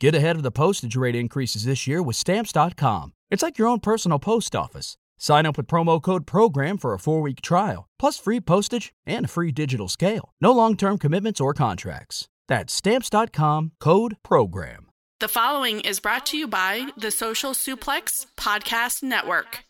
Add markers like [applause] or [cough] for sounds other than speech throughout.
Get ahead of the postage rate increases this year with Stamps.com. It's like your own personal post office. Sign up with promo code PROGRAM for a four week trial, plus free postage and a free digital scale. No long term commitments or contracts. That's Stamps.com code PROGRAM. The following is brought to you by the Social Suplex Podcast Network.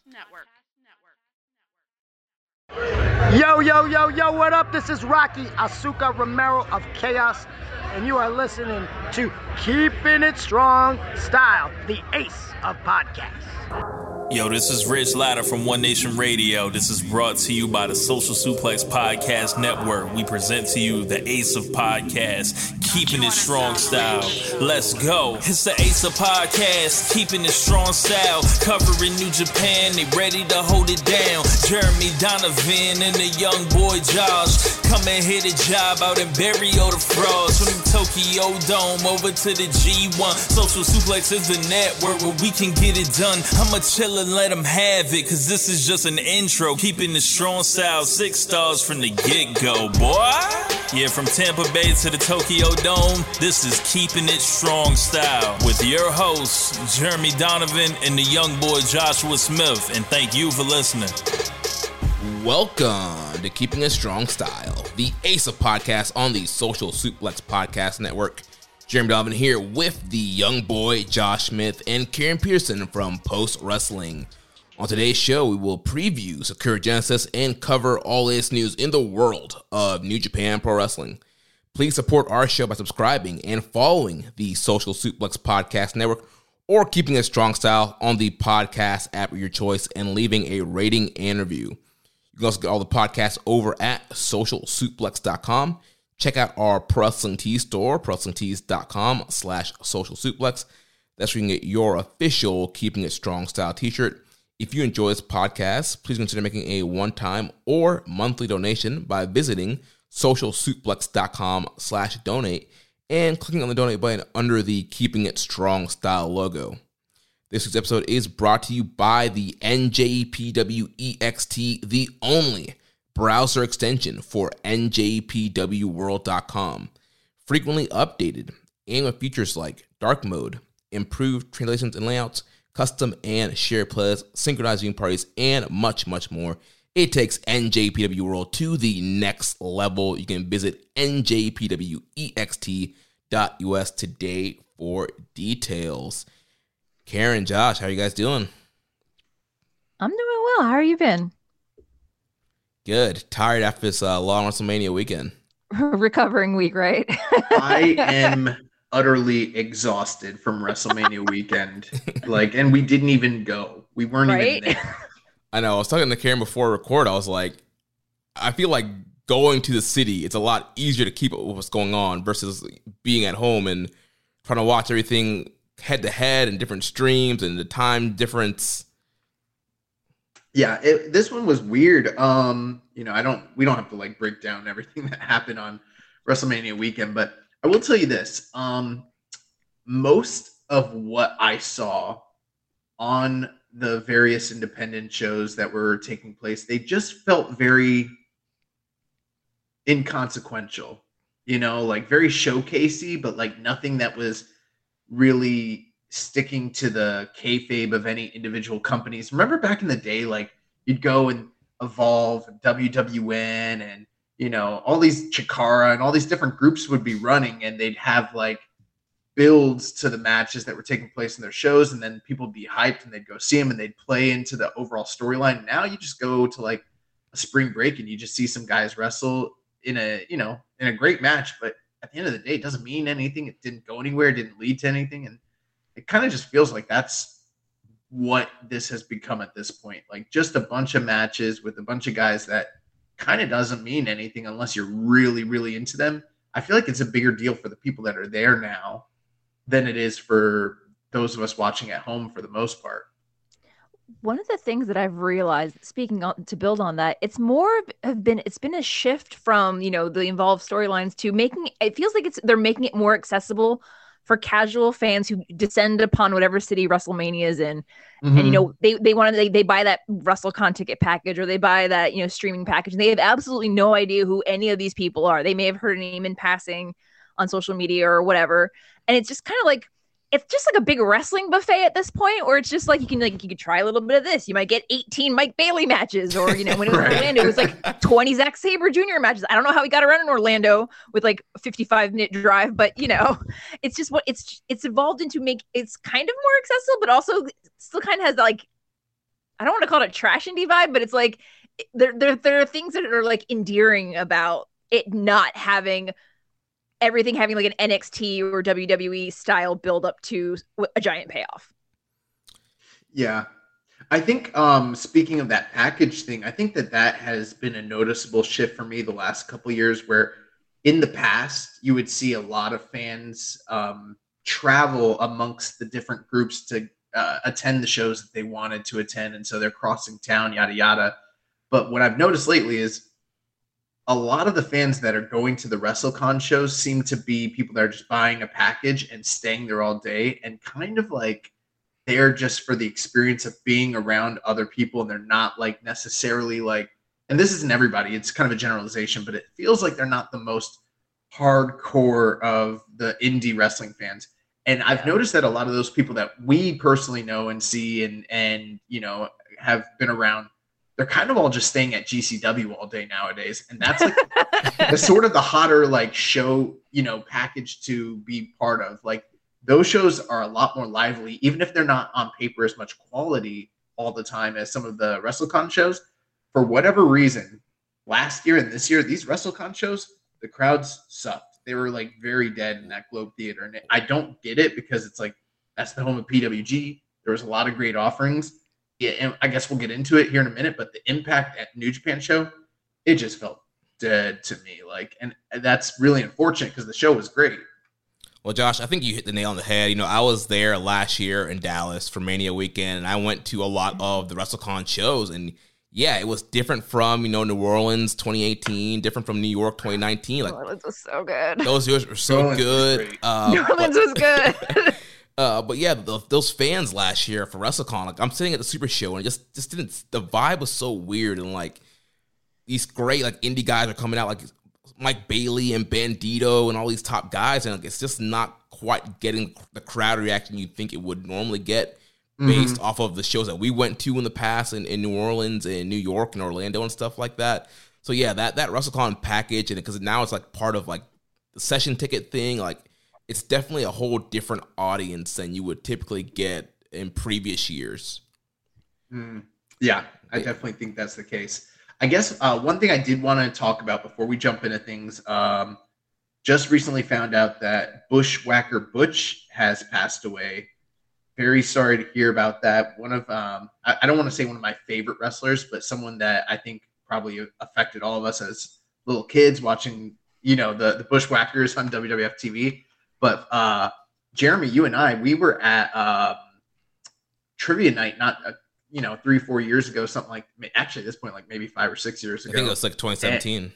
Yo, yo, yo, yo, what up? This is Rocky Azucar Romero of Chaos, and you are listening to Keeping It Strong Style, the ace of podcasts. Yo, this is Rich Latta from One Nation Radio. This is brought to you by the Social Suplex Podcast Network. We present to you the Ace of Podcasts, keeping it strong style. Let's go. It's the Ace of Podcasts, keeping it strong style. Covering New Japan, they ready to hold it down. Jeremy Donovan and the young boy Josh come and hit a job out and bury all the Frogs. From Tokyo Dome over to the G1. Social Suplex is the network where we can get it done. I'ma chill and let them have it, cause this is just an intro. Keeping the strong style, six stars from the get go, boy. Yeah, from Tampa Bay to the Tokyo Dome, this is Keeping It Strong Style with your hosts, Jeremy Donovan and the young boy Joshua Smith. And thank you for listening. Welcome to Keeping a Strong Style, the Ace of Podcasts on the Social Suplex Podcast Network. Jeremy Donovan here with the young boy Josh Smith and Karen Peterson from Post Wrestling. On today's show, we will preview Sakura Genesis and cover all latest news in the world of New Japan Pro Wrestling. Please support our show by subscribing and following the Social Suplex Podcast Network or keeping a strong style on the podcast app of your choice and leaving a rating and review. You can also get all the podcasts over at socialsuplex.com. Check out our Pro Wrestling Tees store, prowrestlingtees.com slash social suplex. That's where you can get your official Keeping It Strong style t-shirt. If you enjoy this podcast, please consider making a one-time or monthly donation by visiting socialsuplex.com slash donate and clicking on the donate button under the Keeping It Strong style logo. This week's episode is brought to you by the NJPWEXT, the only browser extension for NJPWWorld.com. Frequently updated and with features like dark mode, improved translations and layouts, custom and shared plays, synchronized viewing parties, and much, much more. It takes NJPW World to the next level. You can visit njpwext.us today for details. Karen, Josh, how are you guys doing? I'm doing well. How are you been? Good. Tired after this uh, long WrestleMania weekend. [laughs] Recovering week, right? I am [laughs] utterly exhausted from WrestleMania weekend. Like, and we didn't even go. We weren't Right? even there. [laughs] I know. I was talking to Karen before we record. I was like, I feel like going to the city, it's a lot easier to keep up with what's going on versus being at home and trying to watch everything head to head and different streams and the time difference. Yeah, it, this one was weird. Um, you know, I don't. We don't have to like break down everything [laughs] that happened on WrestleMania weekend, but I will tell you this. Um, most of what I saw on the various independent shows that were taking place, they just felt very inconsequential. You know, like very showcasey, but like nothing that was really sticking to the kayfabe of any individual companies. Remember back in the day, like you'd go and evolve WWN and you know all these Chikara and all these different groups would be running, and they'd have like builds to the matches that were taking place in their shows, and then people would be hyped and they'd go see them and they'd play into the overall storyline. Now you just go to like a spring break and you just see some guys wrestle in a you know in a great match, but at the end of the day, it doesn't mean anything. It didn't go anywhere. It didn't lead to anything, and it kind of just feels like that's what this has become at this point. Like just a bunch of matches with a bunch of guys that kind of doesn't mean anything unless you're really, really into them. I feel like it's a bigger deal for the people that are there now than it is for those of us watching at home for the most part. One of the things that I've realized, speaking on, to build on that, it's more of- have been it's been a shift from you know the involved storylines to making it feels like it's they're making it more accessible for casual fans who descend upon whatever city WrestleMania is in, and you mm-hmm. know they they want to they, they buy that WrestleCon ticket package or they buy that you know streaming package, and they have absolutely no idea who any of these people are. They may have heard a name in passing on social media or whatever, and it's just kind of like it's just like a big wrestling buffet at this point, where it's just like you can like you could try a little bit of this. You might get 18 Mike Bailey matches, or you know, when it was [laughs] Right. Orlando, it was like 20 Zack Sabre Jr. matches. I don't know how he got around in Orlando with like a 55 minute drive, but you know, [laughs] it's just what it's it's evolved into make it's kind of more accessible, but also still kind of has like I don't want to call it a trash indie vibe, but it's like there there there are things that are like endearing about it not having everything having like an NXT or WWE style build up to a giant payoff. Yeah. I think um speaking of that package thing, I think that that has been a noticeable shift for me the last couple years where in the past you would see a lot of fans um travel amongst the different groups to uh, attend the shows that they wanted to attend and so they're crossing town yada yada. But what I've noticed lately is a lot of the fans that are going to the WrestleCon shows seem to be people that are just buying a package and staying there all day and kind of like there just for the experience of being around other people and they're not like necessarily like and this isn't everybody it's kind of a generalization but it feels like they're not the most hardcore of the indie wrestling fans and i've Yeah. noticed that a lot of those people that we personally know and see and and you know have been around they're kind of all just staying at gcw all day nowadays. And that's like [laughs] the sort of the hotter like show you know package to be part of. Like those shows are a lot more lively even if they're not on paper as much quality all the time as some of the WrestleCon shows. For whatever reason last year and this year these WrestleCon shows the crowds sucked. They were like very dead in that Globe Theater. And I don't get it because it's like that's the home of PWG there was a lot of great offerings yeah and I guess we'll get into it here in a minute but the impact at New Japan show it just felt dead to me like and that's really unfortunate because the show was great Well, Josh, I think you hit the nail on the head. You know, I was there last year in Dallas for Mania weekend, and I went to a lot of the WrestleCon shows, and yeah, it was different from you know New Orleans 2018, different from New York 2019. Like New Orleans was so good. those years were so Orleans good. great. Uh, New Orleans was good. [laughs] Uh, but yeah, the, those fans last year for WrestleCon, like I'm sitting at the Super Show and it just just didn't. The vibe was so weird and like these great like indie guys are coming out like Mike Bailey and Bandito and all these top guys, and like, it's just not quite getting the crowd reaction you think it would normally get based off of the shows that we went to in the past in, in New Orleans and New York and Orlando and stuff like that. So yeah, that that WrestleCon package and because now it's like part of like the session ticket thing, like it's definitely a whole different audience than you would typically get in previous years. Mm, yeah, I definitely think that's the case. I guess uh, one thing I did want to talk about before we jump into things, um, just recently found out that Bushwhacker Butch has passed away. Very sorry to hear about that. One of, um, I, I don't want to say one of my favorite wrestlers, but someone that I think probably affected all of us as little kids watching, you know, the, the Bushwhackers on WWF TV. But uh, Jeremy, you and I, we were at um, trivia night not uh, you know three four years ago something like actually at this point like maybe five or six years ago. I think it was like 2017.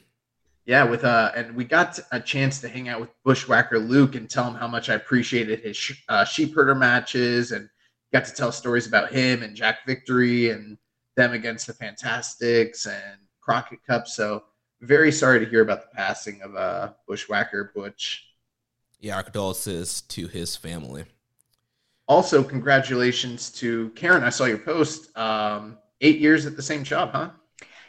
yeah with uh and we got a chance to hang out with bushwhacker luke and tell him how much i appreciated his sh- uh, sheep herder matches and got to tell stories about him and jack victory and them against the fantastics and crockett cup so very sorry to hear about the passing of uh bushwhacker butch yeah, our condolences to his family. also congratulations to karen i saw your post um eight years at the same job huh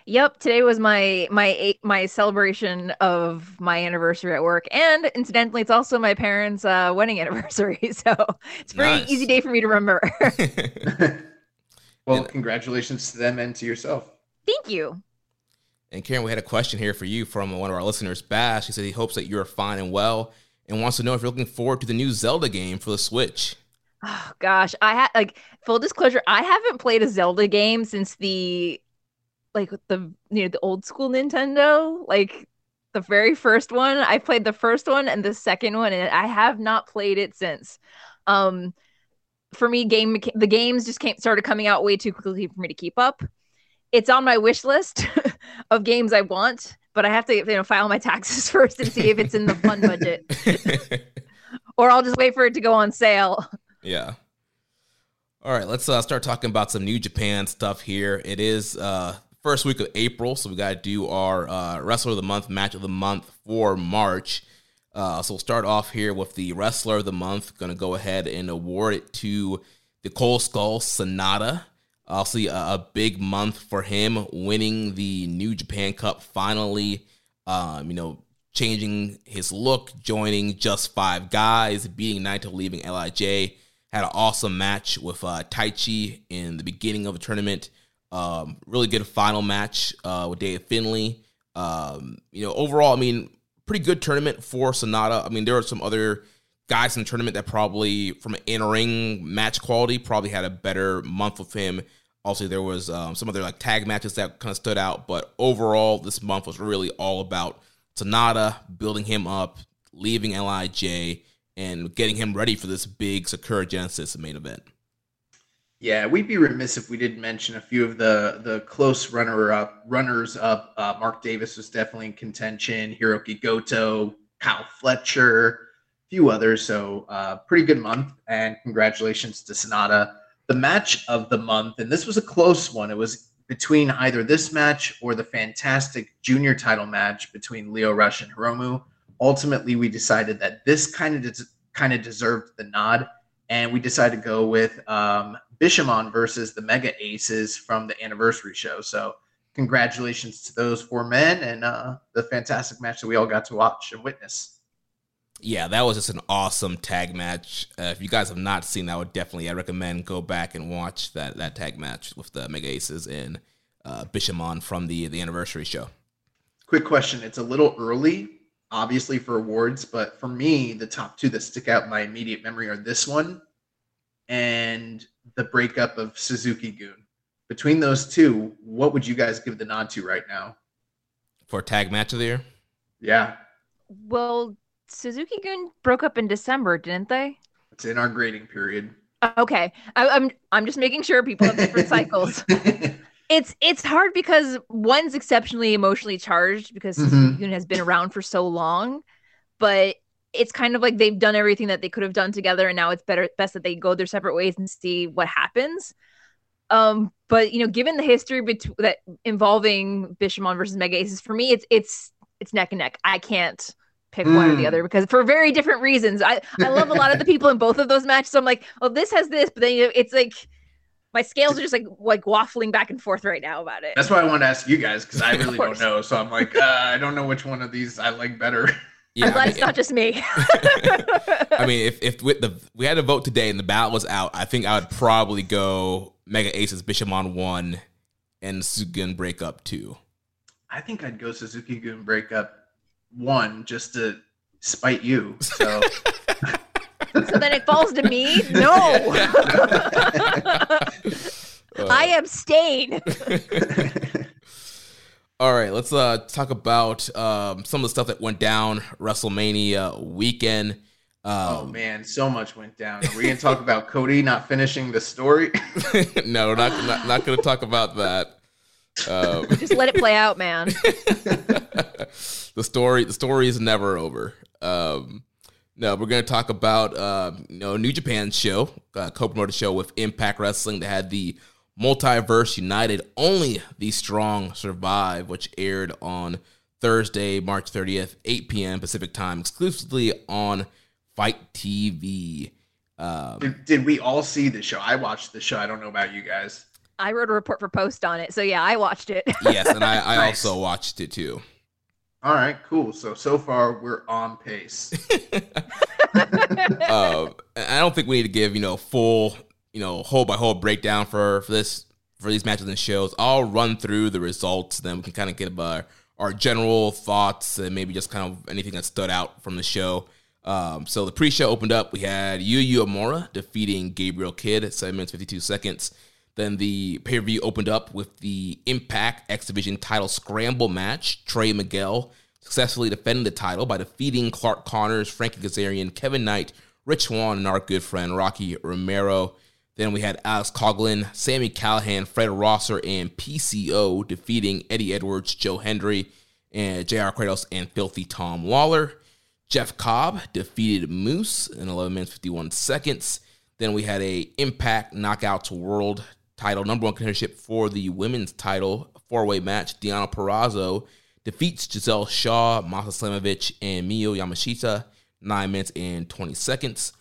Yep, today was my my eight, my celebration of my anniversary at work, and incidentally, it's also my parents' uh, wedding [laughs] anniversary. So it's a pretty Nice. easy day for me to remember. [laughs] [laughs] well, And- congratulations to them and to yourself. Thank you. And Karen, we had a question here for you from one of our listeners, Bash. He said he hopes that you're fine and well and wants to know if you're looking forward to the new Zelda game for the Switch. Oh gosh, I had like full disclosure, I haven't played a Zelda game since the like the you know the old school Nintendo, like the very first one. I played the first one and the second one, and I have not played it since. Um, for me, game the games just came started coming out way too quickly for me to keep up. It's on my wish list [laughs] of games I want, but I have to you know file my taxes [laughs] first and see if it's in the fun budget, [laughs] or I'll just wait for it to go on sale. yeah. All right, let's uh, start talking about some New Japan stuff here. It is uh, first week of April, so we got to do our uh, Wrestler of the Month, Match of the Month for March. Uh, so we'll start off here with the wrestler of the month. Going to go ahead and award it to the Cold Skull Sanada. Obviously, a, a big month for him, winning the New Japan Cup finally. Um, you know, changing his look, joining just five guys, beating Naito, leaving Lij. Had an awesome match with uh, Taichi in the beginning of the tournament. Um, really good final match uh, with Dave Finlay. Um, you know, overall, I mean, pretty good tournament for Sanada. I mean, there are some other guys in the tournament that probably, from an in-ring match quality, probably had a better month with him. Also, there was um, some other like tag matches that kind of stood out, but overall, this month was really all about Sanada building him up, leaving Lij, and getting him ready for this big Sakura Genesis main event. Yeah, we'd be remiss if we didn't mention a few of the the close runner up runners up. Uh, Mark Davis was definitely in contention. Hiroki Goto, Kyle Fletcher, a few others. So uh, pretty good month, and congratulations to Sanada. The match of the month, and this was a close one. It was between either this match or the fantastic junior title match between Lio Rush and Hiromu. Ultimately, we decided that this kind of kind of deserved the nod, and we decided to go with um, Bishamon versus the Mega Aces from the anniversary show. So, congratulations to those four men and uh, the fantastic match that we all got to watch and witness. Yeah, that was just an awesome tag match. Uh, if you guys have not seen that, I would definitely I recommend go back and watch that that tag match with the Mega Aces and uh, Bishamon from the the anniversary show. Quick question: It's a little early, obviously for awards, but for me, the top two that stick out in my immediate memory are this one and the breakup of Suzuki Gun. Between those two, what would you guys give the nod to right now? For tag match of the year? Yeah. Well, Suzuki Gun broke up in December, didn't they? It's in our grading period. Okay, I, I'm I'm just making sure people have different cycles. [laughs] It's it's hard because one's exceptionally emotionally charged because. Suzuki Gun has been around for so long, but it's kind of like they've done everything that they could have done together, and now it's better best that they go their separate ways and see what happens. Um, but you know, given the history between that involving Bishamon versus Mega Aces, for me, it's it's it's neck and neck. I can't pick one or the Mm. other because for very different reasons. I I love a lot of the people in both of those matches. So I'm like, oh, this has this, but then you know, it's like my scales are just like like waffling back and forth right now about it. That's why I wanted to ask you guys because I really don't know. So I'm like, uh, I don't know which one of these I like better. Yeah, I'm glad I it's not just me. [laughs] [laughs] I mean, if if with the we had a vote today and the ballot was out, I think I would probably go Mega Aces Bishamon one and Sugun breakup two. I think I'd go Suzuki Gun breakup one just to spite you. So [laughs] so then it falls to me. No, [laughs] [laughs] I abstain. All right, let's uh talk about um some of the stuff that went down WrestleMania weekend. oh Um, man, so much went down. Are we gonna talk about Cody not finishing the story? no, we're not not, not going to talk about that. Um, Just let it play out, man. The story the story is never over. Um, no, we're going to talk about uh, you know New Japan show, uh, co-promoted show with Impact Wrestling that had the Multiverse United Only the Strong Survive, which aired on Thursday, March 30th, 8 p.m. Pacific time, exclusively on FITE TV. Um, did, did we all see the show? I watched the show. I don't know about you guys. I wrote a report for Post on it, so yeah, I watched it. yes, and I, I [laughs] Nice. also watched it too. All right, cool. So so far we're on pace. [laughs] uh, I don't think we need to give you know full you know whole by whole breakdown for for this for these matches and shows. I'll run through the results, then we can kind of give our our general thoughts and maybe just kind of anything that stood out from the show. Um, so the pre-show opened up. We had Yuya Uemura defeating Gabriel Kidd at seven minutes fifty two seconds. Then the pay per view opened up with the Impact X Division title scramble match. Trey Miguel successfully defending the title by defeating Clark Connors, Frankie Kazarian, Kevin Knight, Rich Swann, and our good friend Rocky Romero. Then we had Alex Coughlin, Sami Callihan, Fred Rosser, and PCO defeating Eddie Edwards, Joe Hendry, and JR Kratos and Filthy Tom Lawlor. Jeff Cobb defeated Moose in 11 minutes 51 seconds. Then we had a Impact Knockouts World title number one contendership for the women's title four way match. Deonna Purrazzo defeats Gisele Shaw, Masha Slamovich, and Miyu Yamashita, 9 minutes and 20 seconds.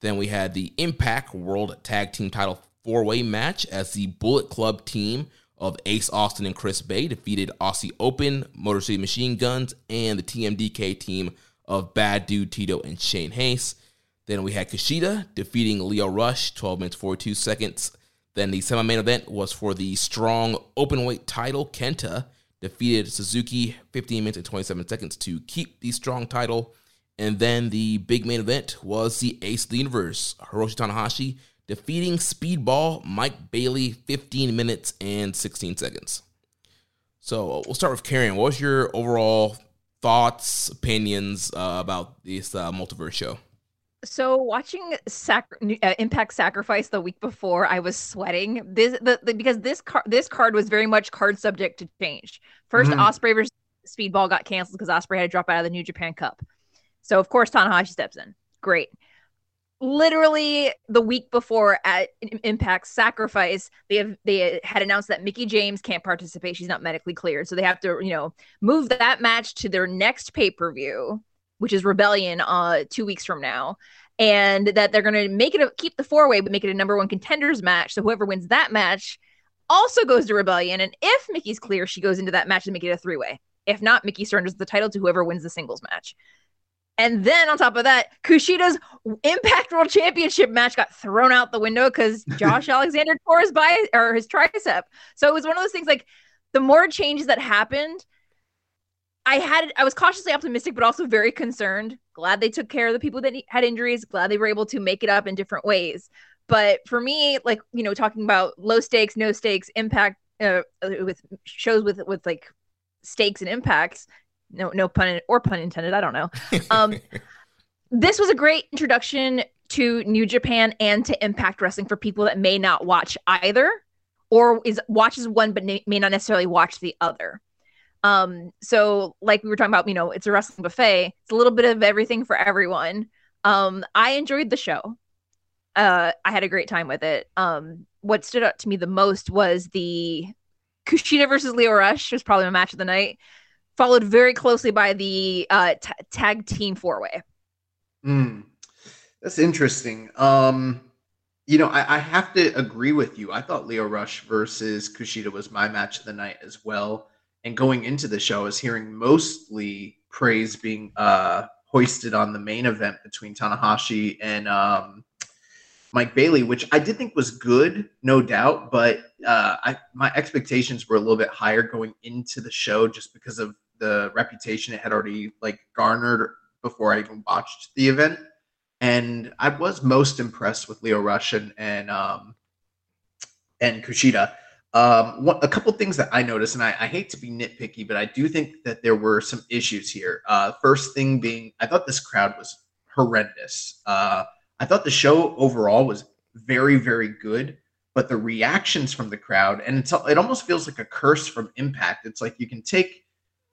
Then we had the Impact World Tag Team Title four way match as the Bullet Club team of Ace Austin and Chris Bey defeated Aussie Open, Motor City Machine Guns, and the TMDK team of Bad Dude Tito and Shane Haste. Then we had Kushida defeating Lio Rush, 12 minutes 42 seconds. Then the semi main event was for the strong openweight title. Kenta defeated Suzuki 15 minutes and 27 seconds to keep the strong title. And then the big main event was the Ace of the Universe, Hiroshi Tanahashi defeating Speedball Mike Bailey 15 minutes and 16 seconds. So we'll start with Karen. What was your overall thoughts, opinions uh, about this uh, multiverse show? So watching sac- uh, Impact Sacrifice the week before, I was sweating this the, the, because this card this card was very much card subject to change. 1st mm-hmm. Ospreay versus Speedball got canceled because Ospreay had to drop out of the New Japan Cup. So of course Tanahashi steps in. Great literally the week before at Impact Sacrifice, they have they had announced that Mickie James can't participate. She's not medically cleared, so they have to you know move that match to their next pay per view, which is Rebellion, uh, two weeks from now, and that they're going to make it a, keep the four way, but make it a number one contenders match. So whoever wins that match also goes to Rebellion, and if Mickie's clear, she goes into that match and make it a three way. If not, Mickie surrenders the title to whoever wins the singles match. And then on top of that, Kushida's Impact World Championship match got thrown out the window because [laughs] Josh Alexander tore his bi- or his tricep. So it was one of those things like the more changes that happened, I had I was cautiously optimistic, but also very concerned. Glad they took care of the people that had injuries. Glad they were able to make it up in different ways. But for me, like you know, talking about low stakes, no stakes, impact uh, with shows with with like stakes and impacts no no pun or pun intended i don't know um [laughs] this was a great introduction to new japan and to impact wrestling for people that may not watch either or is watches one but may not necessarily watch the other um so like we were talking about you know it's a wrestling buffet it's a little bit of everything for everyone um i enjoyed the show uh i had a great time with it um what stood out to me the most was the kushida versus Lio rush was probably my match of the night followed very closely by the uh, t- tag team four way. Mm, that's interesting. Um, you know, I, I, have to agree with you. I thought Lio Rush versus Kushida was my match of the night as well. And going into the show, I was hearing mostly praise being uh, hoisted on the main event between Tanahashi and um, Mike Bailey, which I did think was good, no doubt. But uh, I, my expectations were a little bit higher going into the show just because of the reputation it had already like garnered before I even watched the event. And I was most impressed with Lio Rush and and um, and Kushida. Um, what, a couple things that I noticed, and I, I, hate to be nitpicky, but I do think that there were some issues here. Uh, first thing being, I thought this crowd was horrendous. Uh, I thought the show overall was very, very good, but the reactions from the crowd, and it's it almost feels like a curse from Impact. It's like you can take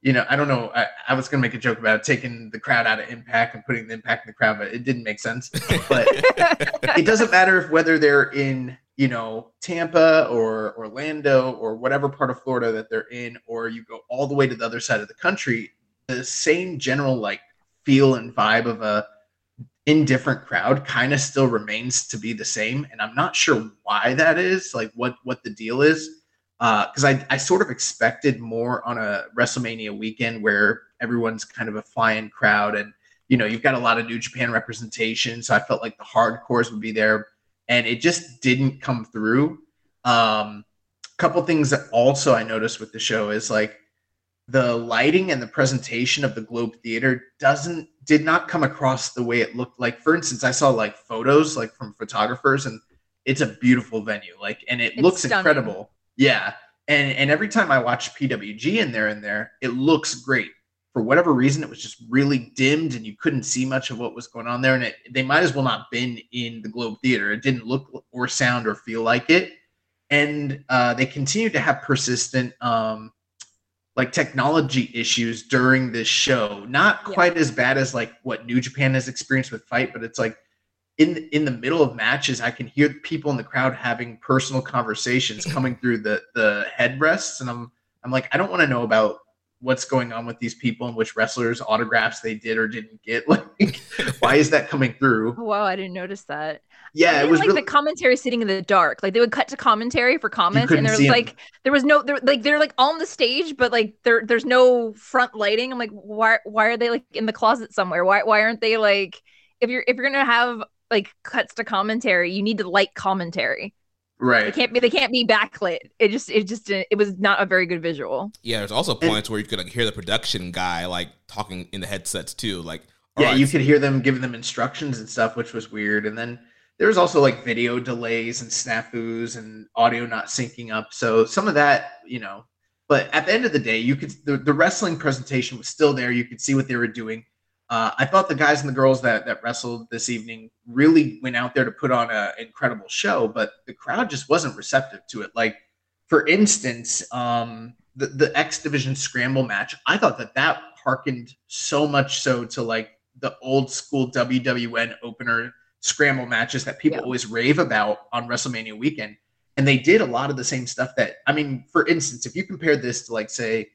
you know, I don't know. I, I was gonna make a joke about taking the crowd out of Impact and putting the Impact in the crowd, but it didn't make sense. But [laughs] it doesn't matter if whether they're in, you know, Tampa or Orlando or whatever part of Florida that they're in, or you go all the way to the other side of the country. The same general like feel and vibe of a indifferent crowd kind of still remains to be the same, and I'm not sure why that is. Like what what the deal is because uh, I, I sort of expected more on a WrestleMania weekend where everyone's kind of a flying crowd and you know you've got a lot of New Japan representation, so I felt like the hardcores would be there, and it just didn't come through. Um, a couple things that also I noticed with the show is like the lighting and the presentation of the Globe Theater doesn't did not come across the way it looked like. For instance, I saw like photos like from photographers and it's a beautiful venue like and it it's looks stunning. incredible yeah. And and every time I watch PWG in there in there, it looks great. For whatever reason, it was just really dimmed and you couldn't see much of what was going on there. And it, they might as well not been in the Globe Theater. It didn't look or sound or feel like it. And uh, they continued to have persistent um, like technology issues during this show. Not quite yeah. as bad as like what New Japan has experienced with FITE, but it's like in in the middle of matches, I can hear people in the crowd having personal conversations coming through the the headrests, and I'm I'm like, I don't want to know about what's going on with these people and which wrestlers autographs they did or didn't get. [laughs] Like, why is that coming through? Oh, wow, I didn't notice that. Yeah, it was like really, the commentary sitting in the dark. Like they would cut to commentary for comments, and there was like there was no they're like they're like on the stage, but like there there's no front lighting. I'm like, why why are they like in the closet somewhere? Why why aren't they like if you're if you're gonna have like cuts to commentary, you need to light commentary. They right. can't be they can't be backlit. It just it just it was not a very good visual. Yeah, there's also points where you could like hear the production guy like talking in the headsets too. Like, Yeah, alright, you could hear them giving them instructions and stuff, which was weird. And then there was also like video delays and snafus and audio not syncing up. So some of that, you know, but at the end of the day, you could the, the wrestling presentation was still there. You could see what they were doing. Uh, I thought the guys and the girls that that wrestled this evening really went out there to put on an incredible show, but the crowd just wasn't receptive to it. Like, for instance, um, the the X Division Scramble match, I thought that that harkened so much so to like the old school WWN opener scramble matches that people Yeah. always rave about on WrestleMania weekend. And they did a lot of the same stuff that I mean, for instance, if you compare this to like say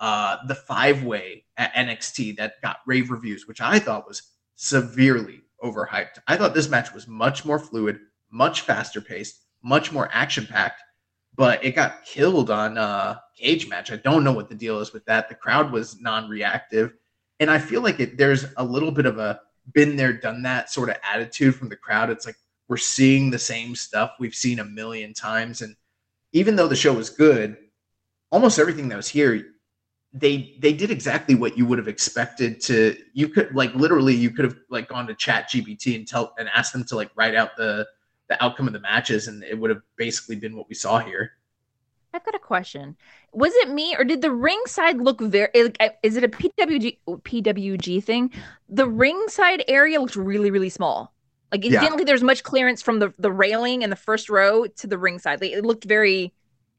uh the five way at NXT that got rave reviews, which I thought was severely overhyped. I thought this match was much more fluid, much faster paced, much more action packed, but it got killed on uh Cagematch. I don't know what the deal is with that. The crowd was non-reactive, and I feel like it there's a little bit of a been there done that sort of attitude from the crowd. It's like we're seeing the same stuff we've seen a million times and even though the show was good, almost everything that was here they they did exactly what you would have expected to you could like literally you could have like gone to chat gpt and tell and asked them to like write out the the outcome of the matches and it would have basically been what we saw here I've got a question. Was it me or did the ringside look very like, is it a PWG PWG thing? The ringside area looked really really small. Like it Yeah. didn't look like there was much clearance from the the railing and the first row to the ringside. Like, it looked very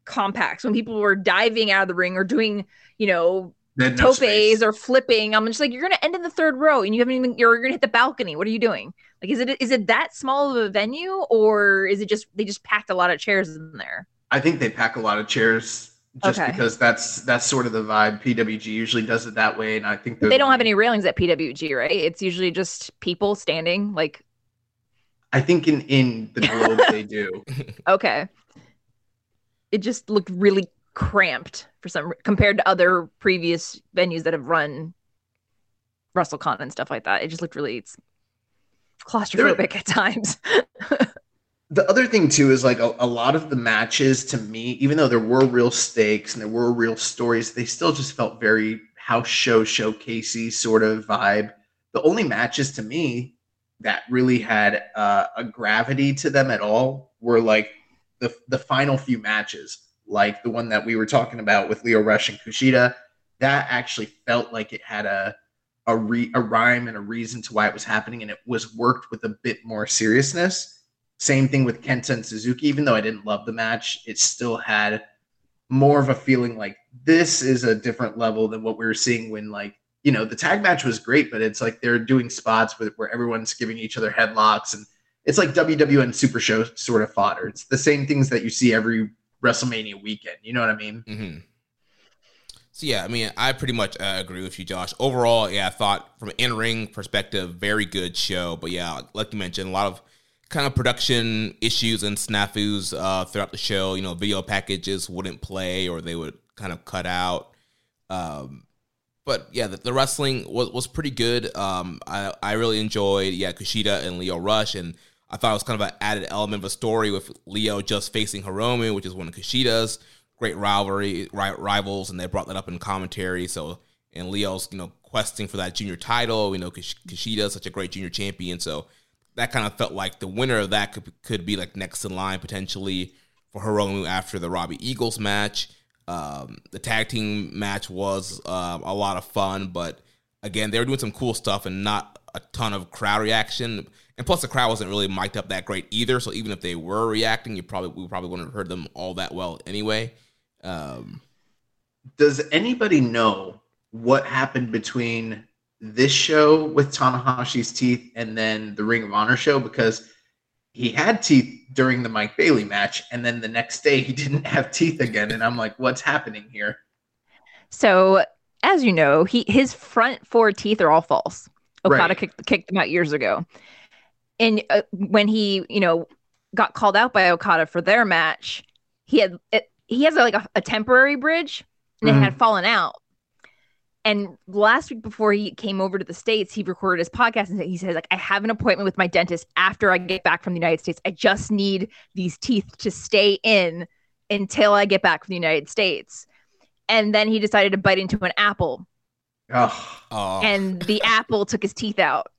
compact. So when people were diving out of the ring or doing, you know, no topes space. or flipping, I'm just like you're gonna end in the third row and you haven't even you're gonna hit the balcony. What are you doing? Like is it is it that small of a venue or is it just they just packed a lot of chairs in there? I think they pack a lot of chairs just Okay. because that's that's sort of the vibe. PWG usually does it that way, and I think They the don't have any railings at PWG, right? It's usually just people standing. Like, I think in in the globe [laughs] they do. okay, it just looked really cramped for some compared to other previous venues that have run WrestleCon and stuff like that. It just looked really it's claustrophobic at times. [laughs] The other thing too is like a, a lot of the matches to me, even though there were real stakes and there were real stories, they still just felt very house show showcasey sort of vibe. The only matches to me that really had uh, a gravity to them at all were like the the final few matches, like the one that we were talking about with Lio Rush and Kushida. That actually felt like it had a a, re, a rhyme and a reason to why it was happening, and it was worked with a bit more seriousness. Same thing with Kenta and Suzuki. Even though I didn't love the match, it still had more of a feeling like this is a different level than what we were seeing when like you know the tag match was great, but it's like they're doing spots with, where everyone's giving each other headlocks and it's like WWN Super Show sort of fodder. It's the same things that you see every WrestleMania weekend. You know what I mean? hmm So yeah, I mean, I pretty much uh, agree with you, Josh. Overall, yeah, I thought from an in-ring perspective, very good show. But yeah, like you mentioned, a lot of kind of production issues and snafus uh, throughout the show. You know, video packages wouldn't play or they would kind of cut out. Um, but yeah, the, the wrestling was, was pretty good. Um, I, I really enjoyed yeah Kushida and Lio Rush, and I thought it was kind of an added element of a story with Lio just facing Hiromu, which is one of Kushida's great rivalry ri- rivals, and they brought that up in commentary. So and Lio's you know questing for that junior title. You know Kush- Kushida's such a great junior champion, so that kind of felt like the winner of that could could be like next in line potentially for Hiromu after the Robbie Eagles match. Um, the tag team match was um, a lot of fun, but again, they were doing some cool stuff and not a ton of crowd reaction. And plus, the crowd wasn't really mic'd up that great either. So even if they were reacting, you probably we probably wouldn't have heard them all that well anyway. Um, Does anybody know what happened between this show with Tanahashi's teeth and then the Ring of Honor show? Because he had teeth during the Mike Bailey match, and then the next day he [laughs] didn't have teeth again. And I'm like, what's happening here? So, as you know, he his front four teeth are all false. Okada Right. kicked, kicked them out years ago. And uh, when he, you know, got called out by Okada for their match, he had it, he has a, like a, a temporary bridge and Mhm. it had fallen out. And last week before he came over to the States, he recorded his podcast and he says, like, I have an appointment with my dentist after I get back from the United States. I just need these teeth to stay in until I get back from the United States. And then he decided to bite into an apple, Oh, Oh, and the apple took his teeth out.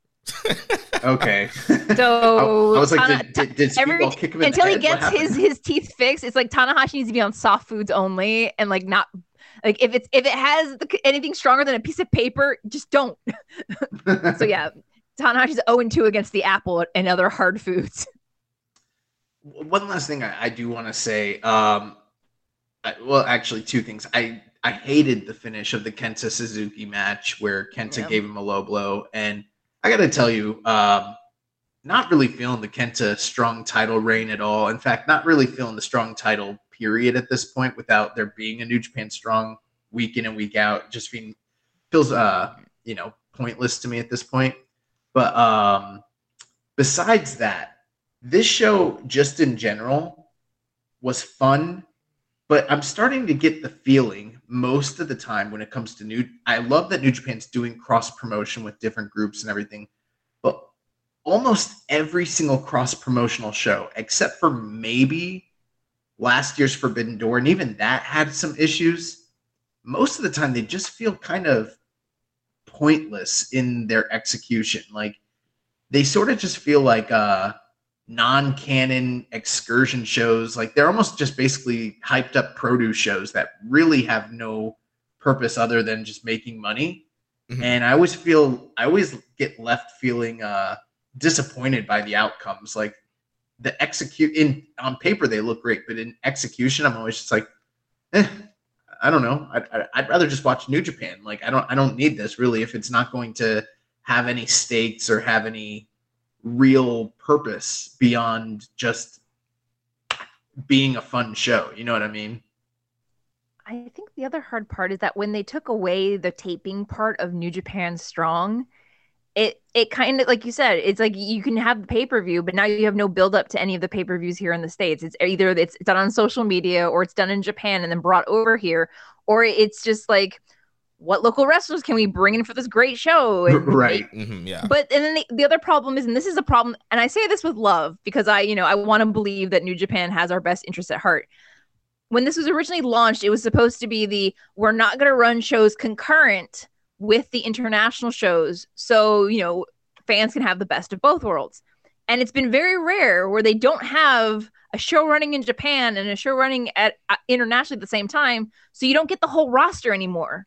[laughs] okay. So I was like, Tana- did, did, did every- kick him in until the he head? What gets his his teeth fixed, it's like Tanahashi needs to be on soft foods only, and like not like if it's if it has the, anything stronger than a piece of paper, just don't. [laughs] So yeah, Tanahashi's 0 and 2 against the apple and other hard foods. one last thing I, I do want to say. Um, I, well, actually, two things. I I hated the finish of the Kenta Suzuki match where Kenta Yeah. gave him a low blow, and I got to tell you, um, not really feeling the Kenta strong title reign at all. In fact, not really feeling the strong title period at this point without there being a New Japan strong week in and week out. Just being feels uh you know pointless to me at this point. But um, besides that, this show just in general was fun but i'm starting to get the feeling most of the time when it comes to new i love that new japan's doing cross promotion with different groups and everything but almost every single cross promotional show except for maybe last year's forbidden door and even that had some issues most of the time they just feel kind of pointless in their execution. Like they sort of just feel like uh non-canon excursion shows. Like they're almost just basically hyped up produce shows that really have no purpose other than just making money. Mhm. and i always feel i always get left feeling uh disappointed by the outcomes. Like the execute in on paper they look great but in execution i'm always just like eh, i don't know. I'd, I'd- I'd rather just watch new japan. Like i don't i don't need this really if it's not going to have any stakes or have any real purpose beyond just being a fun show. You know what I mean? I think the other hard part is that when they took away the taping part of New Japan Strong, it it kind of like you said, it's like you can have the pay per view, but now you have no build up to any of the pay per views here in the states. It's either it's done on social media or it's done in Japan and then brought over here, or it's just like what local wrestlers can we bring in for this great show? And right. mhm, yeah. but and then the, the other problem is, and this is a problem, and I say this with love because I, you know, I want to believe that New Japan has our best interests at heart. When this was originally launched, it was supposed to be the we're not going to run shows concurrent with the international shows, so you know fans can have the best of both worlds. And it's been very rare where they don't have a show running in Japan and a show running at uh, internationally at the same time, so you don't get the whole roster anymore.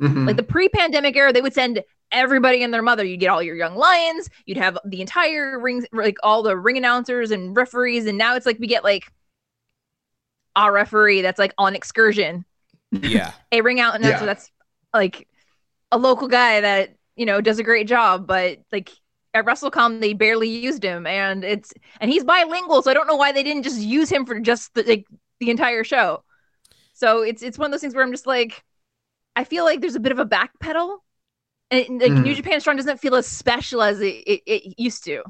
Mhm. Like the pre-pandemic era, they would send everybody and their mother. You'd get all your young lions. You'd have the entire rings, like all the ring announcers and referees. And now it's like we get like a referee that's like on excursion, yeah. [laughs] a ring out announcer Yeah. that's like a local guy that you know does a great job, but like at WrestleCon they barely used him, and it's and he's bilingual, so I don't know why they didn't just use him for just the like the entire show. So it's it's one of those things where I'm just like, I feel like there's a bit of a backpedal, and like Mhm. New Japan Strong doesn't feel as special as it, it, it used to.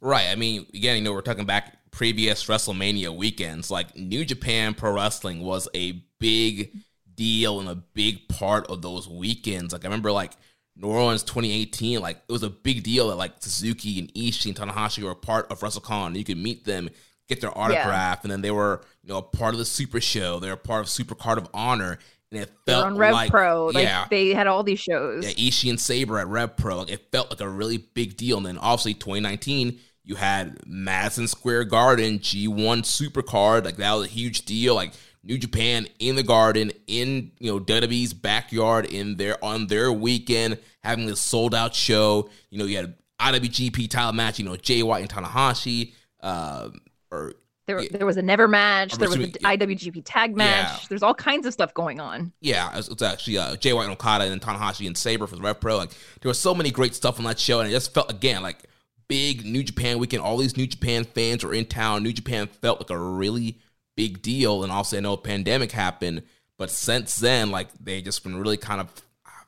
Right. I mean, again, you know, we're talking back previous WrestleMania weekends. Like New Japan Pro Wrestling was a big deal and a big part of those weekends. Like I remember, like New Orleans 2018, like it was a big deal that like Suzuki and Ishii and Tanahashi were a part of WrestleCon. You could meet them, get their autograph, and then they were you know a part of the Super Show. They were part of Super Card of Honor, and it They're felt on Rev like Pro, like yeah, they had all these shows. yeah, Ishii and Sabre at Rev Pro. Like it felt like a really big deal. And then obviously 2019, you had Madison Square Garden G1 Supercard. Like that was a huge deal. Like New Japan in the Garden, in you know WWE's backyard, in their on their weekend, having this sold out show. You know, you had IWGP title match. You know, Jay White and Tanahashi. Um, or There, Yeah. there was a never match. I'm There was the assuming- IWGP tag match. Yeah. There's all kinds of stuff going on. Yeah, it's, it's actually uh, Jay White and Okada and then Tanahashi and Sabre for the Rev Pro. Like there was so many great stuff on that show, and it just felt again like big New Japan weekend. All these New Japan fans were in town. New Japan felt like a really big deal, and also I know a pandemic happened, But since then, like they just been really kind of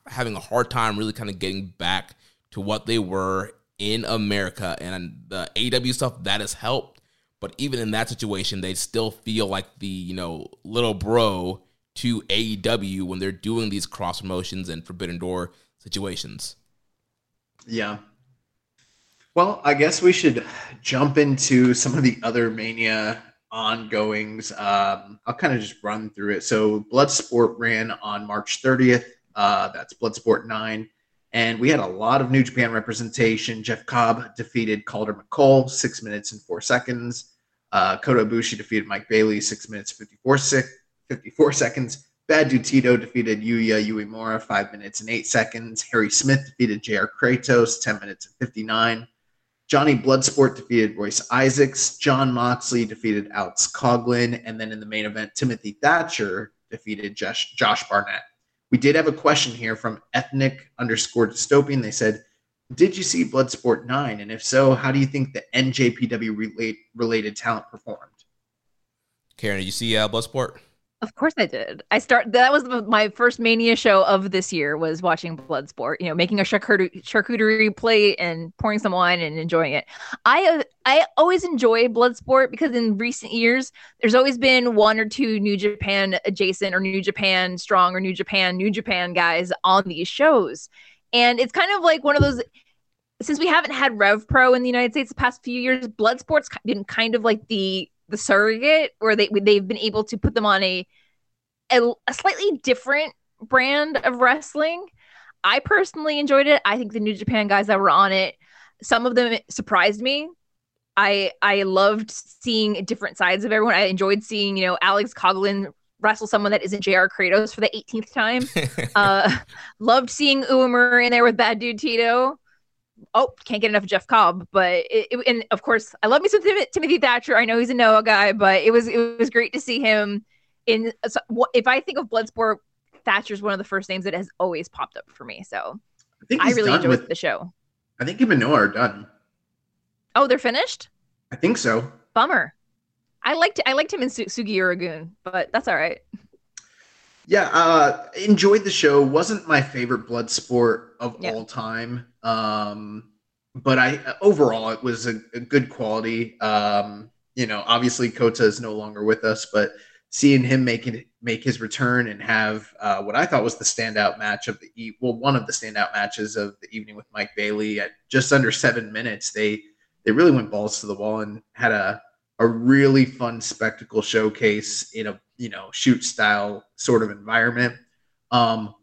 having a hard time really kind of getting back to what they were in America. And the AW stuff that has helped. But even in that situation, they still feel like the, you know, little bro to AEW when they're doing these cross promotions and Forbidden Door situations. Yeah. Well, I guess we should jump into some of the other Mania ongoings. Um, I'll kind of just run through it. So, Bloodsport ran on March 30th. Uh, that's Bloodsport 9. And we had a lot of New Japan representation. Jeff Cobb defeated Calder McColl, six minutes and four seconds. Uh, Kota Ibushi defeated Mike Bailey, six minutes, 54, 54 seconds. Bad Dude Tito defeated Yuya Uemura, five minutes and eight seconds. Harry Smith defeated JR Kratos, 10 minutes and 59. Johnny Bloodsport defeated Royce Isaacs. John Moxley defeated Alex Coughlin. And then in the main event, Timothy Thatcher defeated Josh, Josh Barnett. We did have a question here from ethnic underscore dystopian. They said, Did you see Bloodsport 9? And if so, how do you think the NJPW relate, related talent performed? Karen, did you see uh, Bloodsport? Of course I did. I start that was my first mania show of this year was watching Bloodsport, you know, making a charcuterie, plate and pouring some wine and enjoying it. I I always enjoy Bloodsport because in recent years there's always been one or two New Japan adjacent or New Japan strong or New Japan New Japan guys on these shows. And it's kind of like one of those since we haven't had Rev Pro in the United States the past few years, Bloodsport's been kind of like the the surrogate where they they've been able to put them on a, a, a slightly different brand of wrestling. I personally enjoyed it. I think the New Japan guys that were on it, some of them surprised me. I I loved seeing different sides of everyone. I enjoyed seeing, you know, Alex Coughlin wrestle someone that isn't JR Kratos for the 18th time. [laughs] uh [laughs] loved seeing Uemura in there with Bad Dude Tito oh, can't get enough of Jeff Cobb. But it, it, and of course, I love me some Tim- Timothy Thatcher. I know he's a Noah guy, but it was it was great to see him in. So, if I think of Bloodsport, Thatcher's one of the first names that has always popped up for me. So I, think I really enjoyed with, the show. I think him and Noah are done. Oh, they're finished. I think so. Bummer. I liked I liked him in Su- Suzuki Gun, but that's all right. Yeah, uh, enjoyed the show. Wasn't my favorite blood sport of yeah. all time. Um, but I overall it was a, a good quality. Um, you know, obviously Kota is no longer with us, but seeing him make it, make his return and have uh, what I thought was the standout match of the well, one of the standout matches of the evening with Mike Bailey at just under seven minutes. They they really went balls to the wall and had a a really fun spectacle showcase in a you know shoot style sort of environment. Um,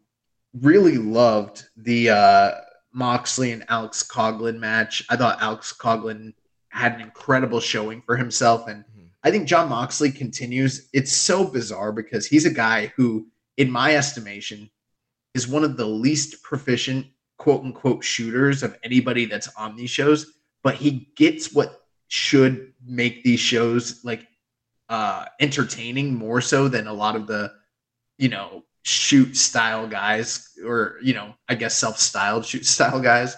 really loved the uh, Moxley and Alex Coughlin match. I thought Alex Coughlin had an incredible showing for himself, and mm-hmm. I think John Moxley continues. It's so bizarre because he's a guy who, in my estimation, is one of the least proficient quote unquote shooters of anybody that's on these shows, but he gets what should make these shows like uh entertaining more so than a lot of the you know shoot style guys or you know i guess self-styled shoot [laughs] style guys.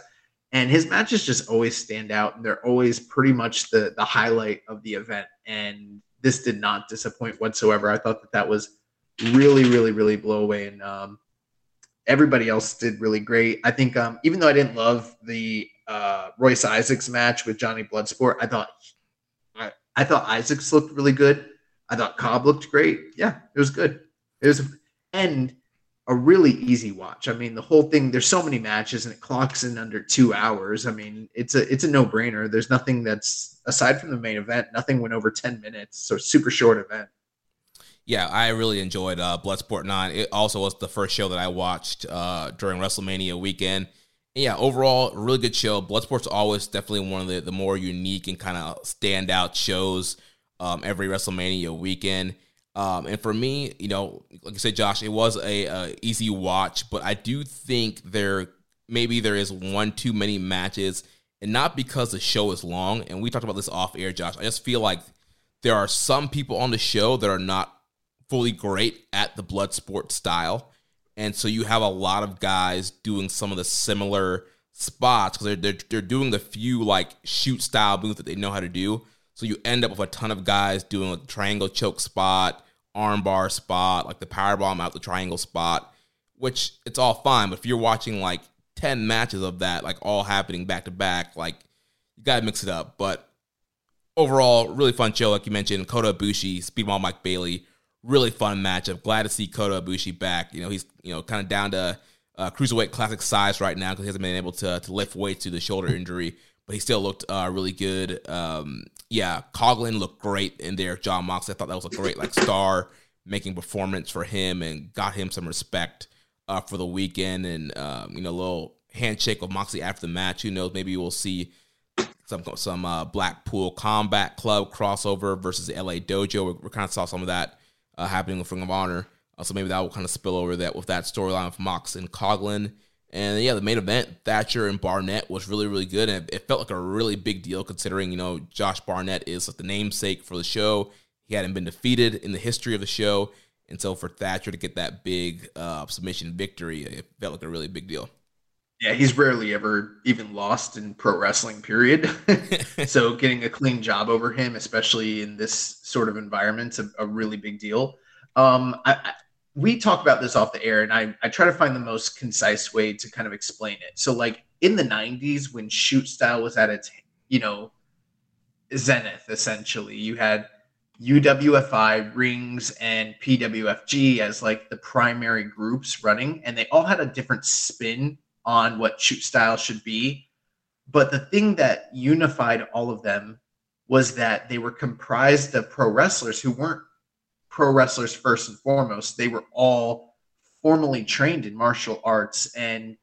And his matches just always stand out. And they're always pretty much the the highlight of the event. And this did not disappoint whatsoever. I thought that that was really really really blow away and um everybody else did really great. I think um even though i didn't love the uh royce isaacs match with johnny bloodsport i thought I, thought isaacs looked really good I thought Cobb looked great. Yeah, it was good. It was and a really easy watch. I mean, the whole thing. There's so many matches, and it clocks in under two hours. I mean, it's a it's a no brainer. There's nothing that's aside from the main event. Nothing went over ten minutes. So super short event. Yeah, I really enjoyed uh, Bloodsport Nine. It also was the first show that I watched uh, during WrestleMania weekend. Yeah, overall, really good show. Bloodsport's always definitely one of the, the more unique and kind of standout shows um, every WrestleMania weekend. Um, and for me, you know, like I said, Josh, it was a, a, easy watch, but I do think there maybe there is one too many matches, and not because the show is long. And we talked about this off air, Josh. I just feel like there are some people on the show that are not fully great at the blood sport style, and so you have a lot of guys doing some of the similar spots because they're, they're they're doing the few like shoot style moves that they know how to do. So you end up with a ton of guys doing a triangle choke spot armbar spot, like the power bomb out the triangle spot, which it's all fine. But if you're watching like 10 matches of that, like all happening back to back, like you got to mix it up. But overall, really fun show. Like you mentioned, Kota Ibushi, Speedball Mike Bailey, really fun matchup. Glad to see Kota Ibushi back. You know, he's, you know, kind of down to uh, cruiserweight classic size right now because he hasn't been able to, to lift weights to the shoulder injury, but he still looked uh, really good. Um, yeah, Coughlin looked great in there. John Mox, I thought that was a great like star making performance for him and got him some respect uh, for the weekend. And um, you know, a little handshake with Moxley after the match. Who knows? Maybe we'll see some some uh, Blackpool Combat Club crossover versus LA Dojo. We, we kind of saw some of that uh, happening with Ring of Honor. Uh, so maybe that will kind of spill over that with that storyline of Mox and Coughlin. And yeah, the main event, Thatcher and Barnett, was really, really good. And it, it felt like a really big deal considering, you know, Josh Barnett is like the namesake for the show. He hadn't been defeated in the history of the show. And so for Thatcher to get that big uh, submission victory, it felt like a really big deal. Yeah, he's rarely ever even lost in pro wrestling, period. [laughs] so [laughs] getting a clean job over him, especially in this sort of environment, a, a really big deal. Um, I, we talk about this off the air and I, I try to find the most concise way to kind of explain it so like in the 90s when shoot style was at its you know zenith essentially you had uwfi rings and pwfg as like the primary groups running and they all had a different spin on what shoot style should be but the thing that unified all of them was that they were comprised of pro wrestlers who weren't pro wrestlers first and foremost. They were all formally trained in martial arts. And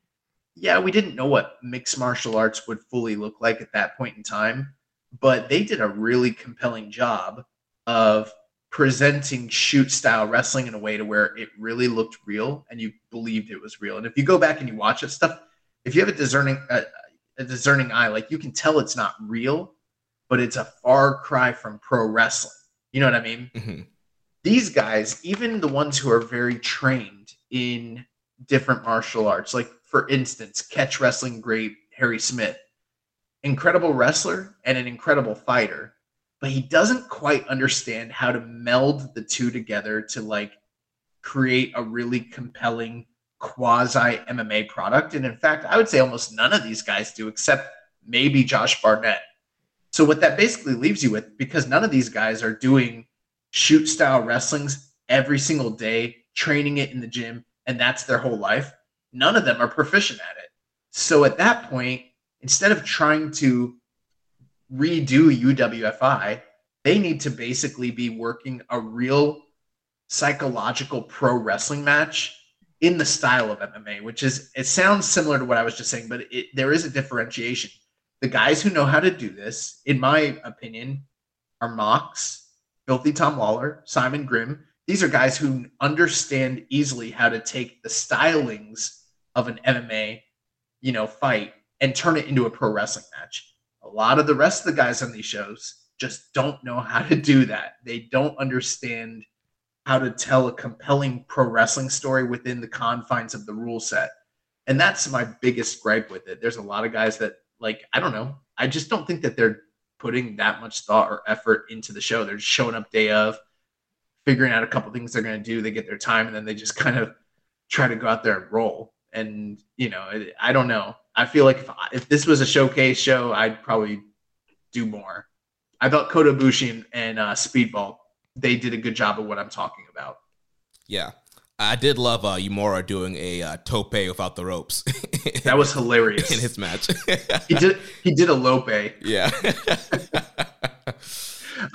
yeah, we didn't know what mixed martial arts would fully look like at that point in time, but they did a really compelling job of presenting shoot style wrestling in a way to where it really looked real and you believed it was real. And if you go back and you watch it stuff, if you have a discerning a, a discerning eye, like you can tell it's not real, but it's a far cry from pro wrestling. You know what I mean? Mm-hmm these guys, even the ones who are very trained in different martial arts, like for instance, catch wrestling great Harry Smith, incredible wrestler and an incredible fighter, but he doesn't quite understand how to meld the two together to like create a really compelling quasi MMA product. And in fact, I would say almost none of these guys do, except maybe Josh Barnett. So, what that basically leaves you with, because none of these guys are doing shoot style wrestlings every single day, training it in the gym, and that's their whole life. None of them are proficient at it. So at that point, instead of trying to redo UWFI, they need to basically be working a real psychological pro wrestling match in the style of MMA, which is it sounds similar to what I was just saying, but it, there is a differentiation. The guys who know how to do this, in my opinion, are Mox, Filthy Tom Lawlor, Simon Grimm. These are guys who understand easily how to take the stylings of an MMA, you know, fight and turn it into a pro wrestling match. A lot of the rest of the guys on these shows just don't know how to do that. They don't understand how to tell a compelling pro wrestling story within the confines of the rule set. And that's my biggest gripe with it. There's a lot of guys that like I don't know. I just don't think that they're putting that much thought or effort into the show. They're showing up day of, figuring out a couple things they're going to do. They get their time, and then they just kind of try to go out there and roll. And you know, I don't know. I feel like if if this was a showcase show, I'd probably do more. I thought Kota Ibushi and, and uh, Speedball they did a good job of what I'm talking about. Yeah, I did love uh, Uemura doing a uh, tope without the ropes. [laughs] that was hilarious in his match. he did he did a lope. Yeah. A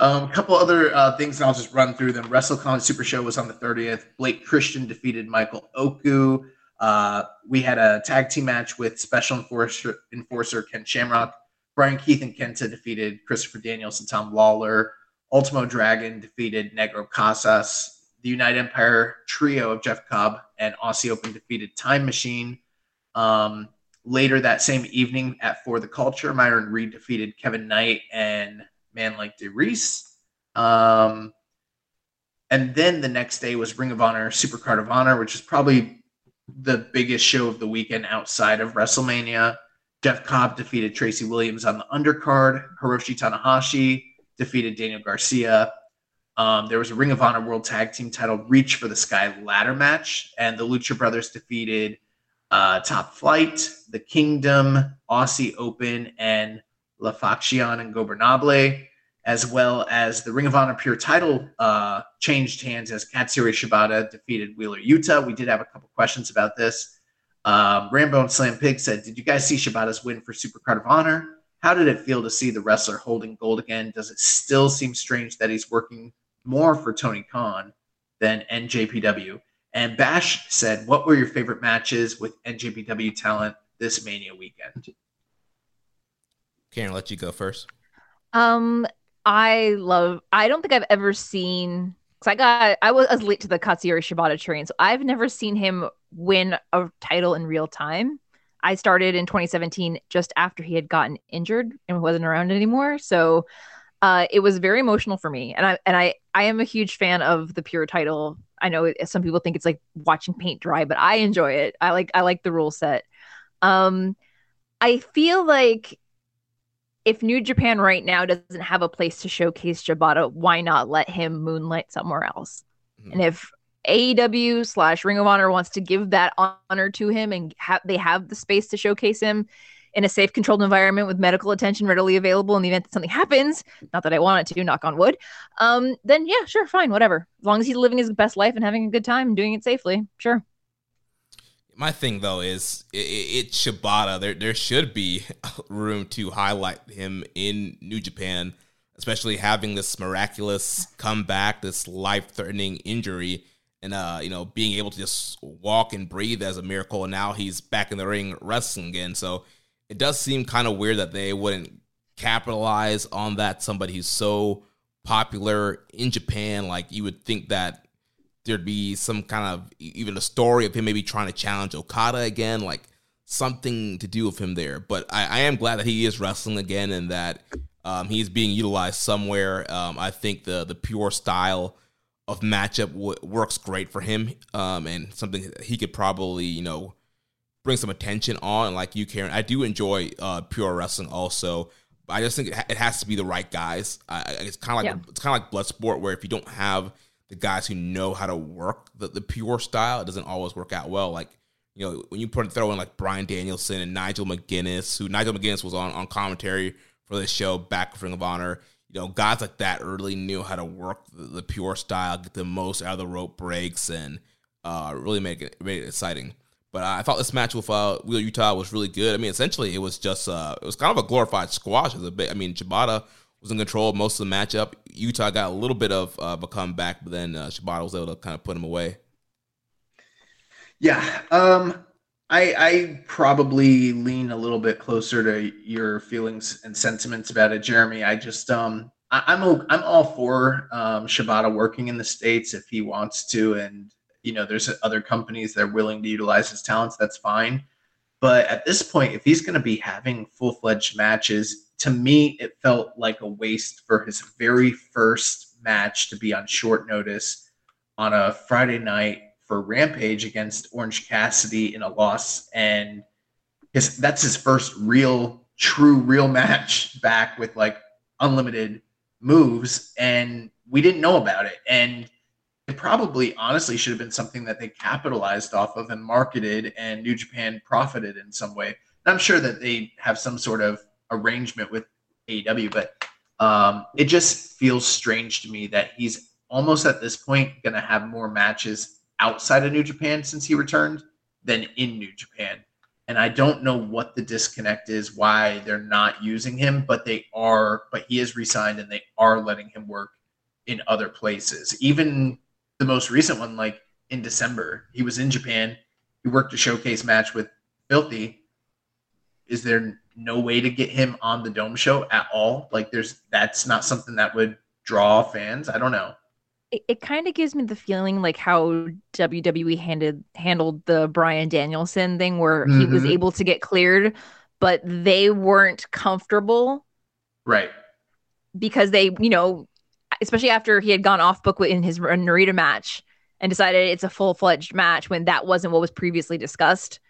[laughs] um, couple other uh, things, and I'll just run through them. WrestleCon Super Show was on the 30th. Blake Christian defeated Michael Oku. Uh, we had a tag team match with Special Enforcer, Enforcer Ken Shamrock. Brian Keith and Kenta defeated Christopher Daniels and Tom Lawlor. Ultimo Dragon defeated Negro Casas the United Empire trio of Jeff Cobb and Aussie Open defeated Time Machine. Um, later that same evening at For the Culture, Myron Reed defeated Kevin Knight and Man Like DeReiss. Um, and then the next day was Ring of Honor Supercard of Honor, which is probably the biggest show of the weekend outside of WrestleMania. Jeff Cobb defeated Tracy Williams on the undercard. Hiroshi Tanahashi defeated Daniel Garcia. Um, there was a Ring of Honor World Tag Team title Reach for the Sky ladder match, and the Lucha Brothers defeated uh, Top Flight, The Kingdom, Aussie Open, and La Facción Ingobernable, as well as the Ring of Honor Pure title uh, changed hands as Katsuyori Shibata defeated Wheeler Yuta. We did have a couple questions about this. Um, Rambo and Slam Pig said, Did you guys see Shibata's win for Supercard of Honor? How did it feel to see the wrestler holding gold again? Does it still seem strange that he's working more for Tony Khan than NJPW? And Bash said, What were your favorite matches with NJPW talent this Mania weekend? Karen, I'll let you go first. Um, I love. I don't think I've ever seen. Cause I got. I was, late to the Katsuyori Shibata train, so I've never seen him win a title in real time. I started in 2017 just after he had gotten injured and wasn't around anymore. So uh, it was very emotional for me. And I and I I am a huge fan of the pure title. I know some people think it's like watching paint dry, but I enjoy it. I like I like the rule set. Um, I feel like if New Japan right now doesn't have a place to showcase Shibata, why not let him moonlight somewhere else? Mm-hmm. And if AEW slash Ring of Honor wants to give that honor to him and ha- they have the space to showcase him in a safe, controlled environment with medical attention readily available in the event that something happens, not that I want it to, knock on wood, um, then yeah, sure, fine, whatever. As long as he's living his best life and having a good time and doing it safely, sure. My thing though is it, it's Shibata. There there should be [laughs] room to highlight him in New Japan, especially having this miraculous comeback, this life threatening injury, and uh, you know, being able to just walk and breathe as a miracle. And now he's back in the ring wrestling again. So it does seem kind of weird that they wouldn't capitalize on that. Somebody who's so popular in Japan, like you would think that there'd be some kind of even a story of him maybe trying to challenge Okada again, like something to do with him there. But I, I am glad that he is wrestling again and that um, he's being utilized somewhere. Um, I think the the pure style of matchup w- works great for him, um, and something he could probably you know bring some attention on. Like you, Karen, I do enjoy uh, pure wrestling also. But I just think it, ha- it has to be the right guys. I, it's kind of like yeah. it's kind of like blood sport where if you don't have the guys who know how to work the, the pure style, it doesn't always work out well. Like, you know, when you put throw in like Bryan Danielson and Nigel McGuinness, who Nigel McGuinness was on, on commentary for this show back with Ring of Honor, you know, guys like that really knew how to work the, the pure style, get the most out of the rope breaks, and uh, really make it, make it exciting. But I thought this match with uh, Wheeler Yuta was really good. I mean, essentially, it was just uh, it was kind of a glorified squash. As a bit, I mean, Shibata was in control of most of the matchup. Yuta got a little bit of uh, a comeback, but then uh, Shibata was able to kind of put him away. Yeah, um, I, I probably lean a little bit closer to your feelings and sentiments about it, Jeremy. I just um, I, am a, I'm all for um, Shibata working in the states if he wants to, and you know, there's other companies that are willing to utilize his talents. That's fine. But at this point, if he's going to be having full fledged matches, to me, it felt like a waste for his very first match to be on short notice on a Friday night for Rampage against Orange Cassidy in a loss. And his, that's his first real, true, real [laughs] match back with like unlimited moves. And we didn't know about it. And it probably honestly should have been something that they capitalized off of and marketed and New Japan profited in some way. And I'm sure that they have some sort of arrangement with AEW, but um, it just feels strange to me that he's almost at this point going to have more matches outside of New Japan since he returned than in New Japan. And I don't know what the disconnect is, why they're not using him, but they are, but he is resigned and they are letting him work in other places. Even the most recent one, like in December, he was in Japan. He worked a showcase match with Filthy. Is there no way to get him on the dome show at all. Like there's that's not something that would draw fans. I don't know. It, it kind of gives me the feeling like how WWE handed handled the Bryan Danielson thing where mm-hmm. he was mm-hmm. able to get cleared, but they weren't comfortable. Right. Because they, you know, especially after he had gone off book in his Narita match and decided it's a full fledged match when that wasn't what was previously discussed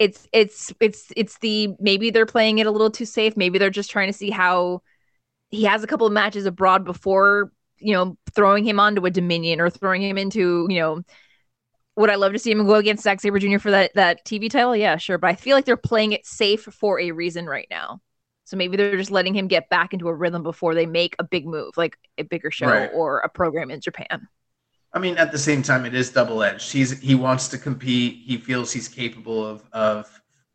it's it's it's it's the maybe they're playing it a little too safe. Maybe they're just trying to see how he has a couple of matches abroad before you know, throwing him onto a Dominion or throwing him into, you know, would I love to see him go against Zack Sabre Jr. for that that TV title? Yeah, sure. But I feel like they're playing it safe for a reason right now. So maybe they're just letting him get back into a rhythm before they make a big move, like a bigger show Right. or a program in Japan. I mean, at the same time, it is double edged. He's he wants to compete. He feels he's capable of of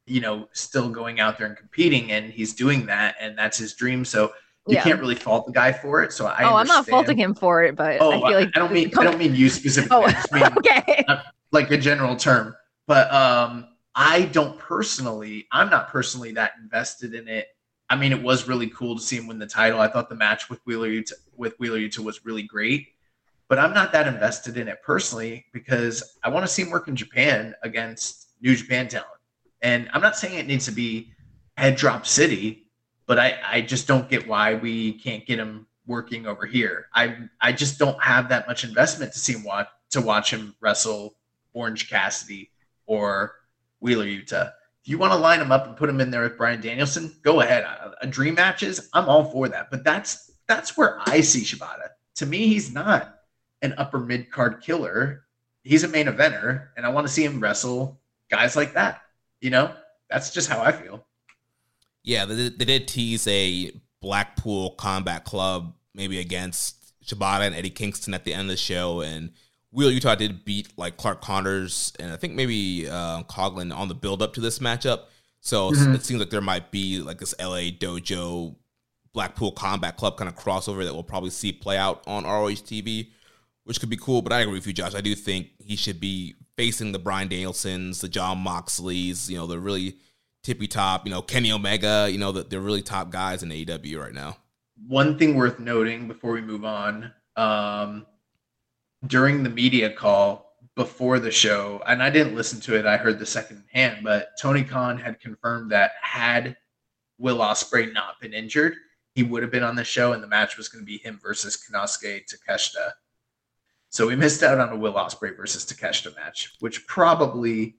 you know still going out there and competing, and he's doing that, and that's his dream. So you Yeah. can't really fault the guy for it. So I oh, I'm not faulting him for it, but Oh, I feel like I don't mean I don't mean you specifically. Oh, I mean [laughs] okay. like a general term. But um, I don't personally, I'm not personally that invested in it. I mean, it was really cool to see him win the title. I thought the match with Wheeler with Wheeler Yuta was really great. But I'm not that invested in it personally because I want to see him work in Japan against New Japan talent. And I'm not saying it needs to be head drop city, but I, I just don't get why we can't get him working over here. I I just don't have that much investment to see him watch to watch him wrestle Orange Cassidy or Wheeler Yuta. If you want to line him up and put him in there with Bryan Danielson, go ahead. A, a dream matches, I'm all for that. But that's that's where I see Shibata. To me, he's not an upper mid card killer. He's a main eventer, and I want to see him wrestle guys like that. You know, that's just how I feel. Yeah, they, did- they did tease a Blackpool Combat Club maybe against Shibata and Eddie Kingston at the end of the show, and Wheeler Yuta did beat like Clark Connors and I think maybe uh, Coughlin on the build up to this matchup. So Mhm. it seems like there might be like this LA Dojo Blackpool Combat Club kind of crossover that we'll probably see play out on ROH TV, which could be cool. But I agree with you, Josh. I do think he should be facing the Bryan Danielsons, the John Moxleys, you know, the really tippy top, you know, Kenny Omega, you know, the, they're really top guys in AEW right now. one thing worth noting before we move on um, during the media call before the show and i didn't listen to it i heard the second hand but tony khan had confirmed that had will ospreay not been injured he would have been on the show and the match was going to be him versus konosuke takeshita so we missed out on a will ospreay versus takeshita match which probably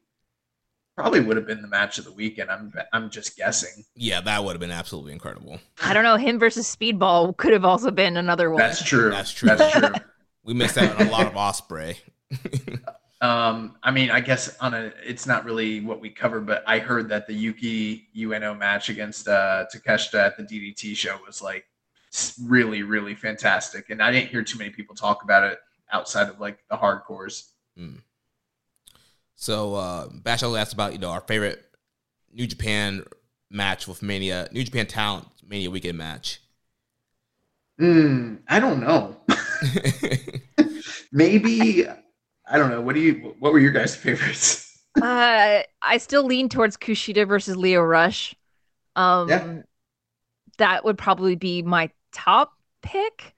probably would have been the match of the weekend i'm i'm just guessing Yeah, that would have been absolutely incredible. I don't know. Him versus Speedball could have also been another one. that's true That's true. that's true [laughs] We missed out on a lot of Ospreay. [laughs] Um, I mean, I guess on a, it's not really what we covered, but I heard that the Yuki Ueno match against uh, Takeshita at the DDT show was like really, really fantastic, and I didn't hear too many people talk about it outside of like the hardcores. So uh Bash also asked about, you know, our favorite New Japan match with Mania, New Japan Talent Mania weekend match. Hmm, I don't know. [laughs] Maybe I don't know. What do you? What were your guys' favorites? Uh, I still lean towards Kushida versus Lio Rush. Um, Yeah. that would probably be my top pick.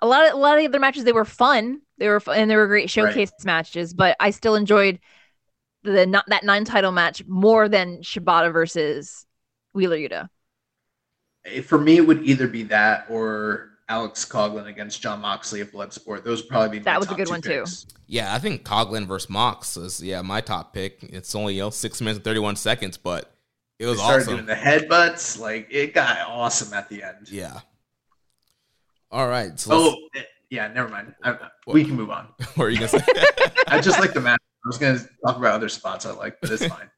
A lot of a lot of the other matches they were fun. They were and they were great showcase matches. But I still enjoyed the not that nine title match more than Shibata versus Wheeler Yuta. Eh, For me, it would either be that or Alex Coughlin against John Moxley of Bloodsport. Those would probably be my That was a good two one, too. yeah, I think Coughlin versus Mox is yeah, my top pick. It's only, you know, six minutes and thirty one seconds, but it was started awesome. doing the headbutts. Like it got awesome at the end. Yeah. All right. So Oh, yeah. Never mind. I, we can move on. [laughs] what are you gonna say? [laughs] I just like the match. I was gonna talk about other spots I like, but it's [laughs] fine.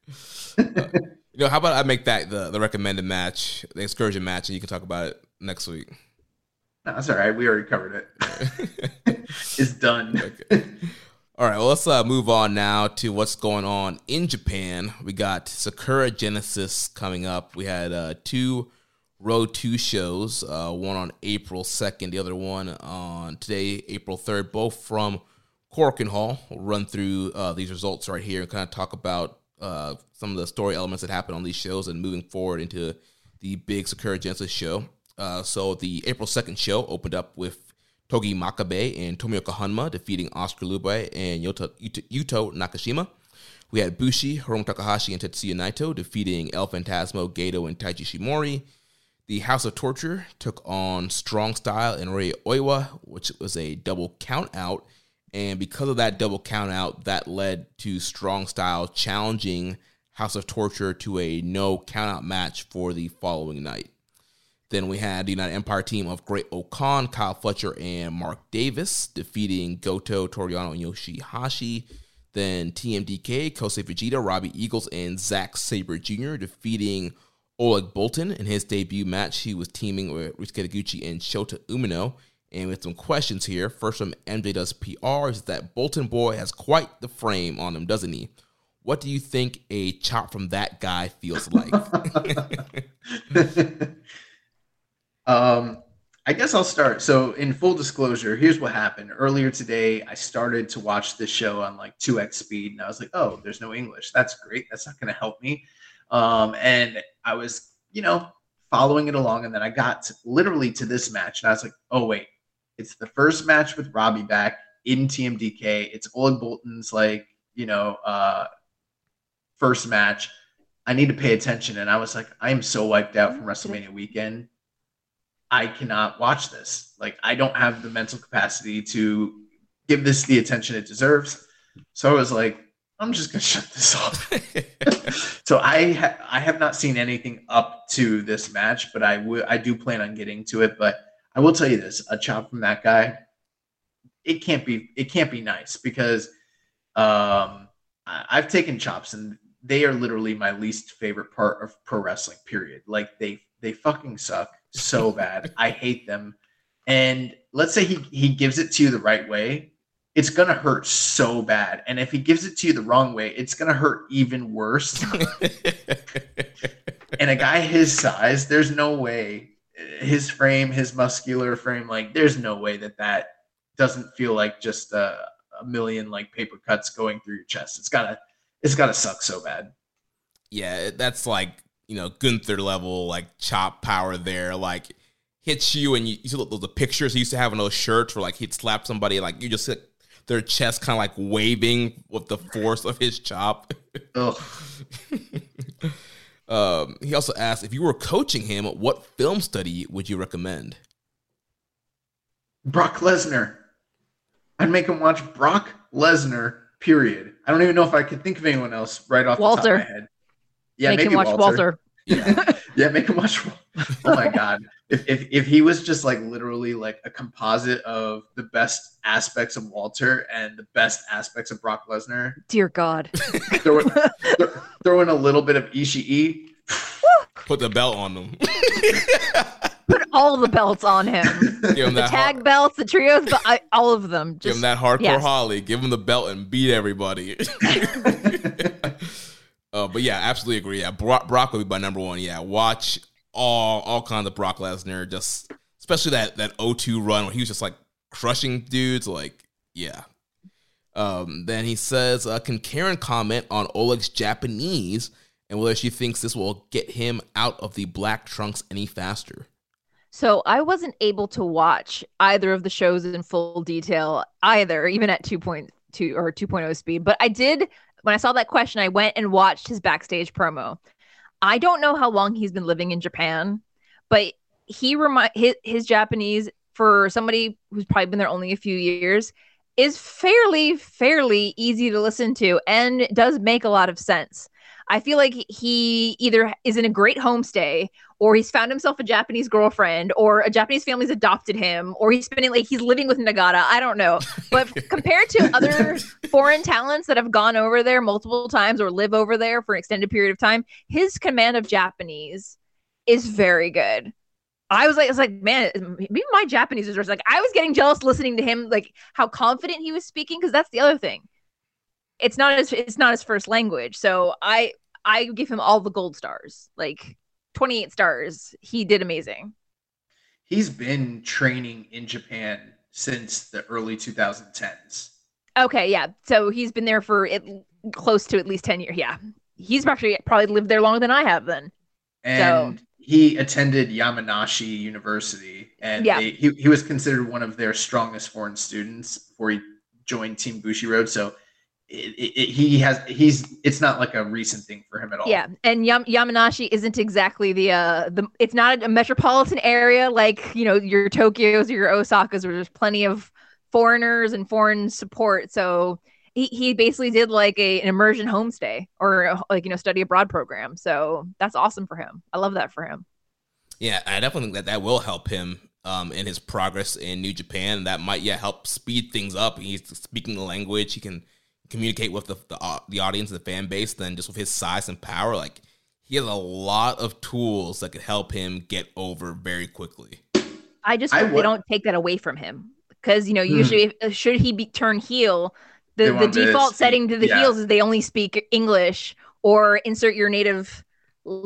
you know, how about I make that the, the recommended match, the excursion match, and you can talk about it next week. No, that's all right. We already covered it. it's done. Okay. All right, well, let's uh, move on now to what's going on in Japan. We got Sakura Genesis coming up. We had uh, two Road 2 shows, uh, one on April 2nd, the other one on today, April 3rd, both from Korakuen Hall. We'll run through uh, these results right here and kind of talk about uh, some of the story elements that happen on these shows and moving forward into the big Sakura Genesis show. Uh, so the April 2nd show opened up with Togi Makabe and Tomoaki Honma defeating Oskar Leube and Yuto, Yuto, Yuto Nakashima. We had Bushi, Hiromu Takahashi, and Tetsuya Naito defeating El Fantasma, Gato, and Taichi Shimori. The House of Torture took on Strong Style and Rei Oiwa, which was a double count out. And because of that double count out, that led to Strong Style challenging House of Torture to a no count out match for the following night. Then we had the United Empire team of Great-O-Khan, Kyle Fletcher, and Mark Davis defeating Goto, Toru Yano, and Yoshihashi. Then TMDK, Kosei Fujita, Robbie Eagles, and Zack Sabre Jr. defeating Oleg Boltin. in his debut match. He was teaming with Ryusuke Taguchi and Shota Umino. And with some questions here, first from MJ does PR is that Boltin Boy has quite the frame on him, doesn't he? What do you think a chop from that guy feels like? [laughs] um, I guess I'll start. So, in full disclosure, here's what happened. Earlier today, I started to watch this show on like 2x speed, and I was like, oh, there's no English. That's great. That's not going to help me. Um, and I was, you know, following it along, and then I got to, literally to this match, and I was like, oh, wait, it's the first match with Robbie back in TMDK. It's Oleg Boltin's, like, you know, uh, first match. I need to pay attention. And I was like, I am so wiped out from WrestleMania weekend. I cannot watch this. Like, I don't have the mental capacity to give this the attention it deserves. So I was like, I'm just gonna [laughs] shut this off. [laughs] so I ha- I have not seen anything up to this match, but I will I do plan on getting to it. But I will tell you this: a chop from that guy, it can't be it can't be nice because um, I- I've taken chops and they are literally my least favorite part of pro wrestling. Period. Like they they fucking suck so bad. [laughs] I hate them. And let's say he he gives it to you the right way, it's gonna hurt so bad. And if he gives it to you the wrong way, it's gonna hurt even worse. [laughs] and a guy his size, there's no way his frame, his muscular frame, like there's no way that that doesn't feel like just a, a million like paper cuts going through your chest. It's gotta it's gotta suck so bad. Yeah, that's like you know Gunther level like chop power there. Like hits you and you, you see the, the pictures he used to have on those shirts where like he'd slap somebody like you just see their chest kind of like waving with the force of his chop. [laughs] um, he also asked if you were coaching him, what film study would you recommend? Brock Lesnar. I'd make him watch Brock Lesnar. Period. I don't even know if I could think of anyone else right off Walter. the top of my head. Yeah, Make maybe him watch Walter. Walter. Yeah. [laughs] yeah, make him watch. Oh my [laughs] god! If, if if he was just like literally like a composite of the best aspects of Walter and the best aspects of Brock Lesnar, Dear God. [laughs] throw, in- throw, throw in a little bit of Ishii. Put the belt on them. [laughs] Put all the belts on him. Give him the that tag har- belts, the trios, but I, all of them. give him that hardcore yes. Holly. Give him the belt and beat everybody. Uh, but yeah, absolutely agree. Yeah, Brock, Brock would be my number one. Yeah, watch all all kinds of Brock Lesnar. Just especially that that O2 run where he was just like crushing dudes. Like yeah. Um, then he says, uh, "Can Karen comment on Oleg's Japanese and whether she thinks this will get him out of the black trunks any faster?" So I wasn't able to watch either of the shows in full detail either, even at 2.2 or 2.0 speed. But I did when I saw that question, I went and watched his backstage promo. I don't know how long he's been living in Japan, but he remind his, his Japanese for somebody who's probably been there only a few years is fairly fairly easy to listen to and does make a lot of sense. I feel like he either is in a great homestay or he's found himself a Japanese girlfriend or a Japanese family's adopted him or he's spending like he's living with Nagata. I don't know. But [laughs] compared to other foreign talents that have gone over there multiple times or live over there for an extended period of time, his command of Japanese is very good. I was like, I was like, man, maybe my Japanese is. Like, I was getting jealous listening to him, like how confident he was speaking, because that's the other thing. It's not his, it's not his first language. So I, I give him all the gold stars, like 28 stars. He did amazing. He's been training in Japan since the early 2010s. Okay, yeah. So he's been there for it, close to at least 10 years. Yeah. He's actually probably lived there longer than I have then. and he attended Yamanashi University, and Yeah. they, he he was considered one of their strongest foreign students before he joined Team Bushiroad. So it, it, it- he has he's it's not like a recent thing for him at all. Yeah, and Yam- Yamanashi isn't exactly the uh the it's not a metropolitan area like you know your Tokyo's or your Osaka's where there's plenty of foreigners and foreign support. So he, he basically did like a an immersion homestay or a, like you know study abroad program. So that's awesome for him. I love that for him. Yeah, I definitely think that that will help him um, in his progress in New Japan. That might yeah help speed things up. He's speaking the language. He can communicate with the the, uh, the audience, the fan base. Then just with his size and power, like he has a lot of tools that could help him get over very quickly. I just hope they don't take that away from him because you know hmm. usually if, should he be turn heel, the the default setting to the yeah. heels is they only speak English or insert your native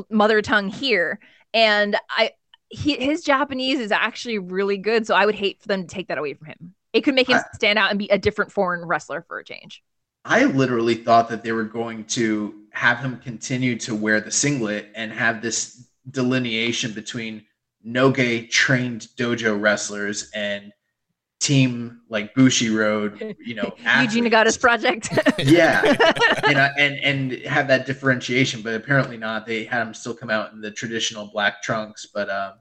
mother tongue here. And I he, his Japanese is actually really good, so I would hate for them to take that away from him. It could make him I, stand out and be a different foreign wrestler for a change. I literally thought that they were going to have him continue to wear the singlet and have this delineation between Noge trained dojo wrestlers and team like Bushiroad, you know, [laughs] Yuji Nagata's project. [laughs] yeah, [laughs] you know, and and have that differentiation, but apparently not. They had him still come out in the traditional black trunks, but um,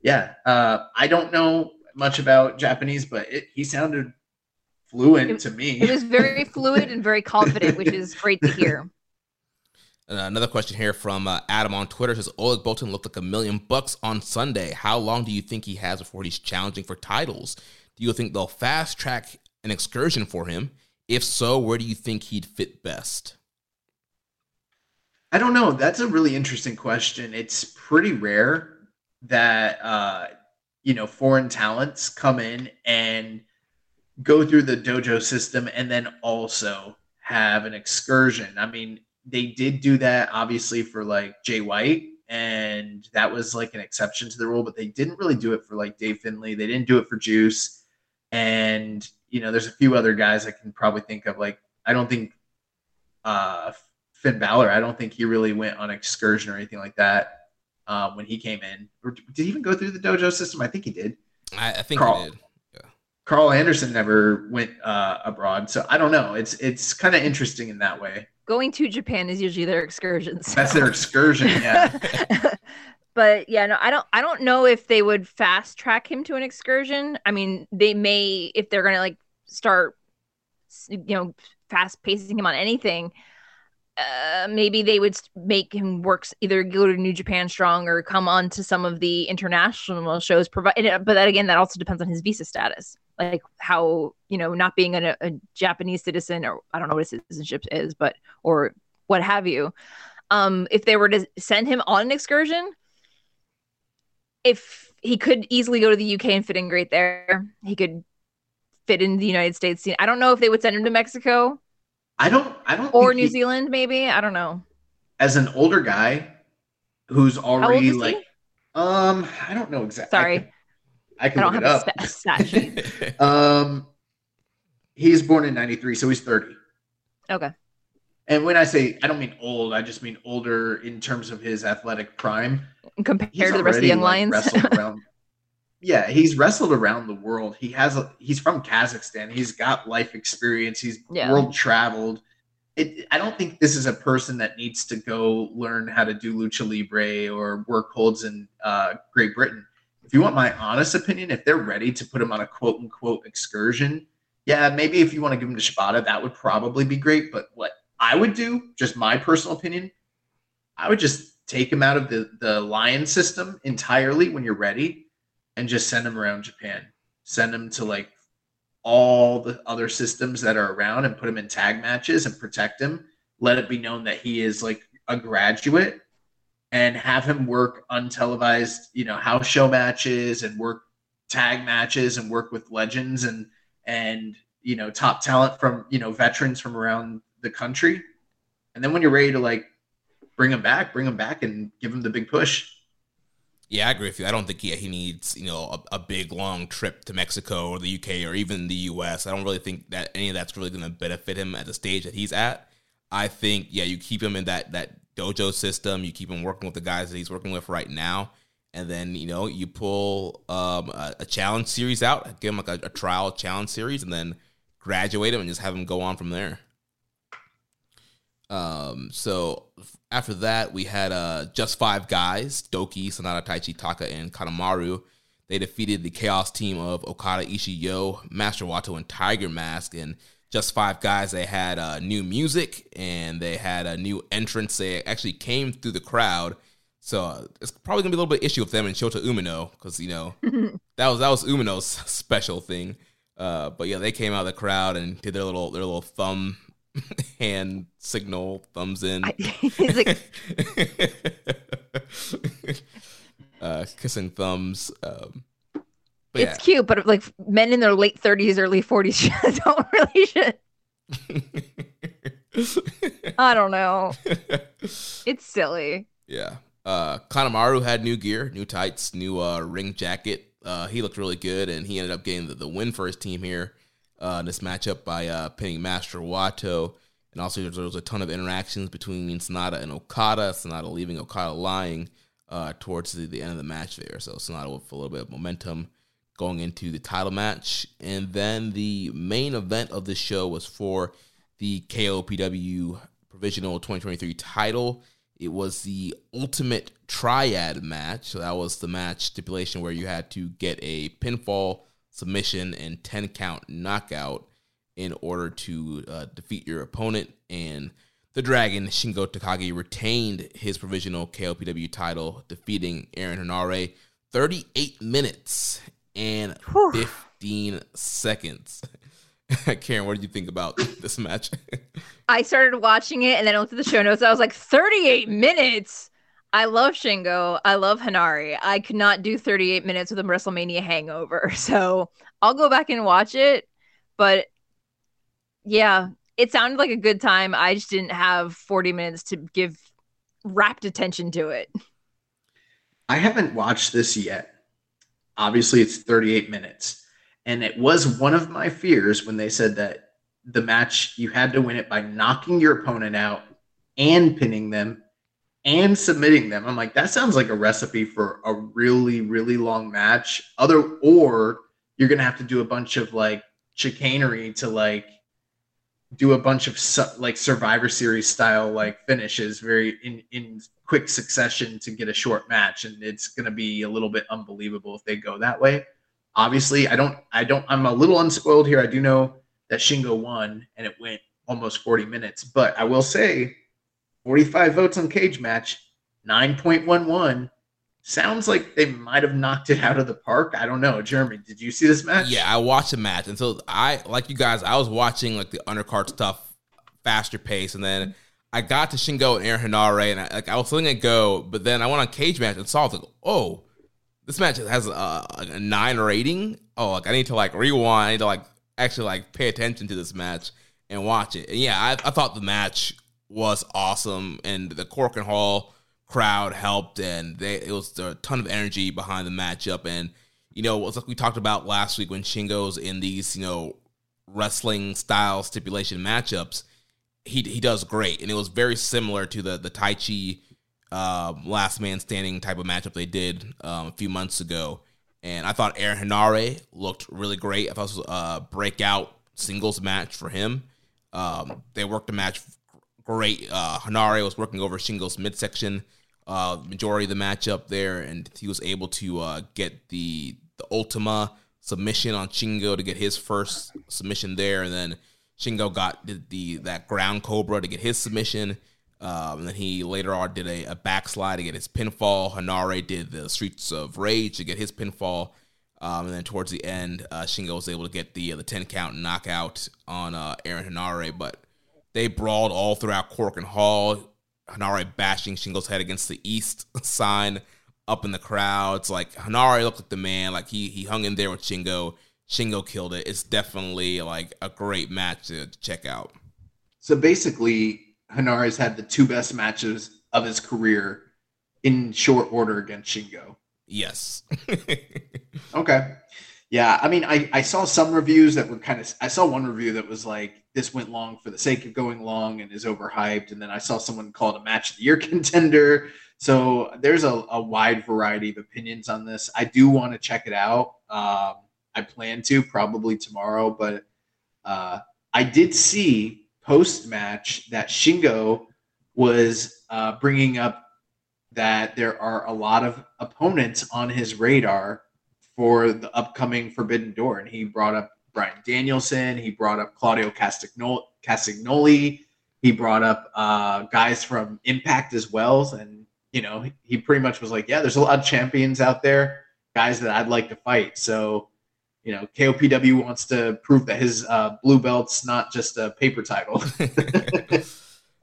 yeah, uh, I don't know much about Japanese, but it, he sounded fluent it, to me. It was very [laughs] fluid and very confident, which is great to hear. [laughs] Uh, another question here from uh, Adam on Twitter says Oleg Boltin looked like a million bucks on Sunday. How long do you think he has before he's challenging for titles? Do you think they'll fast track an excursion for him? If so, where do you think he'd fit best? I don't know. That's a really interesting question. It's pretty rare that uh, you know foreign talents come in and go through the dojo system and then also have an excursion. I mean, they did do that obviously for like Jay White, and that was like an exception to the rule, but they didn't really do it for like Dave Finlay. They didn't do it for Juice. And, you know, there's a few other guys I can probably think of. Like, I don't think uh Finn Balor, I don't think he really went on excursion or anything like that um, when he came in. Or did he even go through the dojo system? I think he did. I, I think Karl, he did. Karl Anderson never went uh, abroad, so I don't know. It's it's kind of interesting in that way. Going to Japan is usually their excursions. That's their excursion, yeah. [laughs] but yeah, no, I don't I don't know if they would fast track him to an excursion. I mean, they may if they're gonna like start you know fast pacing him on anything uh, maybe they would make him work either go to New Japan Strong or come on to some of the international shows. Provide, but that again, that also depends on his visa status, like how you know not being a, a Japanese citizen or I don't know what citizenship is, but or what have you. Um, if they were to send him on an excursion, if he could easily go to the UK and fit in great there, he could fit in the United States. I don't know if they would send him to Mexico I don't. I don't. Or New he, Zealand, maybe. I don't know. As an older guy, who's already like, um, I don't know exactly. Sorry, I can, I, can I look it up. [laughs] [laughs] um, he's born in '93, so he's 30. Okay. And when I say I don't mean old, I just mean older in terms of his athletic prime. Compared he's to the rest of the young like, lions. [laughs] around, yeah, he's wrestled around the world. He has a he's from Kazakhstan. He's got life experience. He's yeah. world traveled. It, I don't think this is a person that needs to go learn how to do lucha libre or work holds in uh, Great Britain. If you want my honest opinion, if they're ready to put him on a quote unquote excursion, yeah, maybe if you want to give him to Shibata, that would probably be great. But what I would do, just my personal opinion, I would just take him out of the the lion system entirely when you're ready and just send him around Japan. Send him to like all the other systems that are around and put him in tag matches and protect him. Let it be known that he is like a graduate and have him work untelevised, you know, house show matches and work tag matches and work with legends and and you know top talent from you know veterans from around the country. And then when you're ready to like bring him back, bring him back and give him the big push. Yeah, I agree with you. I don't think he, he needs, you know, a, a, big long trip to Mexico or the UK or even the US. I don't really think that any of that's really going to benefit him at the stage that he's at. I think, yeah, you keep him in that that dojo system. You keep him working with the guys that he's working with right now, and then you know you pull um, a, a, challenge series out, give him like a, a trial challenge series, and then graduate him and just have him go on from there. Um, so after that, we had uh, just five guys: Douki, Sanada, Taichi, Taka, and Kanemaru. They defeated the Chaos team of Okada, Ishiyo, Master Wato, and Tiger Mask. And just five guys. They had uh, new music and they had a new entrance. They actually came through the crowd. So uh, it's probably gonna be a little bit issue with them and Shota Umino because you know [laughs] that was that was Umino's [laughs] special thing. Uh, but yeah, they came out of the crowd and did their little their little thumb [laughs] hand signal, thumbs in, I, like, uh, kissing thumbs. Um, but it's cute, but like men in their late thirties, early forties [laughs] don't really should. [laughs] I don't know. [laughs] It's silly. Yeah. Uh, Kanemaru had new gear, new tights, new uh, ring jacket. Uh, he looked really good, and he ended up getting the, the win for his team here uh, in this matchup by uh, pinning Master Wato. And also, there was a ton of interactions between Sanada and Okada. Sanada leaving Okada lying uh, towards the, the end of the match there. So Sanada with a little bit of momentum going into the title match. And then the main event of this show was for the KOPW Provisional 2023 title. It was the ultimate triad match. So that was the match stipulation where you had to get a pinfall, submission, and 10 count knockout in order to uh, defeat your opponent. And the Dragon, Shingo Takagi, retained his provisional KOPW title, defeating Aaron Henare 38 minutes and Whew. 15 seconds. [laughs] Karen, what did you think about [laughs] this match? [laughs] I started watching it and then I looked at the show notes. I was like, 38 minutes. I love Shingo. I love Henare. I could not do 38 minutes with a WrestleMania hangover. So I'll go back and watch it. But yeah, it sounded like a good time. I just didn't have 40 minutes to give rapt attention to it. I haven't watched this yet. Obviously, it's 38 minutes. And it was one of my fears when they said that the match, you had to win it by knocking your opponent out and pinning them and submitting them. I'm like, that sounds like a recipe for a really, really long match. Other, or you're to have to do a bunch of like chicanery to like do a bunch of su- like Survivor Series style like finishes very in in quick succession to get a short match, and it's going to be a little bit unbelievable if they go that way. Obviously, I don't, I don't, I'm a little unspoiled here. I do know that Shingo won, and it went almost 40 minutes, but I will say, 45 votes on Cagematch, 9.11. Sounds like they might have knocked it out of the park. I don't know. Jeremy, did you see this match? Yeah, I watched the match, and so I like you guys. I was watching like the undercard stuff, faster pace, and then I got to Shingo and Aaron Henare, and I, like I was letting it go, but then I went on Cagematch and saw like, oh, this match has a, a nine rating. Oh, like I need to like rewind. I need to like actually like pay attention to this match and watch it. And yeah, I, I thought the match was awesome, and the Korakuen Hall crowd helped, and they it was a ton of energy behind the matchup. And you know, it's like we talked about last week when Shingo's in these you know wrestling style stipulation matchups, he he does great, and it was very similar to the the Tai Chi uh, last man standing type of matchup they did um, a few months ago. And I thought Aaron Henare looked really great. I thought it was a breakout singles match for him. Um, they worked the match great. Uh, Henare was working over Shingo's midsection uh, majority of the matchup there, and he was able to uh, get the the Ultima submission on Shingo to get his first submission there, and then Shingo got the, the that ground cobra to get his submission. Um, and then he later on did a, a backslide to get his pinfall. Henare did the Streets of Rage to get his pinfall. Um, and then towards the end, uh, Shingo was able to get the uh, the ten count knockout on uh, Aaron Henare, but they brawled all throughout Korakuen Hall. Henare bashing Shingo's head against the East [laughs] sign up in the crowd. It's like Henare looked like the man. Like he he hung in there with Shingo. Shingo killed it. It's definitely like a great match to check out. So basically, Henare's had the two best matches of his career in short order against Shingo. Yes. [laughs] Okay. Yeah, I mean, I, I saw some reviews that were kind of. I saw one review that was like, "This went long for the sake of going long and is overhyped," and then I saw someone call it a match of the year [laughs] contender. So there's a, a wide variety of opinions on this. I do want to check it out. Um, I plan to probably tomorrow, but uh, I did see post match that Shingo was uh, bringing up that there are a lot of opponents on his radar for the upcoming Forbidden Door. And he brought up Bryan Danielson. He brought up Claudio Castagnoli. He brought up uh, guys from Impact as well. And you know, he pretty much was like, yeah, there's a lot of champions out there, guys that I'd like to fight. So, you know, KOPW wants to prove that his uh, blue belt's not just a paper title. [laughs] [laughs]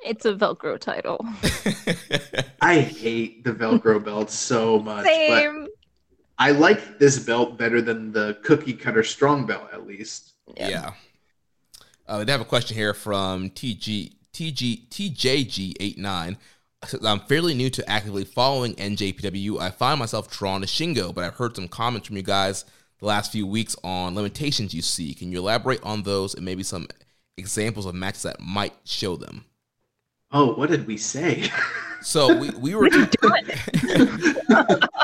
It's a Velcro title. [laughs] I hate the Velcro belt so much. But Same. I like this belt better than the cookie cutter strong belt, at least. Yeah. Uh, they have a question here from TG TG TJG89. Says, I'm fairly new to actively following NJPW. I find myself drawn to Shingo, but I've heard some comments from you guys the last few weeks on limitations you see. Can you elaborate on those and maybe some examples of matches that might show them? Oh, what did we say? So we, we were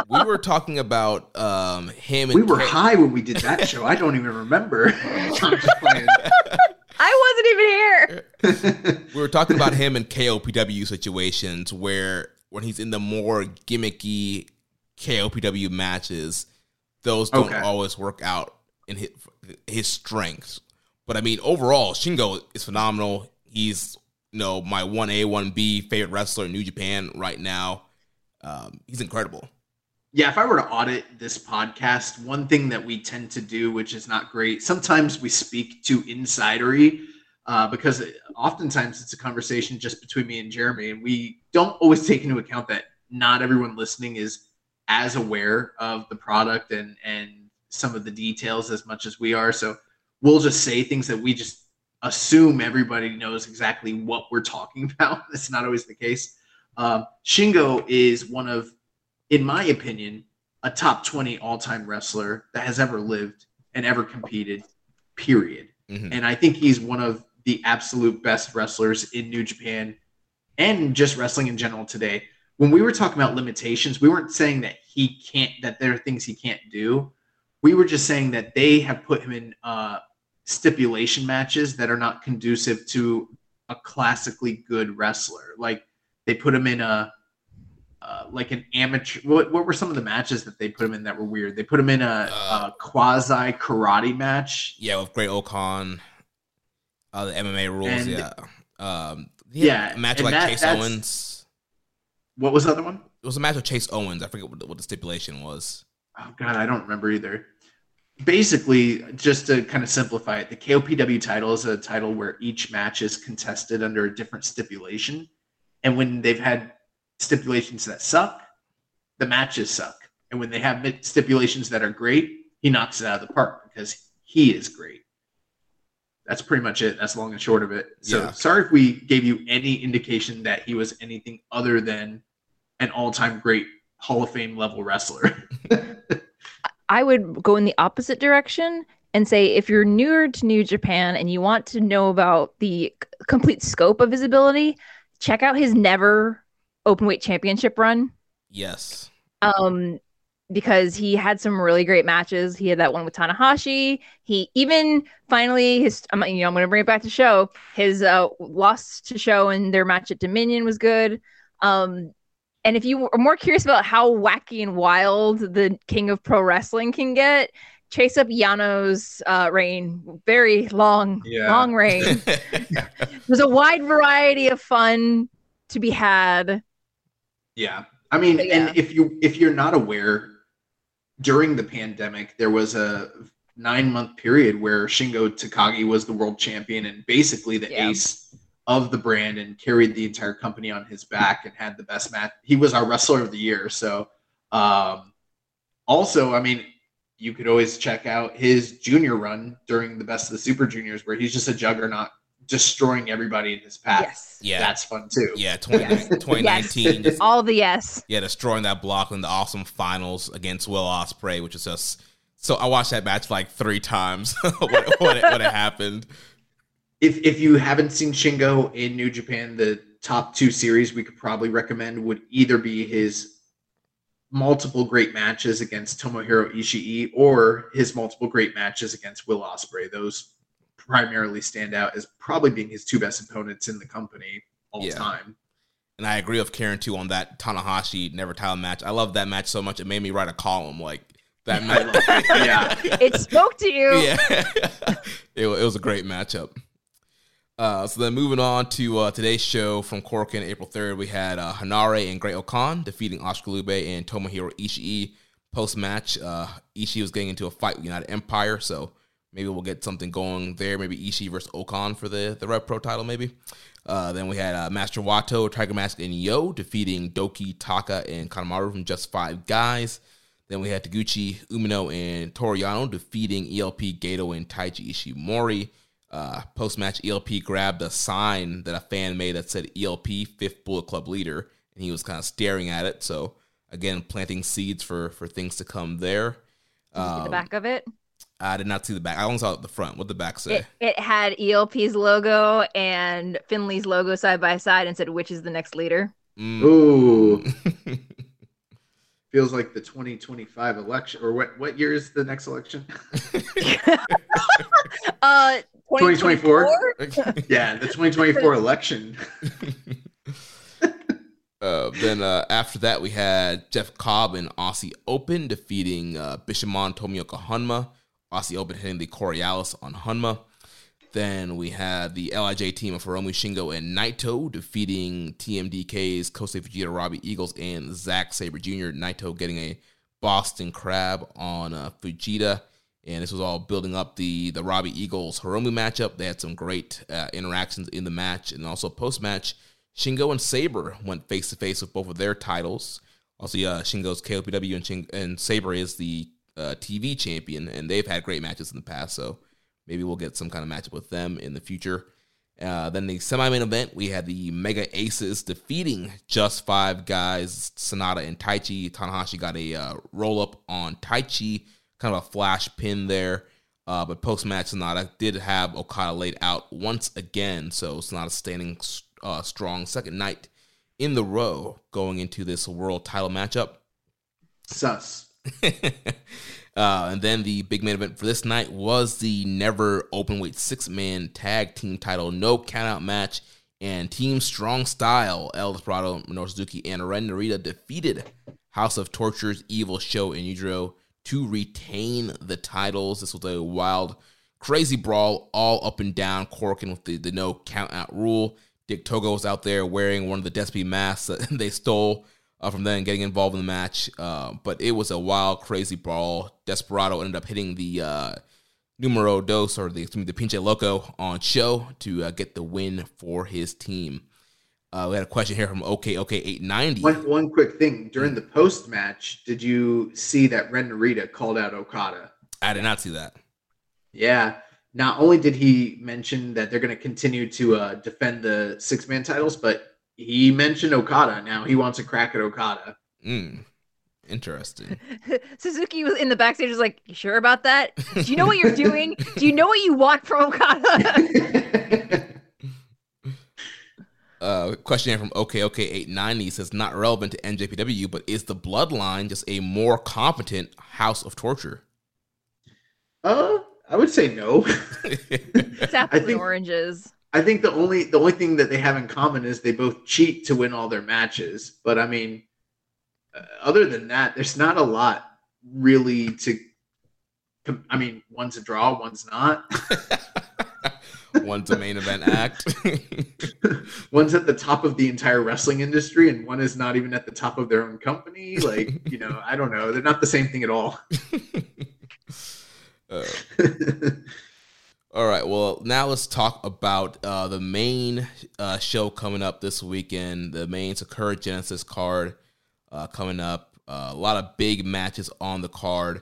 we [laughs] were talking about um, him and we were K- high when we did that show. I don't even remember. [laughs] I'm just playing. I wasn't even here. [laughs] we were talking about him in KOPW situations where when he's in the more gimmicky KOPW matches, those don't Okay. always work out in his, his strengths. But I mean, overall, Shingo is phenomenal. He's you know my one A one B favorite wrestler in New Japan right now. Um, he's incredible. Yeah, if I were to audit this podcast, one thing that we tend to do, which is not great, sometimes we speak too insidery uh, because it- oftentimes it's a conversation just between me and Jeremy, and we don't always take into account that not everyone listening is as aware of the product and and some of the details as much as we are. So we'll just say things that we just assume everybody knows exactly what we're talking [laughs] about. That's not always the case. Um, Shingo is one of in my opinion, a top 20 all time wrestler that has ever lived and ever competed, period. Mhm. And I think he's one of the absolute best wrestlers in New Japan and just wrestling in general today. When we were talking about limitations, we weren't saying that he can't, that there are things he can't do. We were just saying that they have put him in uh, stipulation matches that are not conducive to a classically good wrestler. Like they put him in a, uh, like an amateur. What, what were some of the matches that they put him in that were weird? They put him in a, Uh, a quasi karate match. Yeah, with Great-O-Khan, uh, the MMA rules. And- yeah, um, Yeah, a match like that- Chase Owens. What was the other one? It was a match with Chase Owens. I forget what the, what the stipulation was. Oh God, I don't remember either. Basically, just to kind of simplify it, the KOPW title is a title where each match is contested under a different stipulation, and when they've had stipulations that suck, the matches suck. And when they have stipulations that are great, he knocks it out of the park because he is great. That's pretty much it. That's long and short of it. So Yeah. sorry if we gave you any indication that he was anything other than an all-time great Hall of Fame level wrestler. [laughs] I would go in the opposite direction and say if you're newer to New Japan and you want to know about the complete scope of his ability, check out his never openweight championship run. Yes. Um because he had some really great matches. He had that one with Tanahashi. He even finally his I'm you know I'm going to bring it back to show. His uh loss to SHO and their match at Dominion was good. Um and if you are more curious about how wacky and wild the king of pro wrestling can get, chase up Yano's uh, reign. Very long, Yeah. long reign. [laughs] [laughs] There's a wide variety of fun to be had. Yeah. I mean, But yeah. and if you if you're not aware, during the pandemic, there was a nine month period where Shingo Takagi was the world champion and basically the Yeah. ace of the brand and carried the entire company on his back and had the best match. He was our wrestler of the year. So um also, I mean, you could always check out his junior run during the best of the super juniors where he's just a juggernaut destroying everybody in his path. Yes. Yeah. That's fun too. yeah. 20, [laughs] 2019. just- All the yes. yeah, destroying that block in the awesome finals against Will Ospreay, which is just so. I watched that match like three times when, when, it, when it happened. If if you haven't seen Shingo in New Japan, the top two series we could probably recommend would either be his multiple great matches against Tomohiro Ishii or his multiple great matches against Will Ospreay. Those primarily stand out as probably being his two best opponents in the company all Yeah. time. And I agree with Karen too on that Tanahashi never title match. I love that match so much it made me write a column like that [laughs] I match. it. Yeah. It spoke to you. [laughs] yeah, [laughs] it, it was a great matchup. Uh, so then moving on to uh, today's show from Korakuen, April 3rd, we had uh, Henare and Great-O-Khan defeating Oskar and Tomohiro Ishii. Post match, uh, Ishii was getting into a fight with United Empire, so maybe we'll get something going there. Maybe Ishii versus O-Khan for the, the Rev Pro title, maybe. Uh, then we had uh, Master Wato, Tiger Mask, and Yo defeating Douki, Taka, and Kanemaru from just five guys. Then we had Taguchi, Umino, and Toru Yano defeating ELP, Gedo, and Taiji Ishimori. Uh, Post match, ELP grabbed a sign that a fan made that said ELP, Fifth Bullet Club Leader, and he was kind of staring at it. So, again, planting seeds for for things to come there. Did you see the back of it? I did not see the back. I only saw the front. What the back say? It, it had ELP's logo and Finley's logo side by side and said, which is the next leader? Mm. Ooh, [laughs] feels like the 2025 election, or what? What year is the next election? [laughs] [laughs] Uh, 2024? yeah, the 2024 election. [laughs] Uh, then uh, after that, we had Jeff Cobb and Aussie Open defeating uh, Bishamon Tomoaki Honma. Aussie Open hitting the Coriolis on Honma. Then we had the LIJ team of Hiromu Shingo and Naito defeating TMDK's Kosei Fujita, Robbie Eagles, and Zack Sabre Jr. Naito getting a Boston Crab on uh, Fujita. And this was all building up the the Robbie Eagles Hiromu matchup. They had some great uh, interactions in the match, and also post match, Shingo and Sabre went face to face with both of their titles. Also, uh, Shingo's KOPW and, Shing- and Sabre is the uh, TV champion, and they've had great matches in the past. So maybe we'll get some kind of matchup with them in the future. Uh, then the semi-main event, we had the Mega Aces defeating just five guys, Sanada and Taichi. Tanahashi got a uh, roll up on Taichi, kind of a flash pin there. Uh, but post match, Sanada did have Okada laid out once again, so Sanada standing uh, strong second night in the row going into this world title matchup. Sus. [laughs] uh, and then the big main event for this night was the never open weight six man tag team title no countout match. And Team Strong Style, El Desperado, Minoru Suzuki, and Ren Narita defeated House of Torture's Evil SHO and Yujiro to retain the titles. This was a wild, crazy brawl all up and down, Korakuen with the, the no count out rule. Dick Togo was out there wearing one of the Despy masks that [laughs] they stole uh, from them getting involved in the match. Uh, but it was a wild, crazy brawl. Desperado ended up hitting the uh, numero dos or the, excuse me, the pinche loco on SHO to uh, get the win for his team. Uh, we had a question here from OK OK 890. One, one quick thing during the post match, did you see that Ren Narita called out Okada? I did not see that. Yeah. Not only did he mention that they're going to continue to uh, defend the six man titles, but he mentioned Okada. Now he wants a crack at Okada. Mm, interesting. [laughs] Suzuki was in the backstage, was like, "You sure about that? Do you know what you're [laughs] doing? Do you know what you want from Okada?" [laughs] Uh, question here from OK OK 890 says not relevant to NJPW, but is the Bloodline just a more competent House of Torture? uh, I would say no. [laughs] it's apples I think- and oranges. I think the only the only thing that they have in common is they both cheat to win all their matches. But I mean, uh, other than that, there's not a lot really to. I mean, one's a draw, one's not. [laughs] One's a main event act. [laughs] one's at the top of the entire wrestling industry, and one is not even at the top of their own company. Like, you know, I don't know. They're not the same thing at all. [laughs] Uh, all right. Well, now let's talk about uh, the main uh, show coming up this weekend. The main Sakura Genesis card uh, coming up. Uh, a lot of big matches on the card.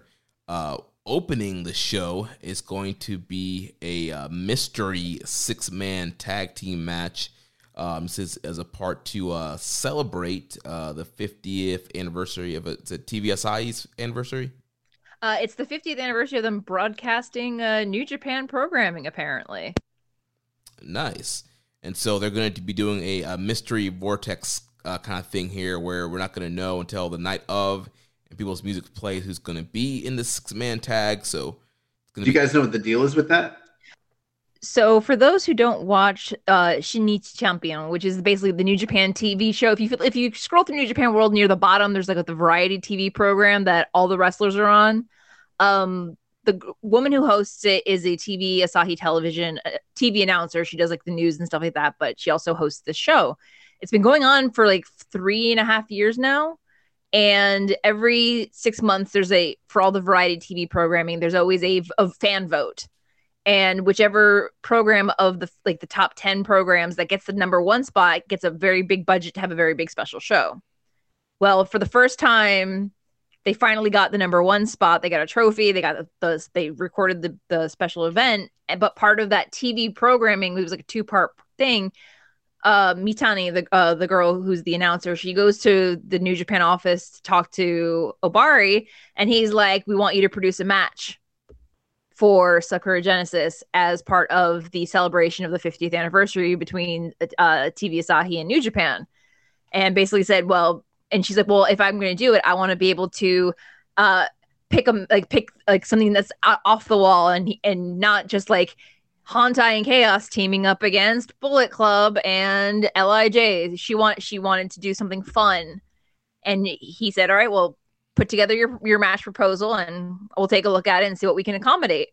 Opening the show is going to be a uh, mystery six man tag team match. Um, this is as a part to uh, celebrate uh, the 50th anniversary of it. Is it TV Asahi's anniversary? Uh, it's the 50th anniversary of them broadcasting uh, New Japan programming, apparently. Nice. And so they're going to be doing a, a mystery vortex uh, kind of thing here where we're not going to know until the night of and people's music plays who's going to be in the six man tag. So it's going Do to you be guys know what the deal is with that? So, for those who don't watch uh, Shinichi Champion, which is basically the New Japan TV show, if you if you scroll through New Japan World near the bottom, there's like the variety TV program that all the wrestlers are on. Um, the woman who hosts it is a TV Asahi television uh, TV announcer. She does like the news and stuff like that, but she also hosts this show. It's been going on for like three and a half years now. And every six months, there's a for all the variety TV programming. There's always a, a fan vote, and whichever program of the like the top ten programs that gets the number one spot gets a very big budget to have a very big special show. Well, for the first time, they finally got the number one spot. They got a trophy. They got the, the they recorded the the special event. But part of that TV programming, it was like a two part thing. Uh, Mitani, the uh, the girl who's the announcer, she goes to the New Japan office to talk to Obari, and he's like, "We want you to produce a match for Sakura Genesis as part of the celebration of the 50th anniversary between uh, TV Asahi and New Japan." And basically said, "Well, and she's like, well, if I'm going to do it, I want to be able to uh, pick them, like pick like something that's off the wall and and not just like Hontai and Chaos teaming up against Bullet Club and Lij. She want she wanted to do something fun, and he said, all right, well, put together your your match proposal and we'll take a look at it and see what we can accommodate.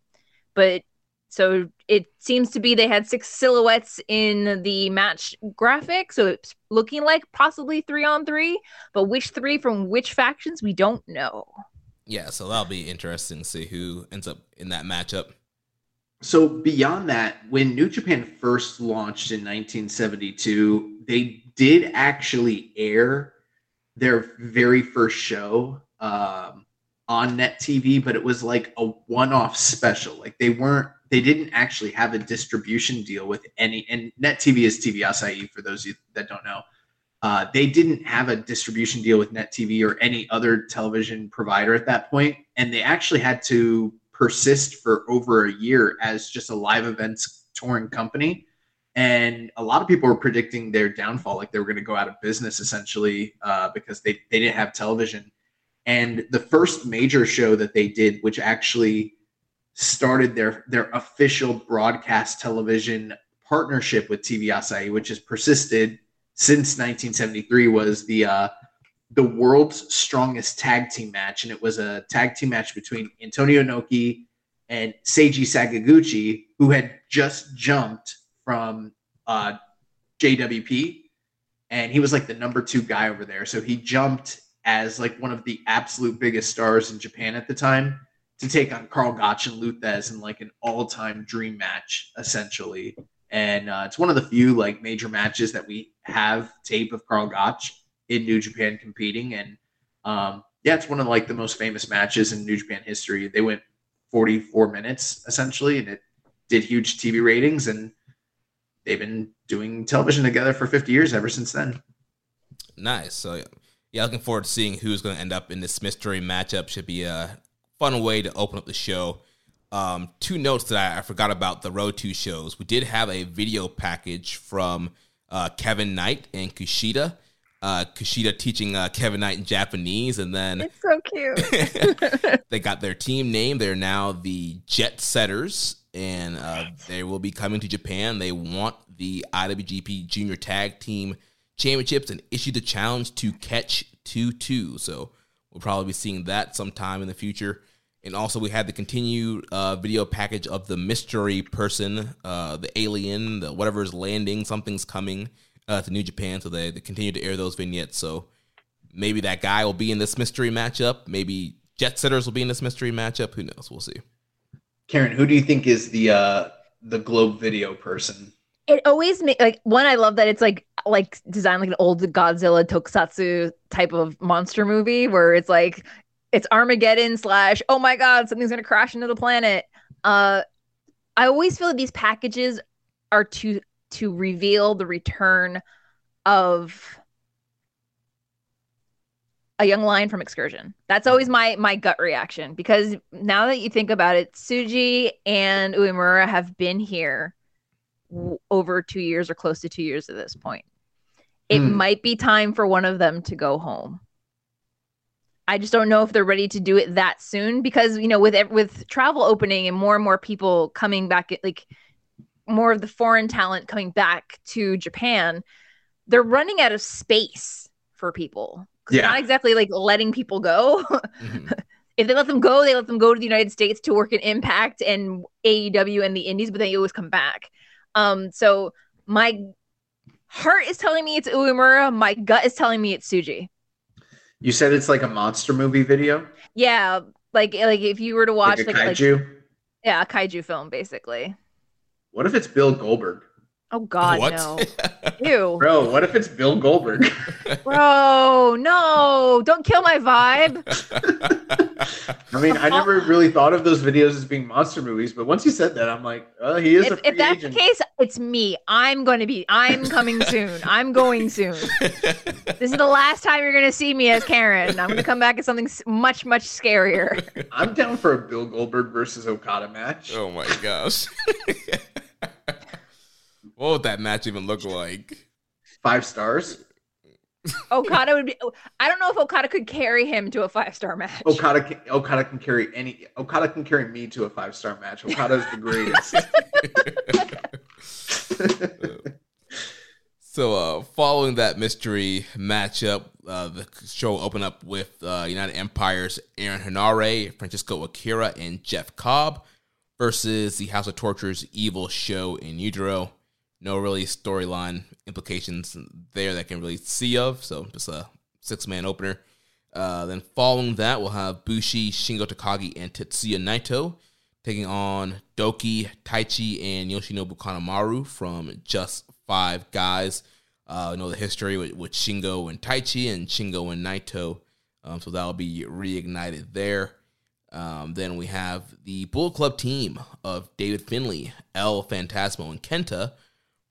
But so it seems to be they had six silhouettes in the match graphic. So it's looking like possibly three on three, but which three from which factions, we don't know. Yeah, so that'll be interesting to see who ends up in that matchup. So beyond that, when New Japan first launched in 1972, they did actually air their very first show um, on net TV, but it was like a one-off special. Like they weren't they didn't actually have a distribution deal with any and net tv is tv asahi for those that don't know uh, they didn't have a distribution deal with net tv or any other television provider at that point and they actually had to persist for over a year as just a live events touring company. And a lot of people were predicting their downfall like they were going to go out of business essentially uh, because they, they didn't have television. And the first major show that they did which actually started their their official broadcast television partnership with TV Asahi, which has persisted since 1973, was the uh, the world's strongest tag team match, and it was a tag team match between Antonio Inoki and Seiji Sakaguchi, who had just jumped from uh, JWP, and he was like the number two guy over there. So he jumped as like one of the absolute biggest stars in Japan at the time to take on Karl Gotch and Lou Thesz in like an all-time dream match, essentially. And uh, it's one of the few like major matches that we have tape of Karl Gotch in New Japan competing. And um, yeah, it's one of like the most famous matches in New Japan history. They went 44 minutes essentially, and it did huge TV ratings. And they've been doing television together for 50 years ever since then. Nice. So yeah, looking forward to seeing who's going to end up in this mystery matchup. Should be a fun way to open up the show. Um, two notes that I, I, forgot about the Road 2 shows. We did have a video package from uh, Kevin Knight and Kushida. Uh, Kushida teaching uh, Kevin Knight in Japanese, and then it's so cute. [laughs] they got their team name. They're now the Jet Setters, and uh, they will be coming to Japan. They want the IWGP Junior Tag Team Championships and issue the challenge to catch two two. So we'll probably be seeing that sometime in the future. And also, we had the continued uh, video package of the mystery person, uh, the alien, the whatever is landing, something's coming uh, to New Japan. So they, they continue to air those vignettes. So maybe that guy will be in this mystery matchup. Maybe Jet Setters will be in this mystery matchup. Who knows? We'll see. Karen, who do you think is the uh, the Globe Video person? It always make like one. I love that it's like like designed like an old Godzilla tokusatsu type of monster movie where it's like it's Armageddon slash oh my god something's gonna crash into the planet. Uh, I always feel that these packages are to to reveal the return of a young lion from excursion. That's always my my gut reaction because now that you think about it, Tsuji and Uemura have been here w- over two years or close to two years at this point. It hmm. might be time for one of them to go home. I just don't know if they're ready to do it that soon because you know with with travel opening and more and more people coming back like more of the foreign talent coming back to Japan, they're running out of space for people. Yeah. Not exactly like letting people go. [laughs] mm-hmm. if they let them go, they let them go to the United States to work in Impact and AEW and the Indies, but they always come back. Um, so my heart is telling me it's Uemura. My gut is telling me it's Tsuji. You said it's like a monster movie video, Yeah, like like if you were to watch like like, like yeah, a kaiju film basically. What if it's Bill Goldberg, Oh God, what? no. [laughs] Ew. bro? What if it's Bill Goldberg? [laughs] Bro, no, don't kill my vibe. I mean, I never really thought of those videos as being monster movies, but once you said that, I'm like, oh, he is a If, free if that's agent. the case, it's me. I'm going to be, I'm coming soon. I'm going soon. [laughs] This is the last time you're going to see me as Karen. I'm going to come back as something much, much scarier. I'm down for a Bill Goldberg versus Okada match. oh my gosh. What would that match even look like? Five stars. Okada would be, I don't know if Okada could carry him to a five star match. Okada can, Okada can carry any. Okada can carry me to a five star match. Okada's the greatest. [laughs] So, uh, following that mystery matchup, uh, the show opened up with uh, United Empire's Aaron Henare, Francesco Akira, and Jeff Cobb versus the House of Torture's Evil SHO in Yujiro. No really storyline implications there that can really see of, so just a six man opener. Uh, then following that, we'll have Bushi, Shingo Takagi, and Tetsuya Naito taking on Douki, Taichi, and Yoshinobu Kanemaru from Just Five Guys. Uh, you know the history with, with Shingo and Taichi and Shingo and Naito. Um, so that'll be reignited there. Um, then we have the Bullet Club team of David Finley, El Fantasmo, and Kenta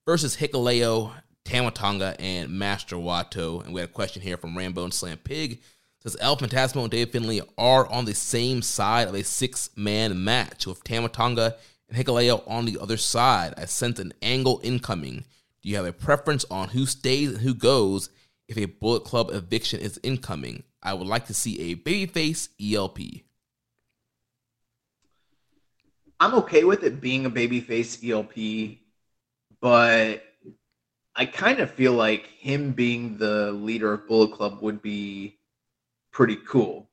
versus Hikuleo, Tamatonga, and Master Wato. And we had a question here from Rambo and Slam Pig. Says El Fantasmo and Dave Finley are on the same side of a six man match with Tamatonga and Hikuleo on the other side. I sense an angle incoming. Do you have a preference on who stays and who goes if a Bullet Club eviction is incoming? I would like to see a babyface ELP. I'm okay with it being a babyface ELP, but I kind of feel like him being the leader of Bullet Club would be pretty cool.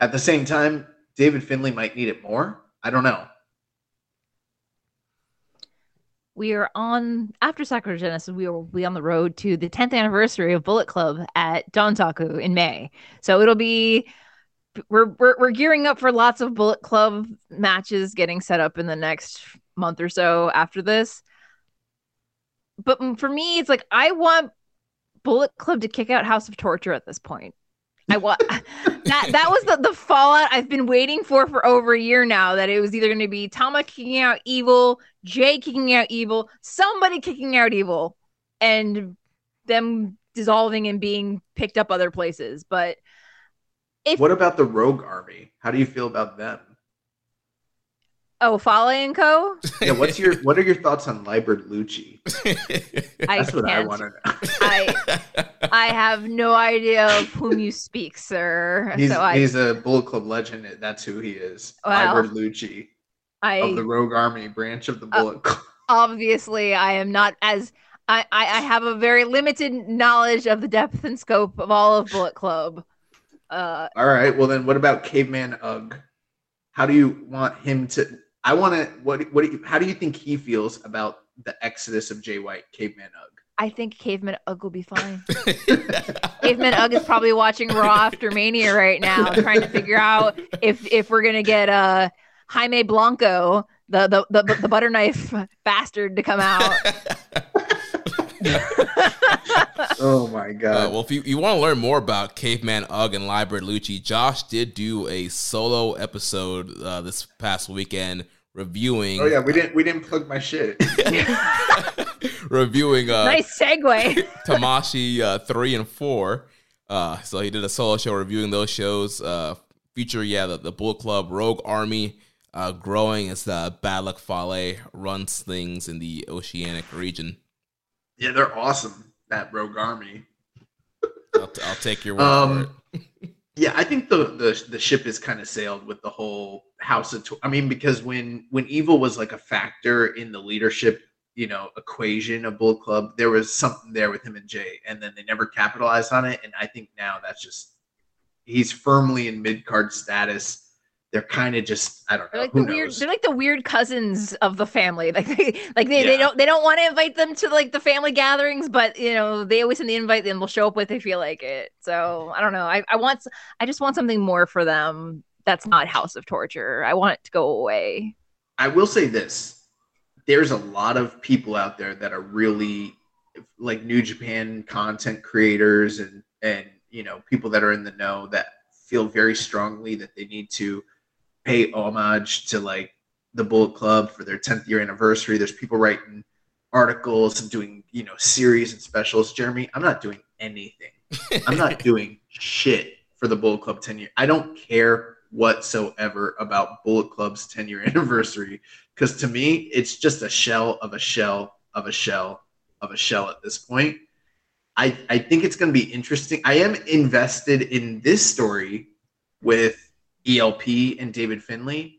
At the same time, David Finley might need it more. I don't know. we are on after Sakura Genesis. We will be on the road to the 10th anniversary of Bullet Club at Dontaku in May. So it'll be we're, we're we're gearing up for lots of Bullet Club matches getting set up in the next month or so after this. But for me, it's like I want Bullet Club to kick out House of Torture at this point. I want [laughs] that that was the, the fallout I've been waiting for for over a year now. That it was either going to be Tama kicking out Evil, Jay kicking out Evil, somebody kicking out Evil, and them dissolving and being picked up other places. But if What about the Rogue Army? How do you feel about them? Oh Fale and Co, [laughs] Yeah, what's your what are your thoughts on Libert Lucci? I That's what I want to know. I I have no idea of whom you speak, sir. He's so I he's a Bullet Club legend. That's who he is. Wow. Libert Lucci I of the Rogue Army branch of the Uh, Bullet Club. obviously I am not as I, I I have a very limited knowledge of the depth and scope of all of Bullet Club. Uh, All right. Well, then what about Caveman Ugg? How do you want him to? I want to. What? What? How do you think he feels about the exodus of Jay White, Caveman Ugg? I think Caveman Ugg will be fine. [laughs] Caveman Ugg is probably watching Raw after Mania right now, trying to figure out if if we're gonna get uh Jaime Blanco, the the the, the butter knife bastard, to come out. [laughs] [laughs] Oh my Uh, god. well, if you, you want to learn more about Caveman Ugg and Libert Lucci, Josh did do a solo episode uh, this past weekend reviewing oh yeah, we didn't we didn't plug my shit. [laughs] reviewing uh, nice segue. [laughs] Tamashi uh, three and four. Uh, so he did a solo show reviewing those shows. Uh, feature yeah the, the Bullet Club Rogue Army uh, growing as the Bad Luck Fale runs things in the Oceanic region. Yeah, they're awesome. That Rogue Army. I'll, t- I'll take your word Um. Yeah, I think the the the ship is kind of sailed with the whole House of. Tw- I mean, because when when evil was like a factor in the leadership, you know, equation of Bull Club, there was something there with him and Jay, and then they never capitalized on it. And I think now that's just he's firmly in mid card status. They're kind of just I don't know. They're like Who the weird. knows? They're like the weird cousins of the family. [laughs] Like they, like they, they don't they don't want to invite them to like the family gatherings, but you know they always send the invite and they'll show up when they feel like it. So I don't know. I I want I just want something more for them. That's not House of Torture. I want it to go away. I will say this: there's a lot of people out there that are really like New Japan content creators and and you know people that are in the know that feel very strongly that they need to pay homage to like the Bullet Club for their 10th year anniversary. There's people writing articles and doing you know series and specials. Jeremy, I'm not doing anything. I'm not [laughs] doing shit for the Bullet Club 10 year. I don't care whatsoever about Bullet Club's 10 year [laughs] anniversary because to me, it's just a shell of a shell of a shell of a shell at this point. I, I think it's going to be interesting. I am invested in this story with ELP and David Finley,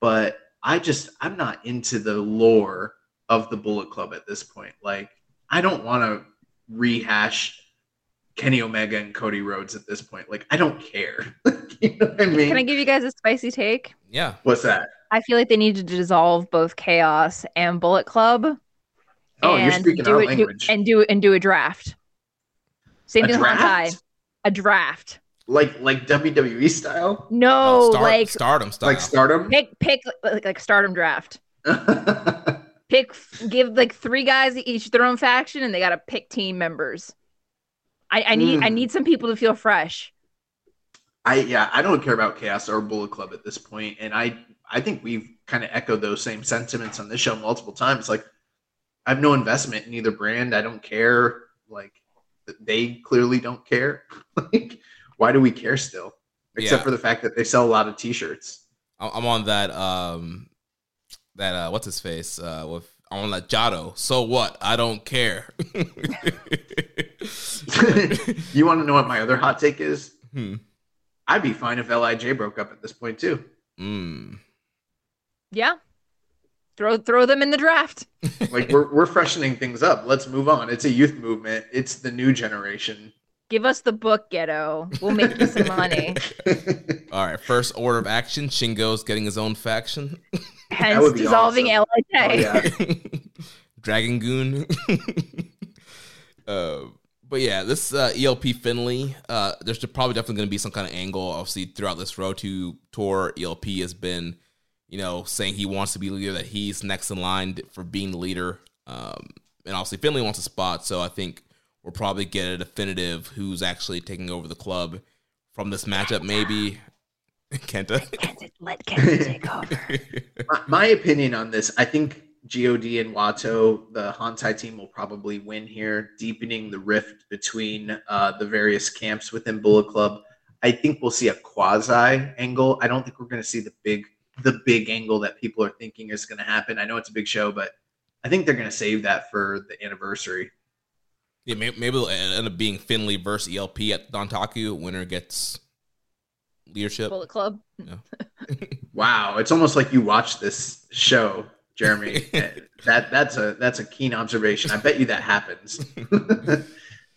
but I just, I'm not into the lore of the Bullet Club at this point. Like, I don't want to rehash Kenny Omega and Cody Rhodes at this point. Like, I don't care. [laughs] you know what I mean? Can I give you guys a spicy take? Yeah. What's that? I feel like they need to dissolve both Chaos and Bullet Club. Oh, you're and speaking do our it- do- language. and do and do a draft. Same A thing with Hontai. draft? A draft. Like like WWE style? No, Oh, Star- like stardom style. Like Stardom? pick pick like, like Stardom draft. [laughs] Pick give like three guys each their own faction, and they got to pick team members. I, I need I Hmm. need some people to feel fresh. I yeah, I don't care about Chaos or Bullet Club at this point, and I I think we've kind of echoed those same sentiments on this show multiple times. Like, I have no investment in either brand. I don't care. Like, they clearly don't care. [laughs] like, why do we care still? Except Yeah. for the fact that they sell a lot of T-shirts. I- I'm on that um that uh what's his face uh with I'm on that Jado. So what? I don't care. [laughs] you want to know what my other hot take is? Hmm. I'd be fine if Lij broke up at this point too. Mm. Yeah, throw throw them in the draft. Like we're we're freshening things up. Let's move on. It's a youth movement. It's the new generation. Give us the book, Gedo. We'll make you some money. [laughs] All right, first order of action, Shingo's getting his own faction. Hence would dissolving awesome. LIJ. Oh, yeah. [laughs] [laughs] Dragon Goon. uh, but yeah, this uh, ELP Finley, uh, there's probably definitely going to be some kind of angle. Obviously, throughout this Road to Tour, ELP has been, you know, saying he wants to be leader, that he's next in line for being the leader. Um, and obviously, Finley wants a spot, so I think we'll probably get a definitive who's actually taking over the club from this matchup. Maybe [laughs] Kenta. Let Kenta take over. [laughs] my, my opinion on this, I think God and Wato, the Hontai team, will probably win here, deepening the rift between uh, the various camps within Bullet Club. I think we'll see a quasi angle. I don't think we're going to see the big the big angle that people are thinking is going to happen. I know it's a big show, but I think they're going to save that for the anniversary. Yeah, may- maybe it'll end up being Finley versus ELP at Dontaku. Winner gets leadership. Bullet Club. [laughs] Wow, it's almost like you watch this show, Jeremy. [laughs] that that's a that's a keen observation. I bet you that happens. [laughs]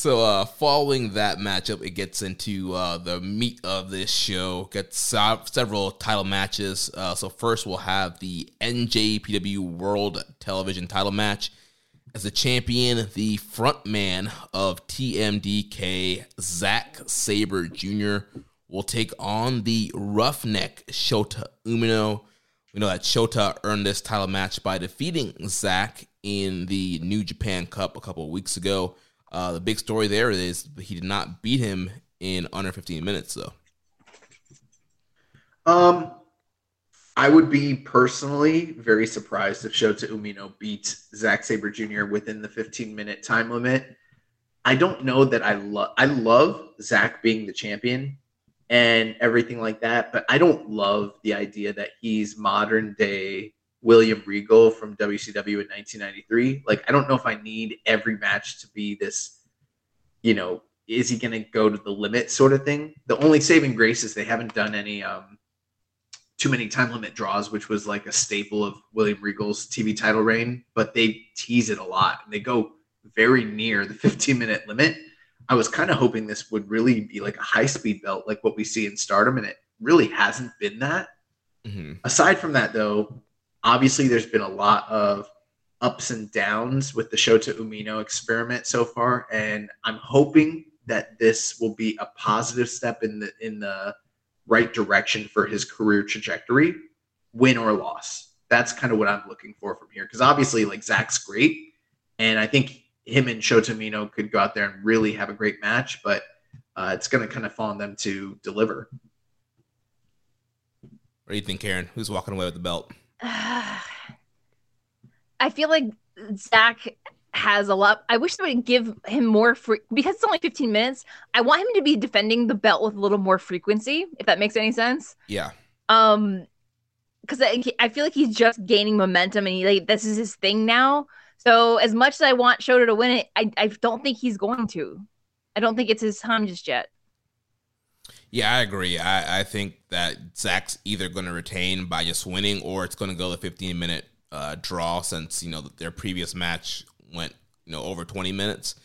So, uh, following that matchup, it gets into uh, the meat of this show. Gets se- several title matches. Uh, so, first, we'll have the NJPW World Television title match. As the champion, the front man of TMDK, Zack Sabre Jr., will take on the roughneck Shota Umino. We know that Shota earned this title match by defeating Zack in the New Japan Cup a couple weeks ago. Uh, the big story there is he did not beat him in under 15 minutes, though. Um, I would be personally very surprised if Shota Umino beat Zack Sabre Jr. within the 15 minute time limit. I don't know that I love I love Zach being the champion and everything like that, but I don't love the idea that he's modern day William Regal from WCW in 1993. Like I don't know if I need every match to be this, you know, is he going to go to the limit sort of thing? The only saving grace is they haven't done any um too many time limit draws, which was like a staple of William Regal's TV title reign, but they tease it a lot and they go very near the 15 minute limit. I was kind of hoping this would really be like a high speed belt, like what we see in Stardom, and it really hasn't been that. Mm-hmm. Aside from that, though, obviously there's been a lot of ups and downs with the Shota Umino experiment so far, and I'm hoping that this will be a positive step in the in the right direction for his career trajectory, win or loss. That's kind of what I'm looking for from here. Because obviously, like Zach's great, and I think him and Shota Umino could go out there and really have a great match, but uh, it's going to kind of fall on them to deliver. What do you think, Karen? Who's walking away with the belt? I feel like Zack has a lot. I wish they would give him more free because it's only 15 minutes. I want him to be defending the belt with a little more frequency, if that makes any sense. Yeah. Um, because I, I feel like he's just gaining momentum and he like this is his thing now. So as much as I want Shota to win it, I, I don't think he's going to. I don't think it's his time just yet. Yeah, I agree. I, I think that Zack's either going to retain by just winning or it's going to go the 15 minute uh, draw since, you know, their previous match went, you know, over 20 minutes.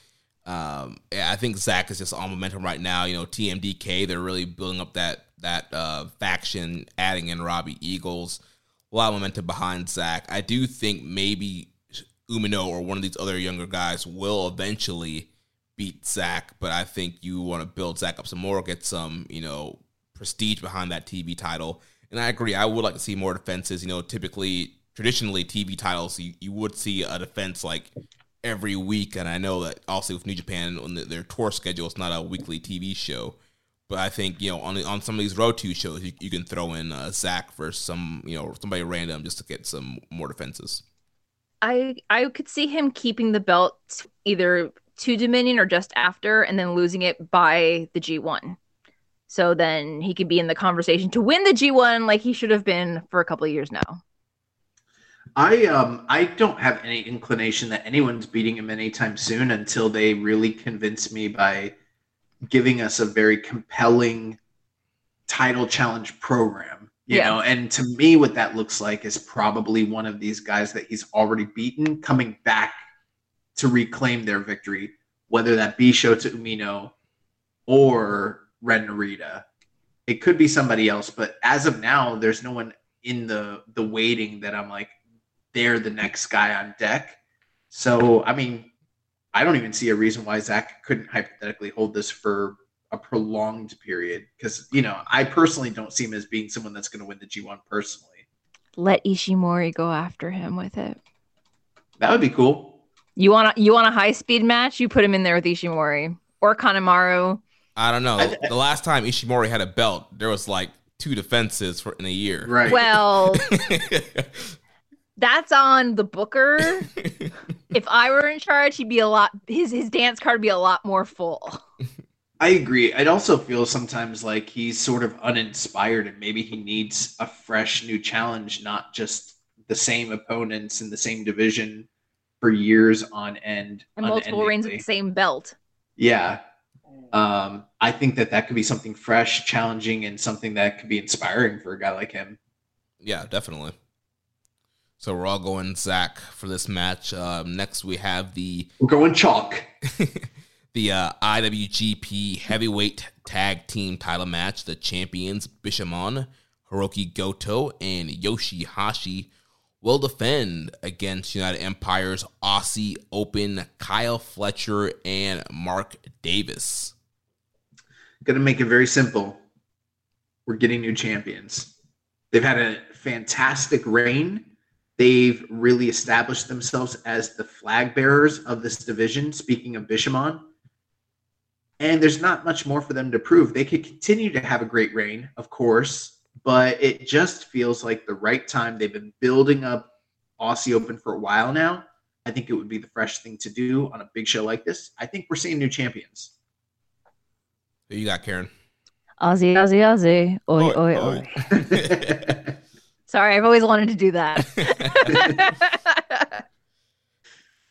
Um, yeah, I think Zack is just on momentum right now. You know, TMDK, they're really building up that that uh, faction, adding in Robbie Eagles. A lot of momentum behind Zack. I do think maybe Umino or one of these other younger guys will eventually beat Zack, but I think you want to build Zack up some more, get some, you know, prestige behind that TV title. And I agree, I would like to see more defenses. You know, typically, traditionally, TV titles, you, you would see a defense like every week. And I know that also with New Japan, on the, their tour schedule, it's not a weekly TV show. But I think you know on on some of these road two shows, you, you can throw in uh, Zack for some you know somebody random just to get some more defenses. I I could see him keeping the belt either to Dominion or just after, and then losing it by the G1. So then he could be in the conversation to win the G1 like he should have been for a couple of years now. I um I don't have any inclination that anyone's beating him anytime soon until they really convince me by giving us a very compelling title challenge program. You yeah. know, and to me what that looks like is probably one of these guys that he's already beaten coming back to reclaim their victory, whether that be Shota Umino or Ren Narita. It could be somebody else, but as of now, there's no one in the the waiting that I'm like, they're the next guy on deck. So I mean, I don't even see a reason why Zack couldn't hypothetically hold this for a prolonged period because you know I personally don't see him as being someone that's going to win the G1 personally. Let Ishimori go after him with it. That would be cool. You want a, you want a high speed match? You put him in there with Ishimori or Kanemaru. I don't know. the last time Ishimori had a belt, there was like two defenses for in a year. Right. Well, [laughs] that's on the booker. [laughs] if I were in charge, he'd be a lot. His his dance card would be a lot more full. I agree. I'd also feel sometimes like he's sort of uninspired and maybe he needs a fresh new challenge, not just the same opponents in the same division for years on end. And multiple reigns with the same belt. Yeah. Um, I think that that could be something fresh, challenging, and something that could be inspiring for a guy like him. Yeah, definitely. So we're all going Zack for this match. Um, next, we have the we're going chalk. [laughs] the uh, IWGP Heavyweight Tag Team Title match. The champions Bishamon, Hiroki Goto, and Yoshihashi will defend against United Empire's Aussie Open, Kyle Fletcher and Mark Davis. Going to make it very simple. We're getting new champions. They've had a fantastic reign. They've really established themselves as the flag bearers of this division. Speaking of Bishamon, and there's not much more for them to prove. They could continue to have a great reign, of course, but it just feels like the right time. They've been building up Aussie Open for a while now. I think it would be the fresh thing to do on a big show like this. I think we're seeing new champions. Who you got, Karen? Aussie, Aussie, Aussie. Oi, oi, oi. oi. [laughs] Sorry, I've always wanted to do that. [laughs]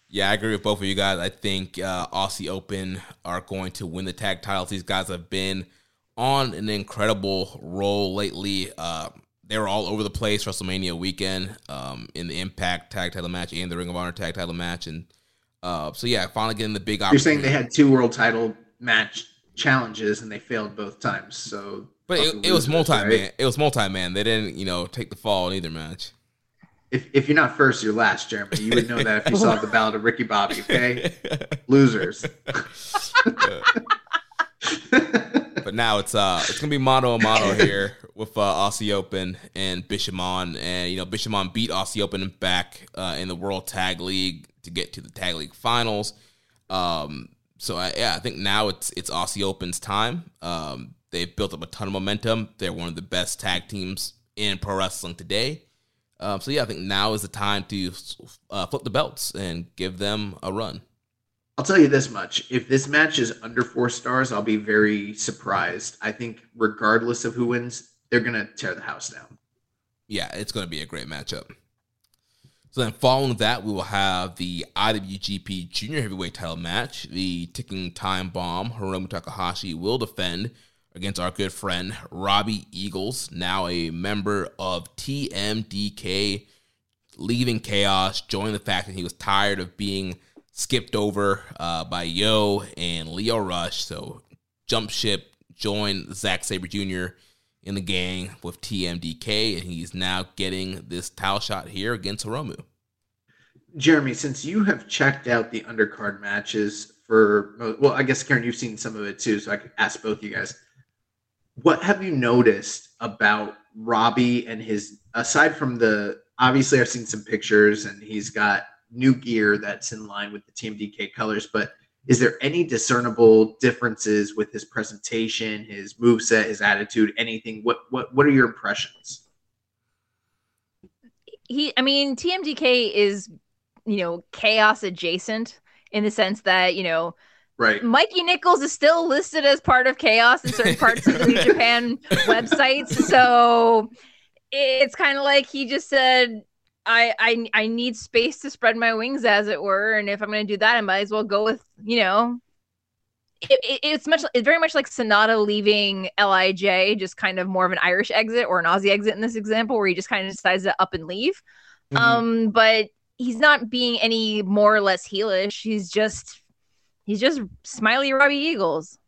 yeah, I agree with both of you guys. I think uh, Aussie Open are going to win the tag titles. These guys have been on an incredible roll lately. Uh, they were all over the place WrestleMania weekend um, in the Impact tag title match and the Ring of Honor tag title match, and uh, so yeah, finally getting the big. You're saying they had two world title match challenges and they failed both times. So, but it, it was multi man. Right? It was multi man. They didn't, you know, take the fall in either match. If, if you're not first, you're last, Jeremy. You would know that if you saw the Ballad of Ricky Bobby. Okay, [laughs] losers. [laughs] [laughs] but now it's uh it's gonna be mono a mono here with uh, Aussie Open and Bishamon, and you know Bishamon beat Aussie Open back uh, in the World Tag League to get to the Tag League Finals. Um, so I, yeah, I think now it's it's Aussie Open's time. Um, they've built up a ton of momentum. They're one of the best tag teams in pro wrestling today. Um, so yeah, I think now is the time to uh, flip the belts and give them a run. I'll tell you this much: if this match is under four stars, I'll be very surprised. I think regardless of who wins, they're gonna tear the house down. Yeah, it's gonna be a great matchup. So then, following that, we will have the IWGP Junior Heavyweight Title match. The ticking time bomb Hiromu Takahashi will defend against our good friend Robbie Eagles, now a member of TMDK, leaving Chaos, joining the fact that he was tired of being skipped over uh, by YOH and Lio Rush. So, jump ship, join Zack Sabre Jr. in the gang with TMDK, and he's now getting this title shot here against Hiromu. Jeremy, since you have checked out the undercard matches for, well, I guess Karen, you've seen some of it too, so I could ask both you guys. What have you noticed about Robbie and his, aside from the, obviously I've seen some pictures and he's got new gear that's in line with the TMDK colors, but is there any discernible differences with his presentation, his move set, his attitude, anything? What what what are your impressions? He I mean TMDK is you know chaos adjacent in the sense that you know right Mikey Nicholls is still listed as part of chaos in certain parts of the [laughs] New japan websites so it's kind of like he just said I, I I need space to spread my wings, as it were, and if I'm going to do that, I might as well go with you know. It, it, it's much it's very much like Sanada leaving Lij, just kind of more of an Irish exit or an Aussie exit in this example, where he just kind of decides to up and leave. Mm-hmm. Um, but he's not being any more or less heelish. He's just he's just smiley Robbie Eagles.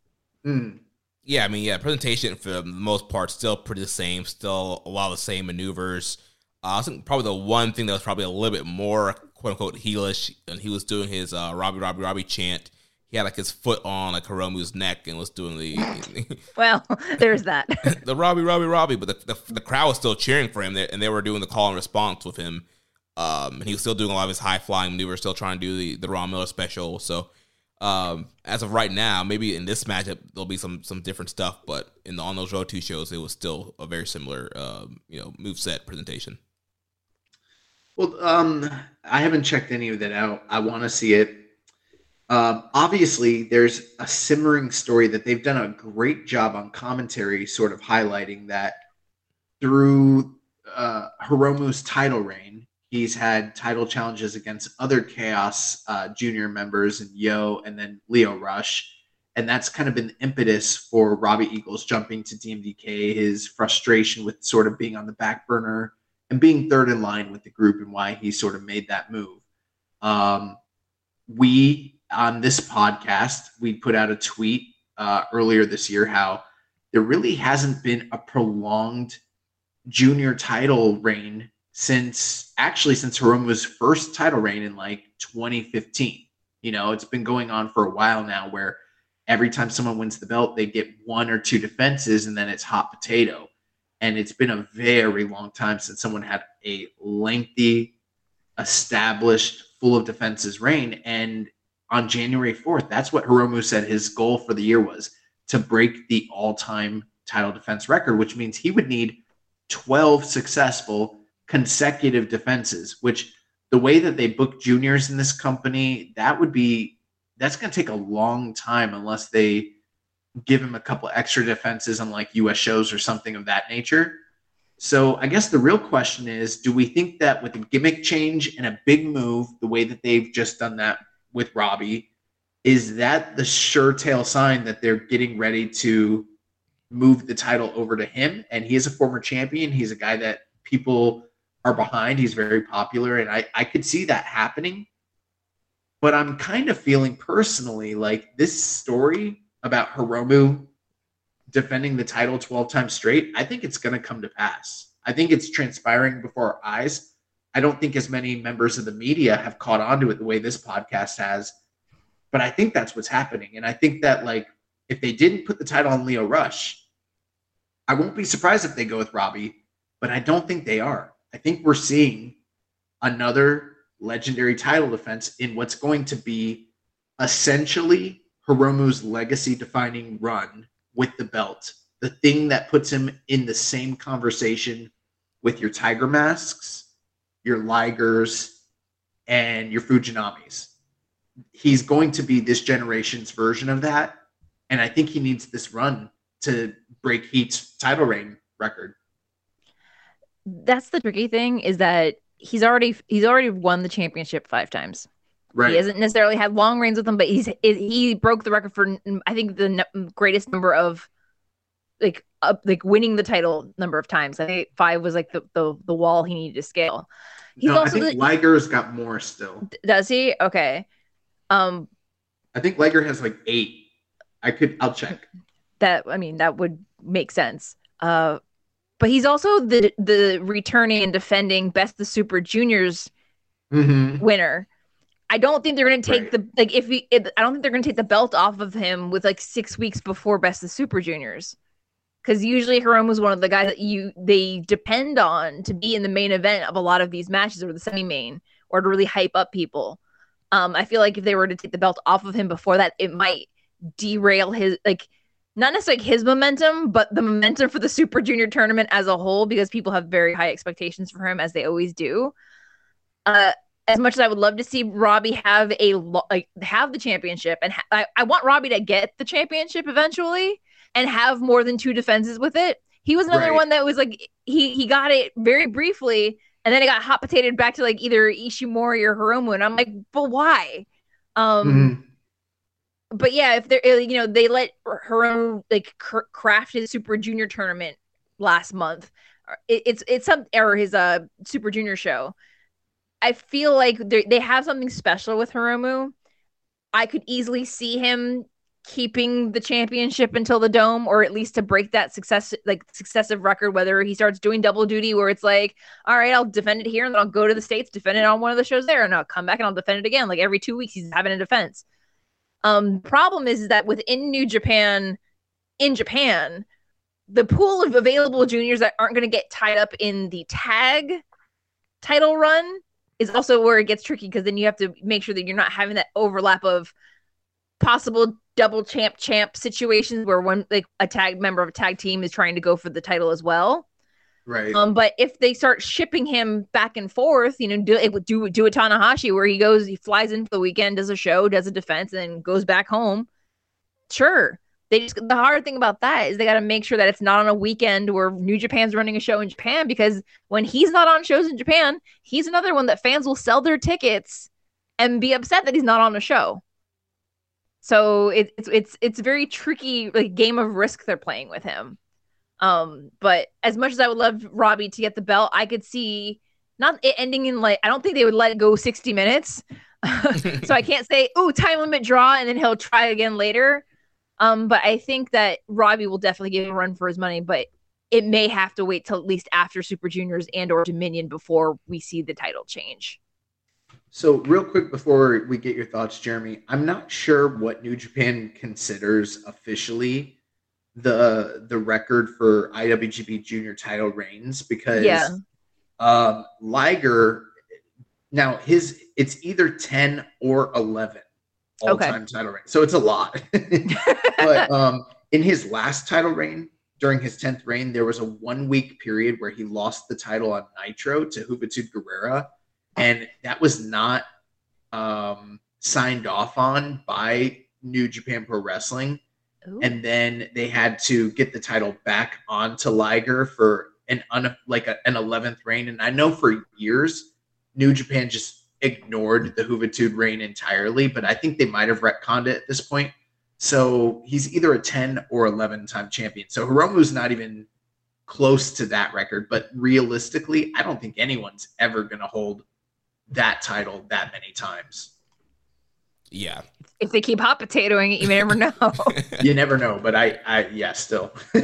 Mm. Yeah, I mean, yeah, presentation for the most part still pretty the same. Still a lot of the same maneuvers. Uh, I think probably the one thing that was probably a little bit more quote unquote heelish, and he was doing his uh, Robbie Robbie Robbie chant. He had like his foot on like Hiromu's neck and was doing the. [laughs] well, [laughs] there's that. [laughs] the Robbie Robbie Robbie, but the, the, the crowd was still cheering for him, and they were doing the call and response with him um, and he was still doing a lot of his high flying maneuvers, still trying to do the the Ron Miller special. So um, as of right now, maybe in this matchup there'll be some some different stuff, but in the, on those Road Two shows, it was still a very similar um, you know move set presentation. Well, um, I haven't checked any of that out. I want to see it. Um, obviously, there's a simmering story that they've done a great job on commentary, sort of highlighting that through uh, Hiromu's title reign, He's had title challenges against other Chaos uh, Junior members and YOH, and then Lio Rush. And that's kind of been the impetus for Robbie Eagles jumping to TMDK, his frustration with sort of being on the back burner and being third in line with the group and why he sort of made that move. Um, we, on this podcast, we put out a tweet uh, earlier this year how there really hasn't been a prolonged junior title reign since actually since Hiromu's first title reign in like 2015. You know, it's been going on for a while now where every time someone wins the belt, they get one or two defenses and then it's hot potato. And it's been a very long time since someone had a lengthy, established, full of defenses reign. And on January 4th, that's what Hiromu said his goal for the year was to break the all time title defense record, which means he would need 12 successful consecutive defenses, which the way that they book juniors in this company, that would be that's going to take a long time unless they give him a couple extra defenses on like US shows or something of that nature. So I guess the real question is do we think that with a gimmick change and a big move, the way that they've just done that with Robbie, is that the sure tail sign that they're getting ready to move the title over to him? And he is a former champion. He's a guy that people are behind. He's very popular. And I, I could see that happening. But I'm kind of feeling personally like this story about Hiromu defending the title 12 times straight, I think it's going to come to pass. I think it's transpiring before our eyes. I don't think as many members of the media have caught on to it the way this podcast has, but I think that's what's happening. And I think that, like, if they didn't put the title on Lio Rush, I won't be surprised if they go with Robbie, but I don't think they are. I think we're seeing another legendary title defense in what's going to be essentially Hiromu's legacy defining run with the belt, the thing that puts him in the same conversation with your Tiger Masks, your Ligers, and your Fujinamis. He's going to be this generation's version of that. And I think he needs this run to break Heat's title reign record. That's the tricky thing is that he's already he's already won the championship five times. Right. He hasn't necessarily had long reigns with them, but he's he broke the record for I think the greatest number of like uh, like winning the title number of times. I think five was like the the, the wall he needed to scale. He's no, also I think the, Liger's got more still. Does he? Okay. Um, I think Liger has like eight. I could. I'll check. That I mean that would make sense. Uh, but he's also the the returning and defending best the Super Juniors mm-hmm. winner. I don't think they're going to take right. the like if we. I don't think they're going to take the belt off of him with like six weeks before Best of Super Juniors, because usually Hiromu was one of the guys that you they depend on to be in the main event of a lot of these matches or the semi main or to really hype up people. Um, I feel like if they were to take the belt off of him before that, it might derail his like not necessarily his momentum, but the momentum for the Super Junior tournament as a whole because people have very high expectations for him as they always do. Uh, as much as I would love to see Robbie have a like have the championship, and ha- I, I want Robbie to get the championship eventually and have more than two defenses with it. He was another right. one that was like he he got it very briefly, and then it got hot potatoed back to like either Ishimori or Hiromu, and I'm like, but why? Um, mm-hmm. But yeah, if they're you know they let Hiromu like cr- craft his Super Junior tournament last month. It, it's it's some or his uh Super Junior show I feel like they have something special with Hiromu. I could easily see him keeping the championship until the dome or at least to break that success like successive record whether he starts doing double duty where it's like all right i'll defend it here and then i'll go to the states defend it on one of the shows there and i'll come back and i'll defend it again like every two weeks he's having a defense um problem is, is that within new japan in japan the pool of available juniors that aren't going to get tied up in the tag title run is also where it gets tricky because then you have to make sure that you're not having that overlap of possible double champ champ situations where one like a tag member of a tag team is trying to go for the title as well. Right. Um, but if they start shipping him back and forth, you know, do it do do a Tanahashi where he goes, he flies in for the weekend, does a show, does a defense, and then goes back home. Sure, they just the hard thing about that is they got to make sure that it's not on a weekend where New Japan's running a show in Japan because when he's not on shows in Japan, he's another one that fans will sell their tickets and be upset that he's not on a show. So it, it's it's it's very tricky like game of risk they're playing with him. Um, but as much as I would love Robbie to get the belt, I could see not it ending in like I don't think they would let it go 60 minutes. [laughs] so I can't say, oh, time limit draw, and then he'll try again later. Um, but I think that Robbie will definitely give a run for his money, but it may have to wait till at least after Super Juniors and or Dominion before we see the title change. So, real quick before we get your thoughts, Jeremy, I'm not sure what New Japan considers officially the the record for IWGP Junior title reigns because yeah. um, Liger now his it's either 10 or 11 all time okay. title reign. So it's a lot. [laughs] but [laughs] um, in his last title reign, during his 10th reign, there was a one week period where he lost the title on Nitro to Juventud Guerrera. and that was not um, signed off on by New Japan Pro Wrestling. Ooh. And then they had to get the title back onto Liger for an un, like a, an 11th reign. And I know for years, New Japan just ignored the Juventud reign entirely, but I think they might have retconned it at this point. So he's either a 10 or 11 time champion. So Hiromu's not even close to that record, but realistically, I don't think anyone's ever going to hold that title that many times. Yeah. if they keep hot potatoing it, you never know. [laughs] You never know, but I, I, yeah, still. [laughs]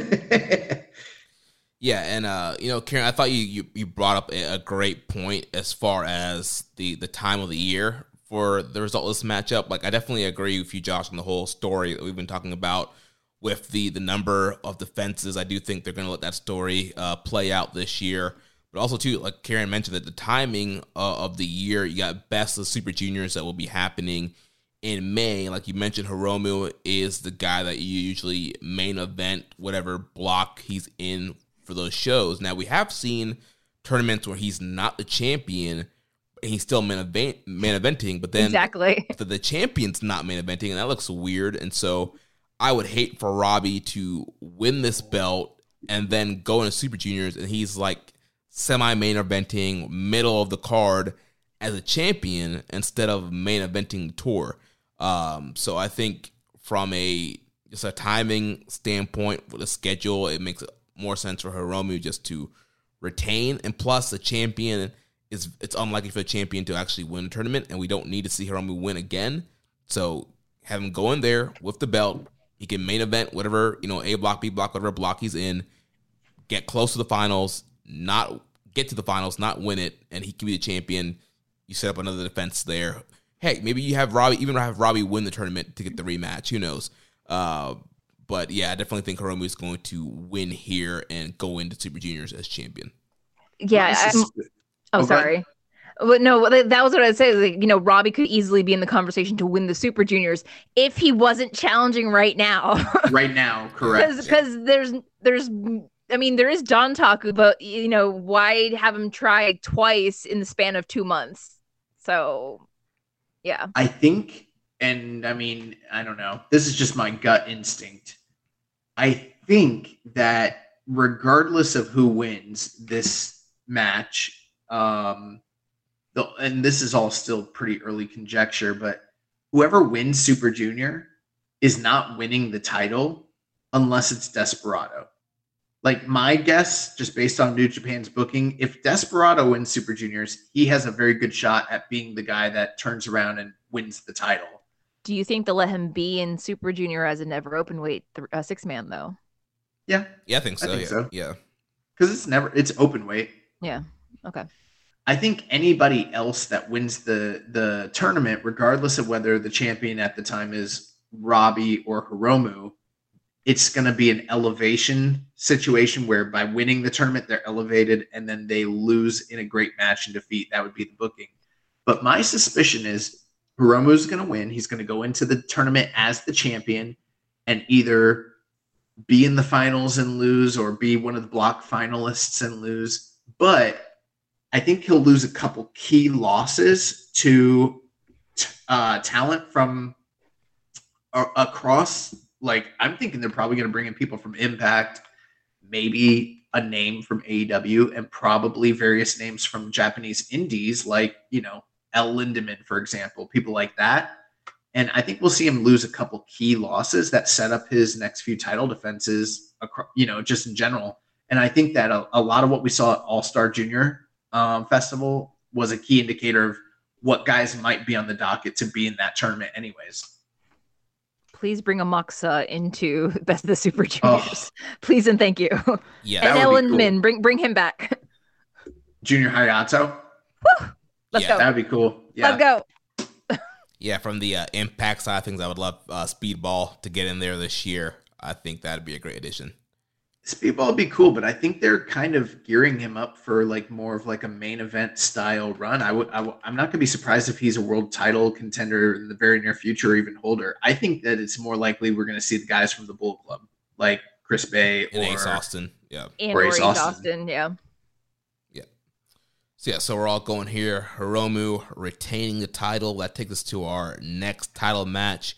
Yeah, and uh, you know, Karen, I thought you you, you brought up a, great point as far as the the time of the year for the result of this matchup. Like, I definitely agree with you, Josh, on the whole story that we've been talking about with the the number of defenses. I do think they're going to let that story uh, play out this year. But also, too, like Karen mentioned, that the timing uh, of the year, you got Best of Super Juniors that will be happening in May. Like you mentioned, Hiromu is the guy that you usually main event whatever block he's in for those shows. Now we have seen tournaments where he's not the champion and he's still main, event, main eventing, but then exactly. [laughs] the, the champion's not main eventing, and that looks weird. And so I would hate for Robbie to win this belt and then go into Super Juniors and he's like semi main eventing, middle of the card as a champion instead of main eventing the tour. Um, so I think from a just a timing standpoint with a schedule, it makes more sense for Hiromu just to retain. And plus, the champion is it's unlikely for the champion to actually win a tournament, and we don't need to see Hiromu win again. So have him go in there with the belt. He can main event whatever you know, A block, B block, whatever block he's in. Get close to the finals, not get to the finals, not win it, and he can be the champion. You set up another defense there. Hey, maybe you have Robbie, even have Robbie win the tournament to get the rematch. Who knows? Uh, but yeah, I definitely think Hiromu is going to win here and go into Super Juniors as champion. Yeah. My oh, oh, go ahead. sorry. But no, that that was what I'd say. Like, you know, Robbie could easily be in the conversation to win the Super Juniors if he wasn't challenging right now. [laughs] right now, correct. Because there's there's I mean there is John Taku, but you know why have him try twice in the span of two months? So, yeah, I think, and I mean, I don't know. This is just my gut instinct. I think that regardless of who wins this match, um, the, and this is all still pretty early conjecture, but whoever wins Super Junior is not winning the title unless it's Desperado. Like my guess, just based on New Japan's booking, if Desperado wins Super Juniors, he has a very good shot at being the guy that turns around and wins the title. Do you think they'll let him be in Super Junior as a never open weight th- uh, six man though? Yeah, Yeah, I think so. think yeah. so. yeah. because it's never it's open weight. Yeah, okay. I think anybody else that wins the the tournament, regardless of whether the champion at the time is Robbie or Hiromu, it's going to be an elevation situation where by winning the tournament they're elevated and then they lose in a great match and defeat. That would be the booking. But my suspicion is Hiromu's going to win. He's going to go into the tournament as the champion and either be in the finals and lose or be one of the block finalists and lose. But I think he'll lose a couple key losses to uh, talent from across. Like I'm thinking they're probably going to bring in people from Impact, maybe a name from AEW, and probably various names from Japanese indies, like you know El Lindaman, for example, people like that. And I think we'll see him lose a couple key losses that set up his next few title defenses, you know, just in general. And I think that a, a lot of what we saw at All Star Junior um, Festival was a key indicator of what guys might be on the docket to be in that tournament, anyways. Please bring a Moxa into [laughs] Best of the Super Oh. Juniors, please and thank you. Yeah. [laughs] and Ellen cool. Min, bring bring him back. Junior Hayato, Let's Yeah. go. that'd be cool. Yeah, Let's go. [laughs] Yeah, from the uh, impact side of things, I would love uh, Speedball to get in there this year. I think that'd be a great addition. Speedball would be cool, but I think they're kind of gearing him up for like more of like a main event style run. I would, I w- I'm not gonna be surprised if he's a world title contender in the very near future, or even holder. I think that it's more likely we're gonna see the guys from the Bull Club, like Chris Bey And or Ace Austin. Yeah. And Or Ace Austin. Austin. yeah. So yeah, so we're all going here. Hiromu retaining the title. That takes us to our next title match.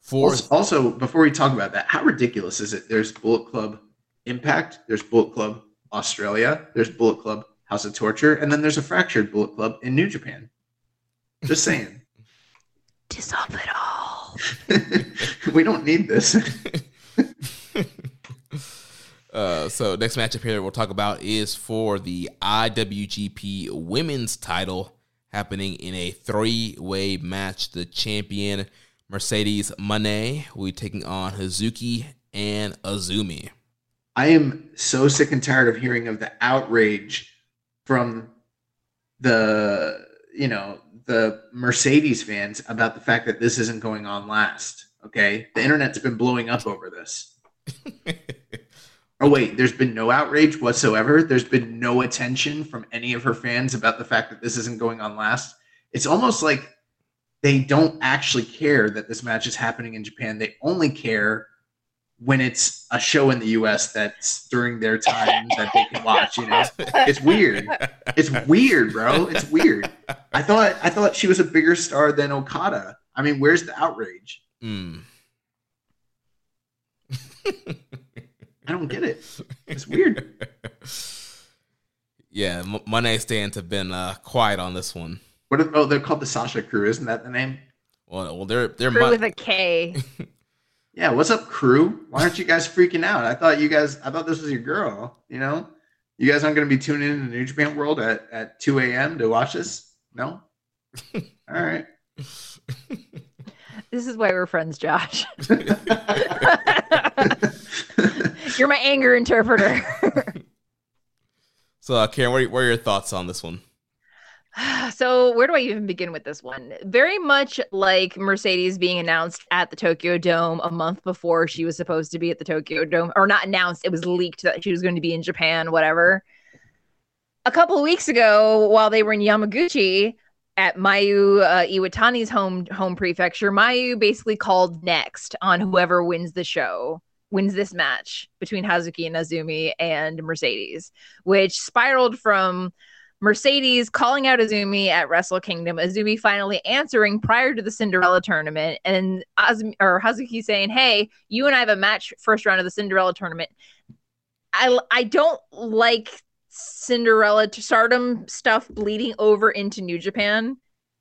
For Also, also, before we talk about that, how ridiculous is it? There's Bullet Club Impact, there's Bullet Club Australia, there's Bullet Club House of Torture, and then there's a fractured Bullet Club in New Japan. Just saying. [laughs] Dissolve it all. [laughs] we don't need this. [laughs] Uh, so next matchup here we'll talk about is for the IWGP Women's Title, happening in a three-way match. The champion Mercedes Moné will be taking on Hazuki and Azumi. I am so sick and tired of hearing of the outrage from the you know the Mercedes fans about the fact that this isn't going on last. Okay, the internet's been blowing up over this. [laughs] Oh wait, there's been no outrage whatsoever. There's been no attention from any of her fans about the fact that this isn't going on last. It's almost like they don't actually care that this match is happening in Japan. They only care when it's a show in the US that's during their time that they can watch, you know. [laughs] It's weird. It's weird, bro. It's weird. I thought I thought she was a bigger star than Okada. I mean, where's the outrage? Mm. [laughs] I don't get it. It's [laughs] weird. yeah, M- Moné stands have been uh, quiet on this one. What? Are, oh, they're called the Sasha Crew, isn't that the name? Well, well, they're they're Crew Mon- with a K. [laughs] Yeah. What's up, crew? Why aren't you guys freaking out? I thought you guys. I thought this was your girl. You know, you guys aren't going to be tuning in to New Japan World at at two a.m. to watch this. No. [laughs] All right. This is why we're friends, Josh. [laughs] You're my anger interpreter. [laughs] so, uh, Karen, what are, what are your thoughts on this one? [sighs] so where do I even begin with this one? Very much like Mercedes being announced at the Tokyo Dome a month before she was supposed to be at the Tokyo Dome, or not announced, it was leaked that she was going to be in Japan, whatever. A couple of weeks ago, while they were in Yamaguchi at Mayu uh, Iwatani's home home prefecture, Mayu basically called next on whoever wins the show wins this match between Hazuki and Azumi and Mercedes, which spiraled from Mercedes calling out Azumi at Wrestle Kingdom, Azumi finally answering prior to the Cinderella tournament, and Azumi, or Hazuki saying, "Hey, you and I have a match first round of the Cinderella tournament." I I don't like Cinderella to Stardom stuff bleeding over into New Japan.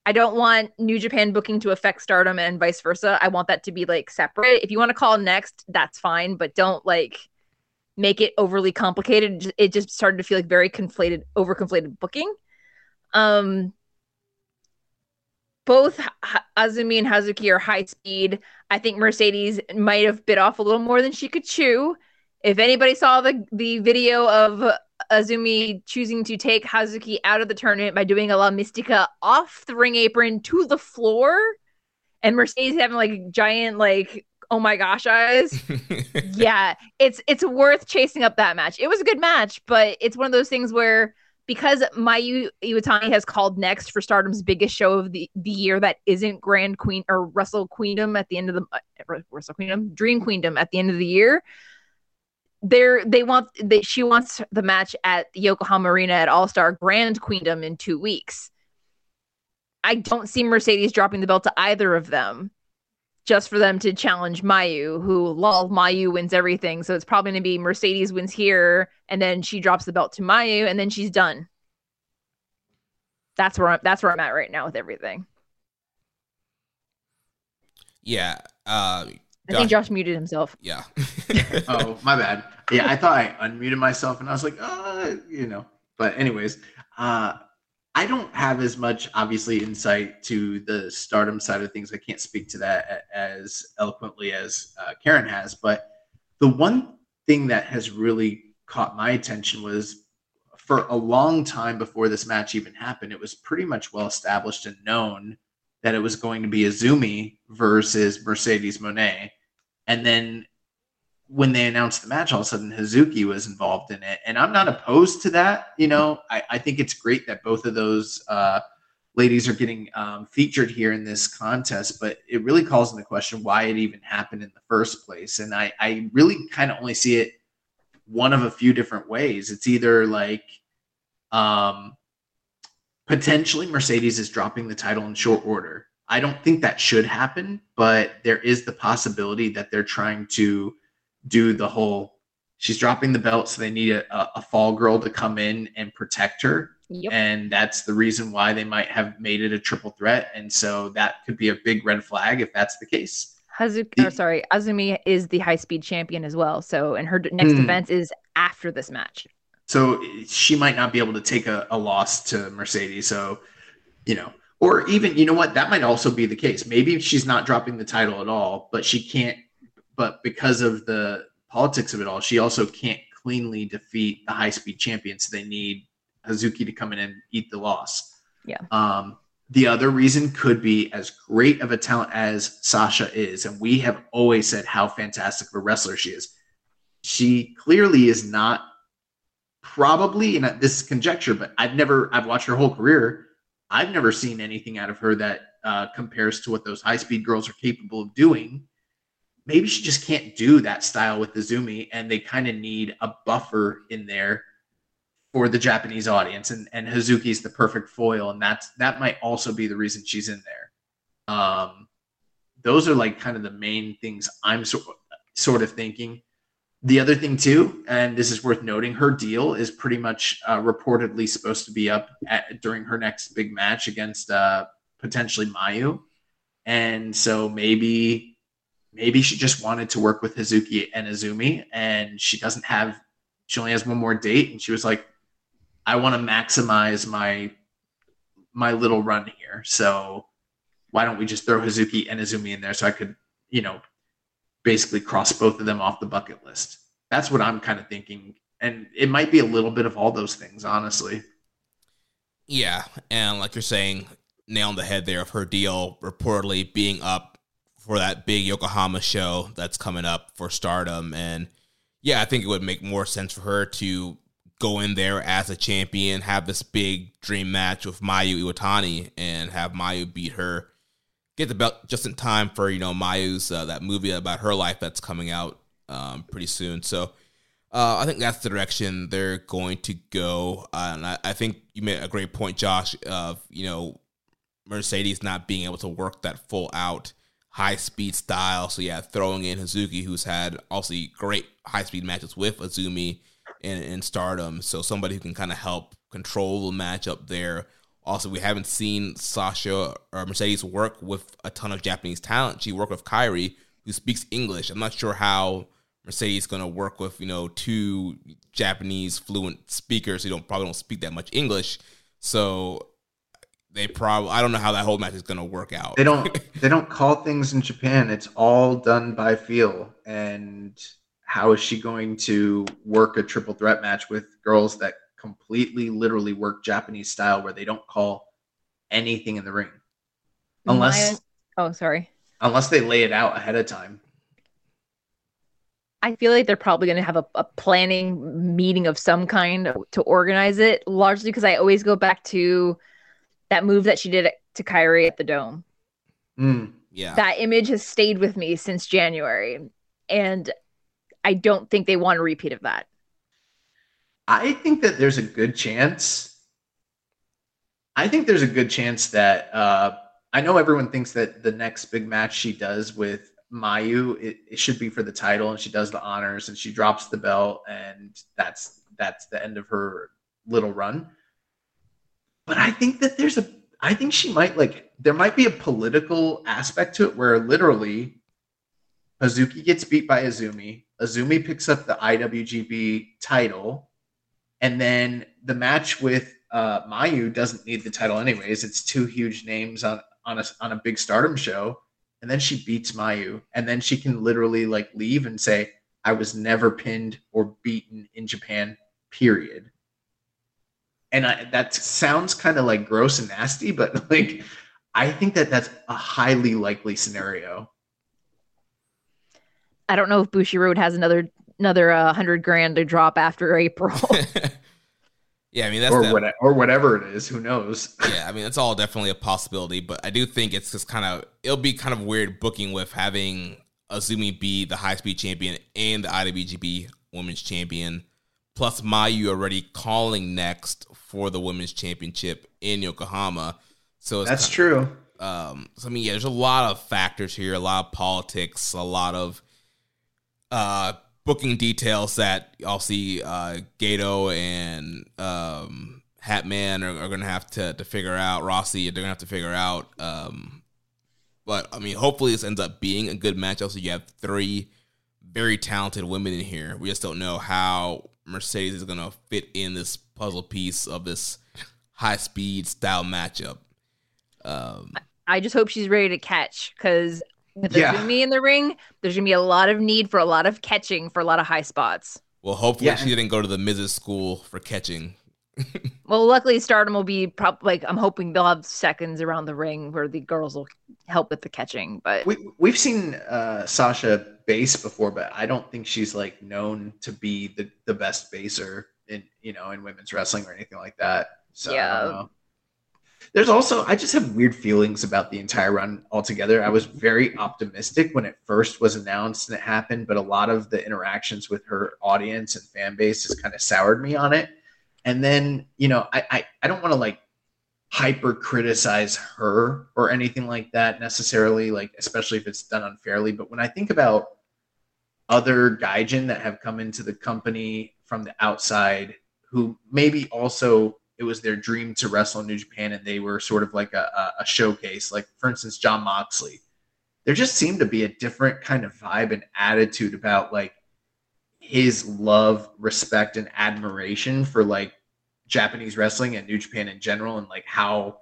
I don't want New Japan booking to affect Stardom and vice versa. I want that to be like separate. If you want to call next, that's fine, but don't like make it overly complicated. It just started to feel like very conflated, over conflated booking. Um, both Azumi and Hazuki are high speed. I think Mercedes might have bit off a little more than she could chew. If anybody saw the the video of Azumi choosing to take Hazuki out of the tournament by doing a La Mystica off the ring apron to the floor, and Mercedes having like giant like oh my gosh eyes. [laughs] Yeah it's it's worth chasing up that match. It was a good match but it's one of those things where because Mayu Iwatani has called next for Stardom's biggest show of the, the year that isn't Grand Queen or Wrestle Queendom at the end of the uh, Wrestle Queendom? Dream Queendom at the end of the year they're they want they, she wants the match at the Yokohama Arena at All Star Grand Queendom in two weeks I don't see Mercedes dropping the belt to either of them just for them to challenge Mayu, who lol Mayu wins everything. So it's probably gonna be Mercedes wins here, and then she drops the belt to Mayu, and then she's done. That's where I'm that's where I'm at right now with everything. Yeah. Uh I think Josh muted himself. Yeah. [laughs] oh, my bad. Yeah, I thought I unmuted myself and I was like, uh, you know. But anyways, uh I don't have as much, obviously, insight to the stardom side of things. I can't speak to that as eloquently as uh, Karen has. But the one thing that has really caught my attention was for a long time before this match even happened, it was pretty much well established and known that it was going to be Azumi versus Mercedes Moné. And then when they announced the match, all of a sudden Hazuki was involved in it. And I'm not opposed to that. You know, I, I think it's great that both of those uh, ladies are getting um, featured here in this contest, but it really calls into question why it even happened in the first place. And I, I really kind of only see it one of a few different ways. It's either like, um, potentially Mercedes is dropping the title in short order. I don't think that should happen, but there is the possibility that they're trying to do the whole she's dropping the belt, so they need a, a fall girl to come in and protect her. Yep. And that's the reason why they might have made it a triple threat. And so that could be a big red flag if that's the case. Hazuki, or sorry, Azumi is the high speed champion as well. So, and her next Hmm. event is after this match. So she might not be able to take a, a loss to Mercedes. So, you know, or even, you know what, that might also be the case. Maybe she's not dropping the title at all, but she can't, but because of the politics of it all, she also can't cleanly defeat the high speed champion. So they need Hazuki to come in and eat the loss. Yeah. Um, the other reason could be as great of a talent as Sasha is, and we have always said how fantastic of a wrestler she is. She clearly is not probably, and this is conjecture, but I've never, I've watched her whole career. I've never seen anything out of her that uh, compares to what those high speed girls are capable of doing. Maybe she just can't do that style with the Zumi, and they kind of need a buffer in there for the Japanese audience. And and Hazuki's the perfect foil, and that's that might also be the reason she's in there. Um, those are like kind of the main things I'm so, sort of thinking. The other thing too, and this is worth noting, her deal is pretty much uh, reportedly supposed to be up at, during her next big match against uh, potentially Mayu, and so maybe maybe she just wanted to work with Hazuki and Azumi, and she doesn't have she only has one more date, and she was like, I want to maximize my my little run here, so why don't we just throw Hazuki and Azumi in there so I could you know basically cross both of them off the bucket list. That's what I'm kind of thinking. And it might be a little bit of all those things, honestly. Yeah, and like you're saying, nail on the head there of her deal reportedly being up for that big Yokohama show that's coming up for Stardom, and yeah, I think it would make more sense for her to go in there as a champion, have this big dream match with Mayu Iwatani, and have Mayu beat her, get the belt just in time for you know Mayu's uh, that movie about her life that's coming out um, pretty soon. So. Uh, I think that's the direction they're going to go, uh, and I, I think you made a great point, Josh. Of you know, Mercedes not being able to work that full out high speed style. So yeah, throwing in Hazuki, who's had also great high speed matches with Azumi in, in Stardom, so somebody who can kind of help control the match up there. Also, we haven't seen Sasha or Mercedes work with a ton of Japanese talent. She worked with Kairi, who speaks English. I'm not sure how Mercedes is going to work with you know two Japanese fluent speakers who don't probably don't speak that much English. So they probably I don't know how that whole match is going to work out. They don't [laughs] they don't call things in Japan. It's all done by feel. And how is she going to work a triple threat match with girls that completely literally work Japanese style where they don't call anything in the ring? Unless Maya- oh, sorry. unless they lay it out ahead of time. I feel like they're probably going to have a, a planning meeting of some kind to organize it, largely because I always go back to that move that she did to Kairi at the Dome. Mm. yeah, That image has stayed with me since January. And I don't think they want a repeat of that. I think that there's a good chance. I think there's a good chance that uh, I know everyone thinks that the next big match she does with Mayu it, it should be for the title, and she does the honors and she drops the belt, and that's that's the end of her little run. But I think that there's a I think she might like there might be a political aspect to it where literally Hazuki gets beat by Azumi. Azumi picks up the IWGP title, and then the match with uh, Mayu doesn't need the title anyways. It's two huge names on on a on a big Stardom show, and then she beats Mayu, and then she can literally like leave and say, "I was never pinned or beaten in Japan." Period. And I, that sounds kind of like gross and nasty, but [laughs] like I think that that's a highly likely scenario. I don't know if Bushiroad has another another uh, hundred grand to drop after April. [laughs] yeah. I mean that's or the- what, or whatever it is. Who knows? [laughs] yeah, I mean that's all definitely a possibility, but I do think it's just kind of it'll be kind of weird booking with having Azumi be the high speed champion and the IWGP Women's Champion plus Mayu already calling next for the women's championship in Yokohama. So that's true. Um, so I mean, yeah, there's a lot of factors here, a lot of politics, a lot of uh, booking details that I'll see uh, Gedo and um, Hatman are, are going to have to to figure out. Rossy, they're going to have to figure out. Um, but I mean, hopefully this ends up being a good matchup. So you have three very talented women in here. We just don't know how Mercedes is going to fit in this puzzle piece of this high speed style matchup. Um, I just hope she's ready to catch because if there's Yeah. gonna be in the ring, there's gonna be a lot of need for a lot of catching for a lot of high spots. Well, hopefully Yeah. she didn't go to the Mrs. School for catching. [laughs] Well, luckily Stardom will be prob like I'm hoping they'll have seconds around the ring where the girls will help with the catching. But We we've seen uh, Sasha base before, but I don't think she's like known to be the, the best baser in you know in women's wrestling or anything like that. So I don't Yeah. There's also I just have weird feelings about the entire run altogether. I was very optimistic when it first was announced and it happened, but a lot of the interactions with her audience and fan base has kind of soured me on it. And then, you know, I I, I don't want to like hyper criticize her or anything like that necessarily, like especially if it's done unfairly. But when I think about other gaijin that have come into the company from the outside who maybe also it was their dream to wrestle in New Japan and they were sort of like a, a, showcase, like for instance, Jon Moxley. There just seemed to be a different kind of vibe and attitude about like his love, respect, and admiration for like Japanese wrestling and New Japan in general, and like how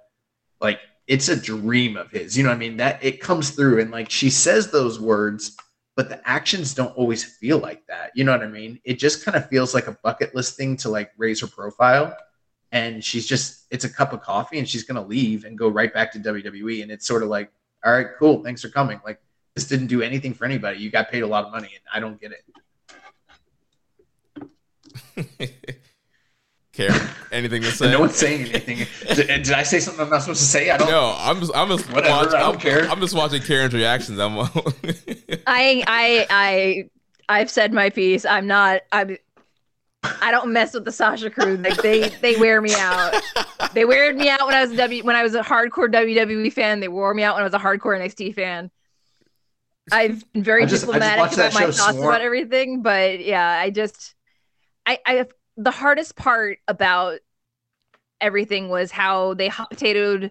like it's a dream of his. You know what I mean? That it comes through, and like she says those words, but the actions don't always feel like that. You know what I mean? It just kind of feels like a bucket list thing to like raise her profile. And she's just, it's a cup of coffee and she's going to leave and go right back to WWE. And it's sort of like, all right, cool. Thanks for coming. Like, this didn't do anything for anybody. You got paid a lot of money and I don't get it. [laughs] Karen, anything to say? No one's saying anything. [laughs] did, did I say something I'm not supposed to say? I don't No, I'm just, I'm just Whatever, watching. I don't I'm, care. I'm just watching Karen's reactions. I'm. I I I I've said my piece. I'm not I'm I don't mess with the Sasha crew. Like they they wear me out. They weared me out when I was a W when I was a hardcore WWE fan. They wore me out when I was a hardcore NXT fan. I've been very just- diplomatic about my thoughts Swarm. about everything, but yeah, I just I I the hardest part about everything was how they hot potatoed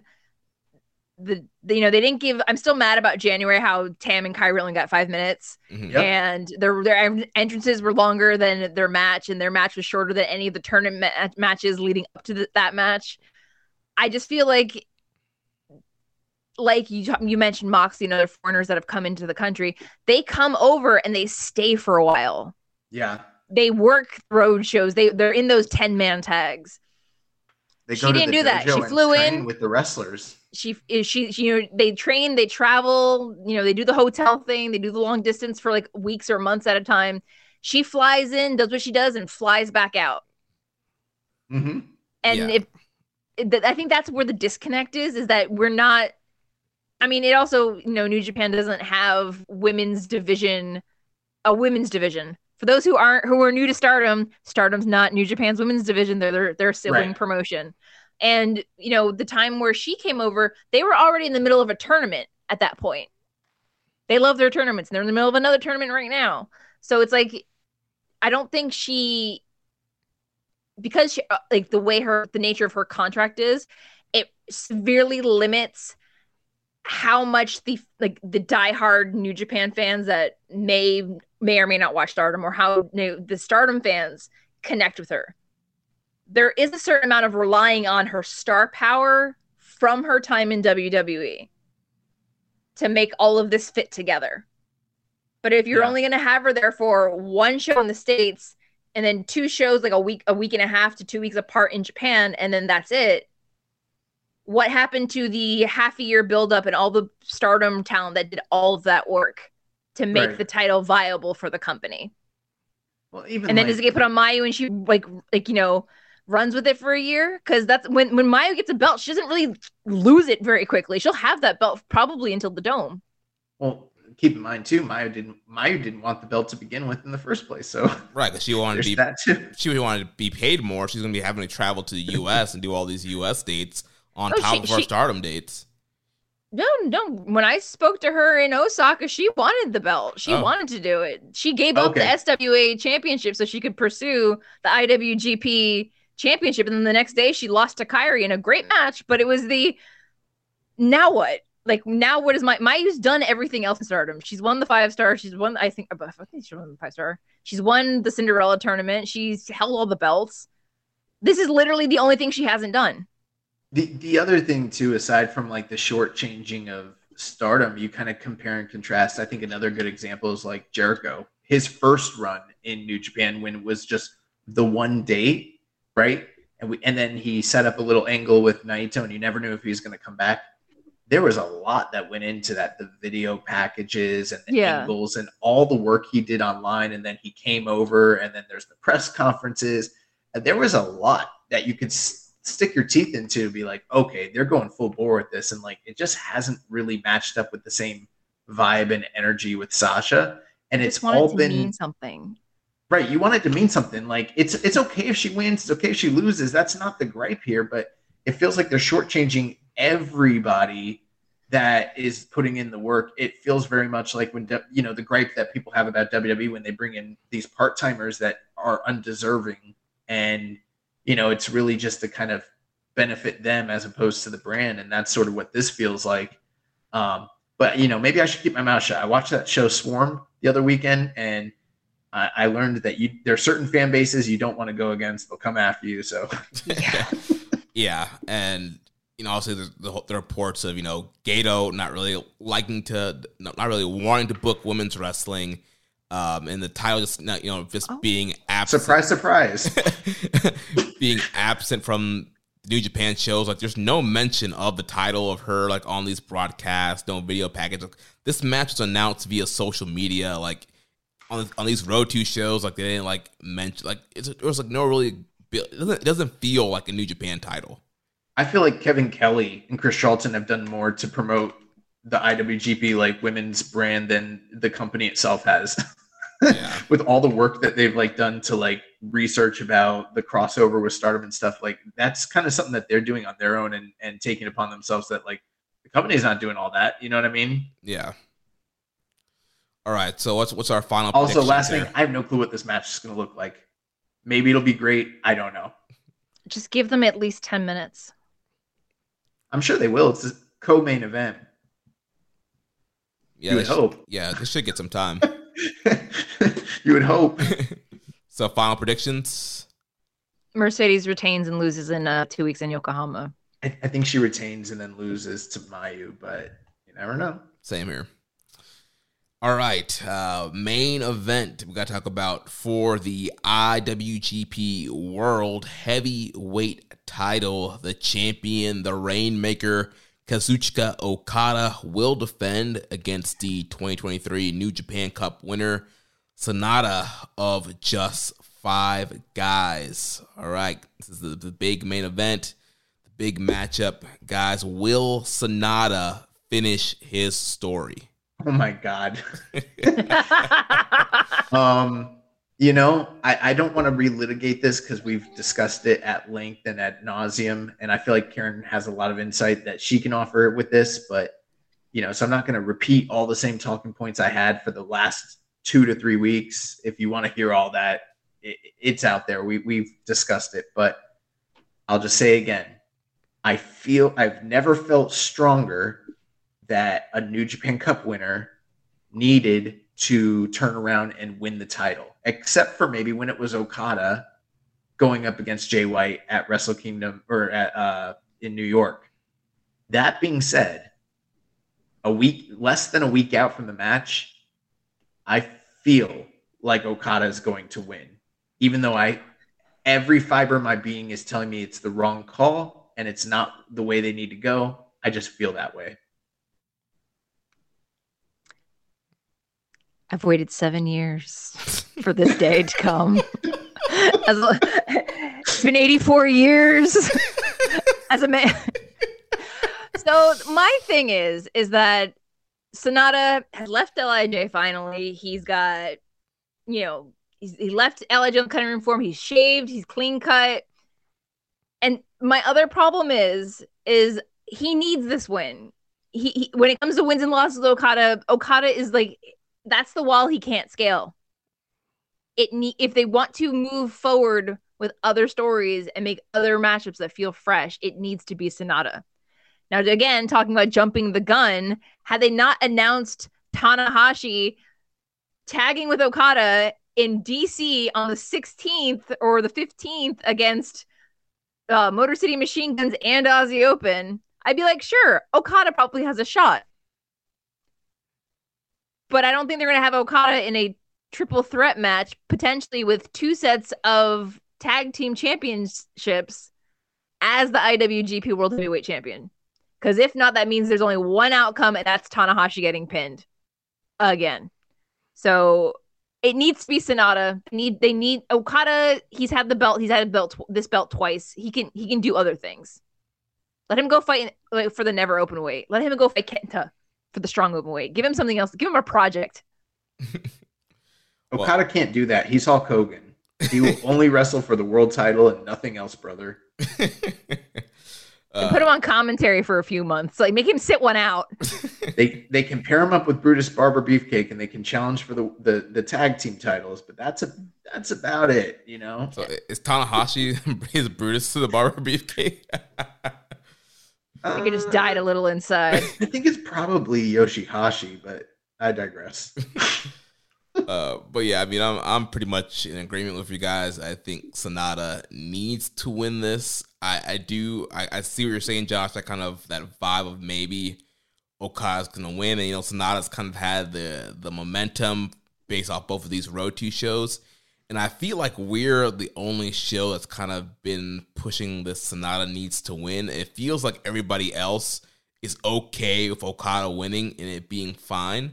the, the you know they didn't give i'm still mad about january how tam and Kairi only got five minutes Mhm. Yep. and their their entrances were longer than their match and their match was shorter than any of the tournament ma- matches leading up to the, that match i just feel like like you you mentioned moxie and other foreigners that have come into the country they come over and they stay for a while Yeah. they work road shows they they're in those 10 man tags They She didn't do that. She flew in. with the wrestlers. She is she, she you know they train they travel you know they do the hotel thing they do the long distance for like weeks or months at a time. She flies in does what she does and flies back out. Hmm and Yeah. if i think that's where the disconnect is is that we're not i mean it also you know new japan doesn't have women's division a women's division. For those who aren't who are new to stardom stardom's not new japan's women's division. They're their, their sibling Right. promotion and you know the time where she came over they were already in the middle of a tournament at that point. They love their tournaments. And they're in the middle of another tournament right now. So it's like i don't think she because she, uh, like the way her the nature of her contract is it severely limits how much the like the diehard new japan fans that may may or may not watch stardom or how you know, the stardom fans connect with her there is a certain amount of relying on her star power from her time in wwe to make all of this fit together but if you're Yeah. only going to have her there for one show in the states and then two shows like a week a week and a half to two weeks apart in japan and then that's it what happened to the half a year buildup and all the stardom talent that did all of that work to make Right. the title viable for the company Well, even and then like, does it get put on mayu and she like like you know runs with it for a year because that's when when mayu gets a belt she doesn't really lose it very quickly she'll have that belt probably until the dome Well, keep in mind too, Mayu didn't Mayu didn't want the belt to begin with in the first place. So right, because she wanted to be that too. she wanted to be paid more. She's going to be having to travel to the U.S. and do all these U.S. dates on oh, top she, of her she, Stardom dates. No, no. When I spoke to her in Osaka, she wanted the belt. She oh. wanted to do it. She gave up the SWA championship so she could pursue the IWGP championship. And then the next day she lost to Kairi in a great match, but it was the now what? Like now what is my Mayu's done everything else in stardom. She's won the five star. She's won I think I think she won the five star. She's won the Cinderella tournament. She's held all the belts. This is literally the only thing she hasn't done. The the other thing too, aside from like the short changing of stardom, you kind of compare and contrast. I think another good example is like Jericho. His first run in New Japan when it was just the one date, right? And we and then he set up a little angle with Naito, and you never knew if he was going to come back. There was a lot that went into that, the video packages and the yeah. angles and all the work he did online, and then he came over, and then there's the press conferences. And there was a lot that you could stick your teeth into be like, okay, they're going full bore with this. And like, it just hasn't really matched up with the same vibe and energy with Sasha. And it's all been something. Right. You want it to mean something. Like it's it's okay if she wins, it's okay if she loses. That's not the gripe here, but it feels like they're shortchanging everybody that is putting in the work. It feels very much like when you know the gripe that people have about WWE when they bring in these part timers that are undeserving and you know, it's really just to kind of benefit them as opposed to the brand. And that's sort of what this feels like. Um, but you know, maybe I should keep my mouth shut. I watched that show Swarm the other weekend, and I, I learned that you there are certain fan bases you don't want to go against; they'll come after you. So, [laughs] yeah, yeah, and you know, also the, the, the, reports of you know Gedo not really liking to, not really wanting to book women's wrestling um, and the title just you know just oh. being absent. Surprise, surprise. [laughs] being absent from New Japan shows. Like, there's no mention of the title of her like on these broadcasts, no video package. Like, this match was announced via social media, like on on these Road to shows. Like, they didn't like mention like it was like no really. It doesn't, it doesn't feel like a New Japan title. I feel like Kevin Kelly and Chris Charlton have done more to promote the IWGP like women's brand than the company itself has. [laughs] Yeah. With all the work that they've like done to like research about the crossover with Stardom and stuff, like that's kind of something that they're doing on their own and and taking upon themselves that like the company's not doing all that. You know what I mean? Yeah. All right. So what's what's our final? Also, last thing, I have no clue what this match is going to look like. Maybe it'll be great. I don't know. Just give them at least ten minutes. I'm sure they will. It's a co-main event. Yeah, you would should, hope. Yeah, they should get some time. [laughs] you would hope. [laughs] so, final predictions. Mercedes retains and loses in uh, two weeks in Yokohama. I, I think she retains and then loses to Mayu, but you never know. Same here. All right, uh, main event we got to talk about for the IWGP World Heavyweight Title. The champion, the Rainmaker, Kazuchika Okada will defend against the 2023 New Japan Cup winner, Sanada of just five guys. All right, this is the, the big main event, the big matchup. Guys, will Sanada finish his story? [laughs] Oh my God. [laughs] um, you know, I, I don't want to relitigate this because we've discussed it at length and at nauseum, and I feel like Karen has a lot of insight that she can offer with this. But you know, so I'm not going to repeat all the same talking points I had for the last two to three weeks. If you want to hear all that, it, it's out there. We we've discussed it, but I'll just say again, I feel I've never felt stronger that a New Japan Cup winner needed to turn around and win the title except for maybe when it was Okada going up against Jay White at Wrestle Kingdom or at uh, in New York. That being said, a week less than a week out from the match, I feel like Okada is going to win, even though I every fiber of my being is telling me it's the wrong call and it's not the way they need to go. I just feel that way. I've waited seven years for this day to come. As, it's been 84 years as a man. so my thing is, is that Sanada has left Lij finally. He's got, you know, he left Lij on cutting room form. He's shaved. He's clean cut. And my other problem is, is he needs this win. He, he when it comes to wins and losses, Okada, Okada is like that's the wall he can't scale. It need if they want to move forward with other stories and make other matchups that feel fresh, it needs to be Sanada. Now, again, talking about jumping the gun, had they not announced Tanahashi tagging with Okada in DC on the 16th or the 15th against uh, Motor City Machine Guns and Aussie Open, I'd be like, sure, Okada probably has a shot. But I don't think they're going to have Okada in a triple threat match, potentially with two sets of tag team championships as the IWGP World Heavyweight Champion. Because if not, that means there's only one outcome, and that's Tanahashi getting pinned again. So it needs to be Sanada. They need they need Okada. He's had the belt. He's had a belt this belt twice. He can he can do other things. Let him go fight for the never open weight. Let him go fight Kenta for the strong open weight. Give him something else. Give him a project. [laughs] Okada can't do that. He's Hulk Hogan. He will [laughs] only wrestle for the world title and nothing else, brother. and [laughs] uh, put him on commentary for a few months. Like make him sit one out. they they can pair him up with Brutus Barber Beefcake and they can challenge for the, the the tag team titles, but that's a that's about it, you know. So is Tanahashi is Brutus to the Barber Beefcake? I think it just died a little inside. [laughs] I think it's probably Yoshihashi, but I digress. [laughs] uh, but yeah, I mean, I'm I'm pretty much in agreement with you guys. I think Sanada needs to win this. I I do. I, I see what you're saying, Josh. That kind of that vibe of maybe Okada's gonna win, and you know, Sanada's kind of had the the momentum based off both of these road two shows. And I feel like we're the only show that's kind of been pushing this Sanada needs to win. It feels like everybody else is okay with Okada winning and it being fine.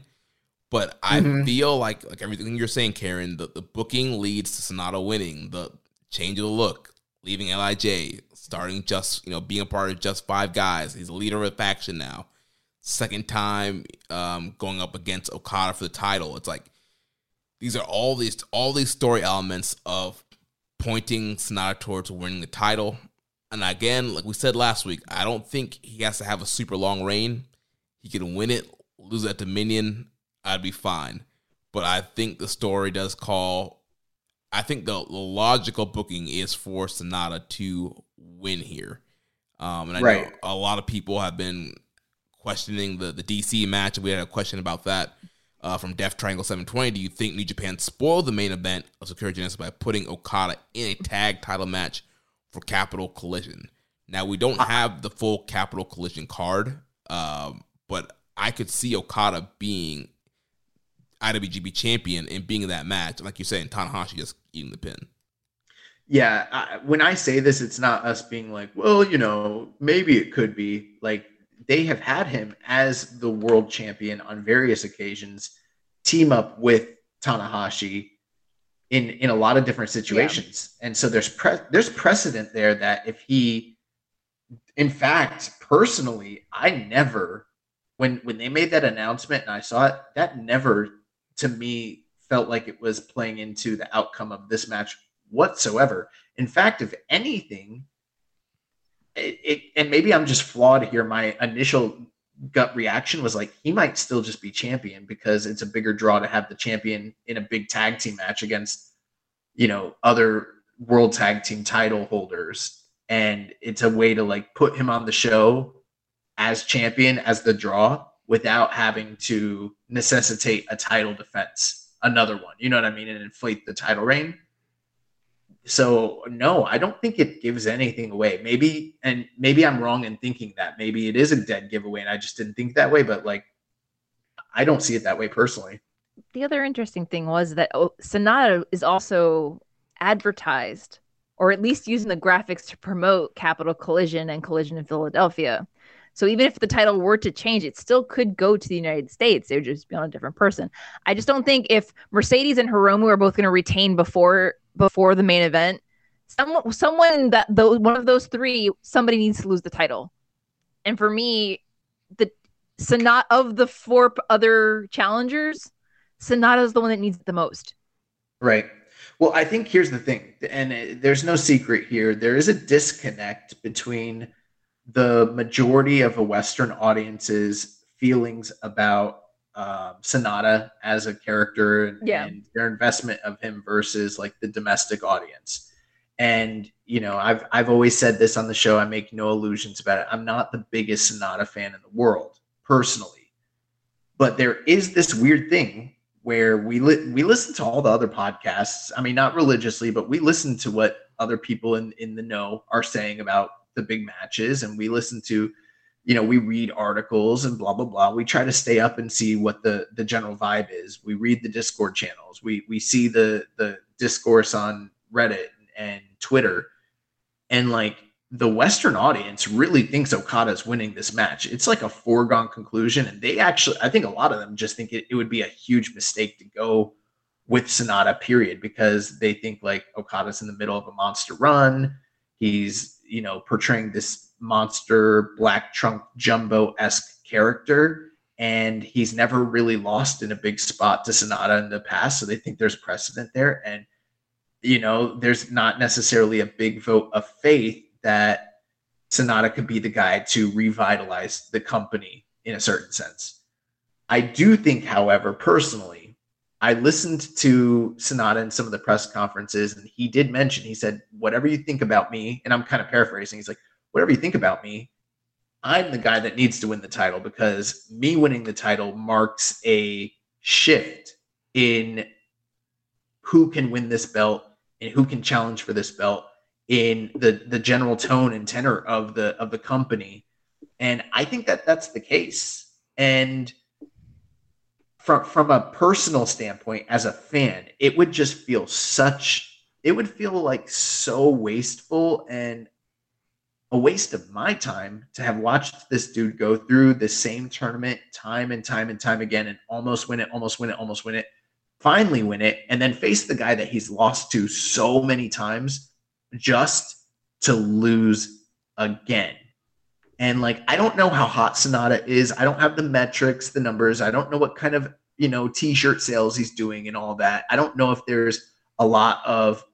But I mm-hmm. feel like like everything you're saying, Karen, the, the booking leads to Sanada winning. The change of the look, leaving Lij, starting just you know being a part of just five guys. He's a leader of a faction now. Second time um, going up against Okada for the title. It's like these are all these all these story elements of pointing Sanada towards winning the title. And again, like we said last week, I don't think he has to have a super long reign. He can win it, lose at Dominion, I'd be fine. But I think the story does call. I think the, the logical booking is for Sanada to win here. Um, and I right. know a lot of people have been questioning the, the DC match. We had a question about that uh, from Death Triangle 720. Do you think New Japan spoiled the main event of Sakura Genesis by putting Okada in a tag title match for Capital Collision? Now, we don't have the full Capital Collision card, um, but I could see Okada being IWGP champion and being in that match. Like you're saying, Tanahashi just eating the pin. Yeah, I, when I say this, it's not us being like, well, you know, maybe it could be. Like they have had him as the world champion on various occasions, team up with Tanahashi in in a lot of different situations. Yeah. And so there's pre- there's precedent there that if he in fact, personally, I never when when they made that announcement and I saw it, that never to me felt like it was playing into the outcome of this match whatsoever. In fact, if anything, it, it, and maybe I'm just flawed here. My initial gut reaction was like he might still just be champion because it's a bigger draw to have the champion in a big tag team match against you know other world tag team title holders. And it's a way to like put him on the show as champion as the draw without having to necessitate a title defense another one. You know what i mean? And inflate the title reign so no, I don't think it gives anything away. Maybe and maybe I'm wrong in thinking that. Maybe it is a dead giveaway and I just didn't think that way, but like I don't see it that way personally. The other interesting thing was that oh, Sanada is also advertised or at least using the graphics to promote Capital Collision and Collision in Philadelphia. So even if the title were to change, it still could go to the United States. It would just be on a different person. I just don't think if Mercedes and Hiromu are both going to retain before before the main event, someone someone that the one of those three, somebody needs to lose the title. And for me, the Sanada of the four other challengers, Sanada is the one that needs it the most. Right. Well, I think here's the thing, and it, there's no secret here. There is a disconnect between the majority of a Western audience's feelings about um, Sanada as a character and, Yeah. and their investment of him versus like the domestic audience. And you know, I've I've always said this on the show. I make no illusions about it. I'm not the biggest Sanada fan in the world personally, but there is this weird thing where we li- we listen to all the other podcasts. I mean, not religiously, but we listen to what other people in in the know are saying about the big matches, and we listen to, you know, we read articles and blah blah blah. We try to stay up and see what the the general vibe is. We read the Discord channels. We we see the the discourse on Reddit and Twitter, and like the Western audience really thinks Okada's winning this match. It's like a foregone conclusion. And they actually, I think a lot of them just think it, it would be a huge mistake to go with Sanada, period, because they think like Okada's in the middle of a monster run. He's, you know, portraying this monster black trunk jumbo esque character. And he's never really lost in a big spot to Sanada in the past. So they think there's precedent there. And, you know, there's not necessarily a big vote of faith that Sanada could be the guy to revitalize the company in a certain sense. I do think, however, personally, I listened to Sanada in some of the press conferences, and he did mention, he said, Whatever you think about me, and I'm kind of paraphrasing, he's like, Whatever you think about me, I'm the guy that needs to win the title because me winning the title marks a shift in who can win this belt and who can challenge for this belt in the the general tone and tenor of the of the company. And i think that that's the case. And from from a personal standpoint as a fan it would just feel such it would feel like so wasteful and a waste of my time to have watched this dude go through the same tournament time and time and time again and almost win it almost win it almost win it finally win it and then face the guy that he's lost to so many times just to lose again. And like, I don't know how hot Sanada is. I don't have the metrics, the numbers. I don't know what kind of, you know, t shirt sales he's doing and all that. I don't know if there's a lot of,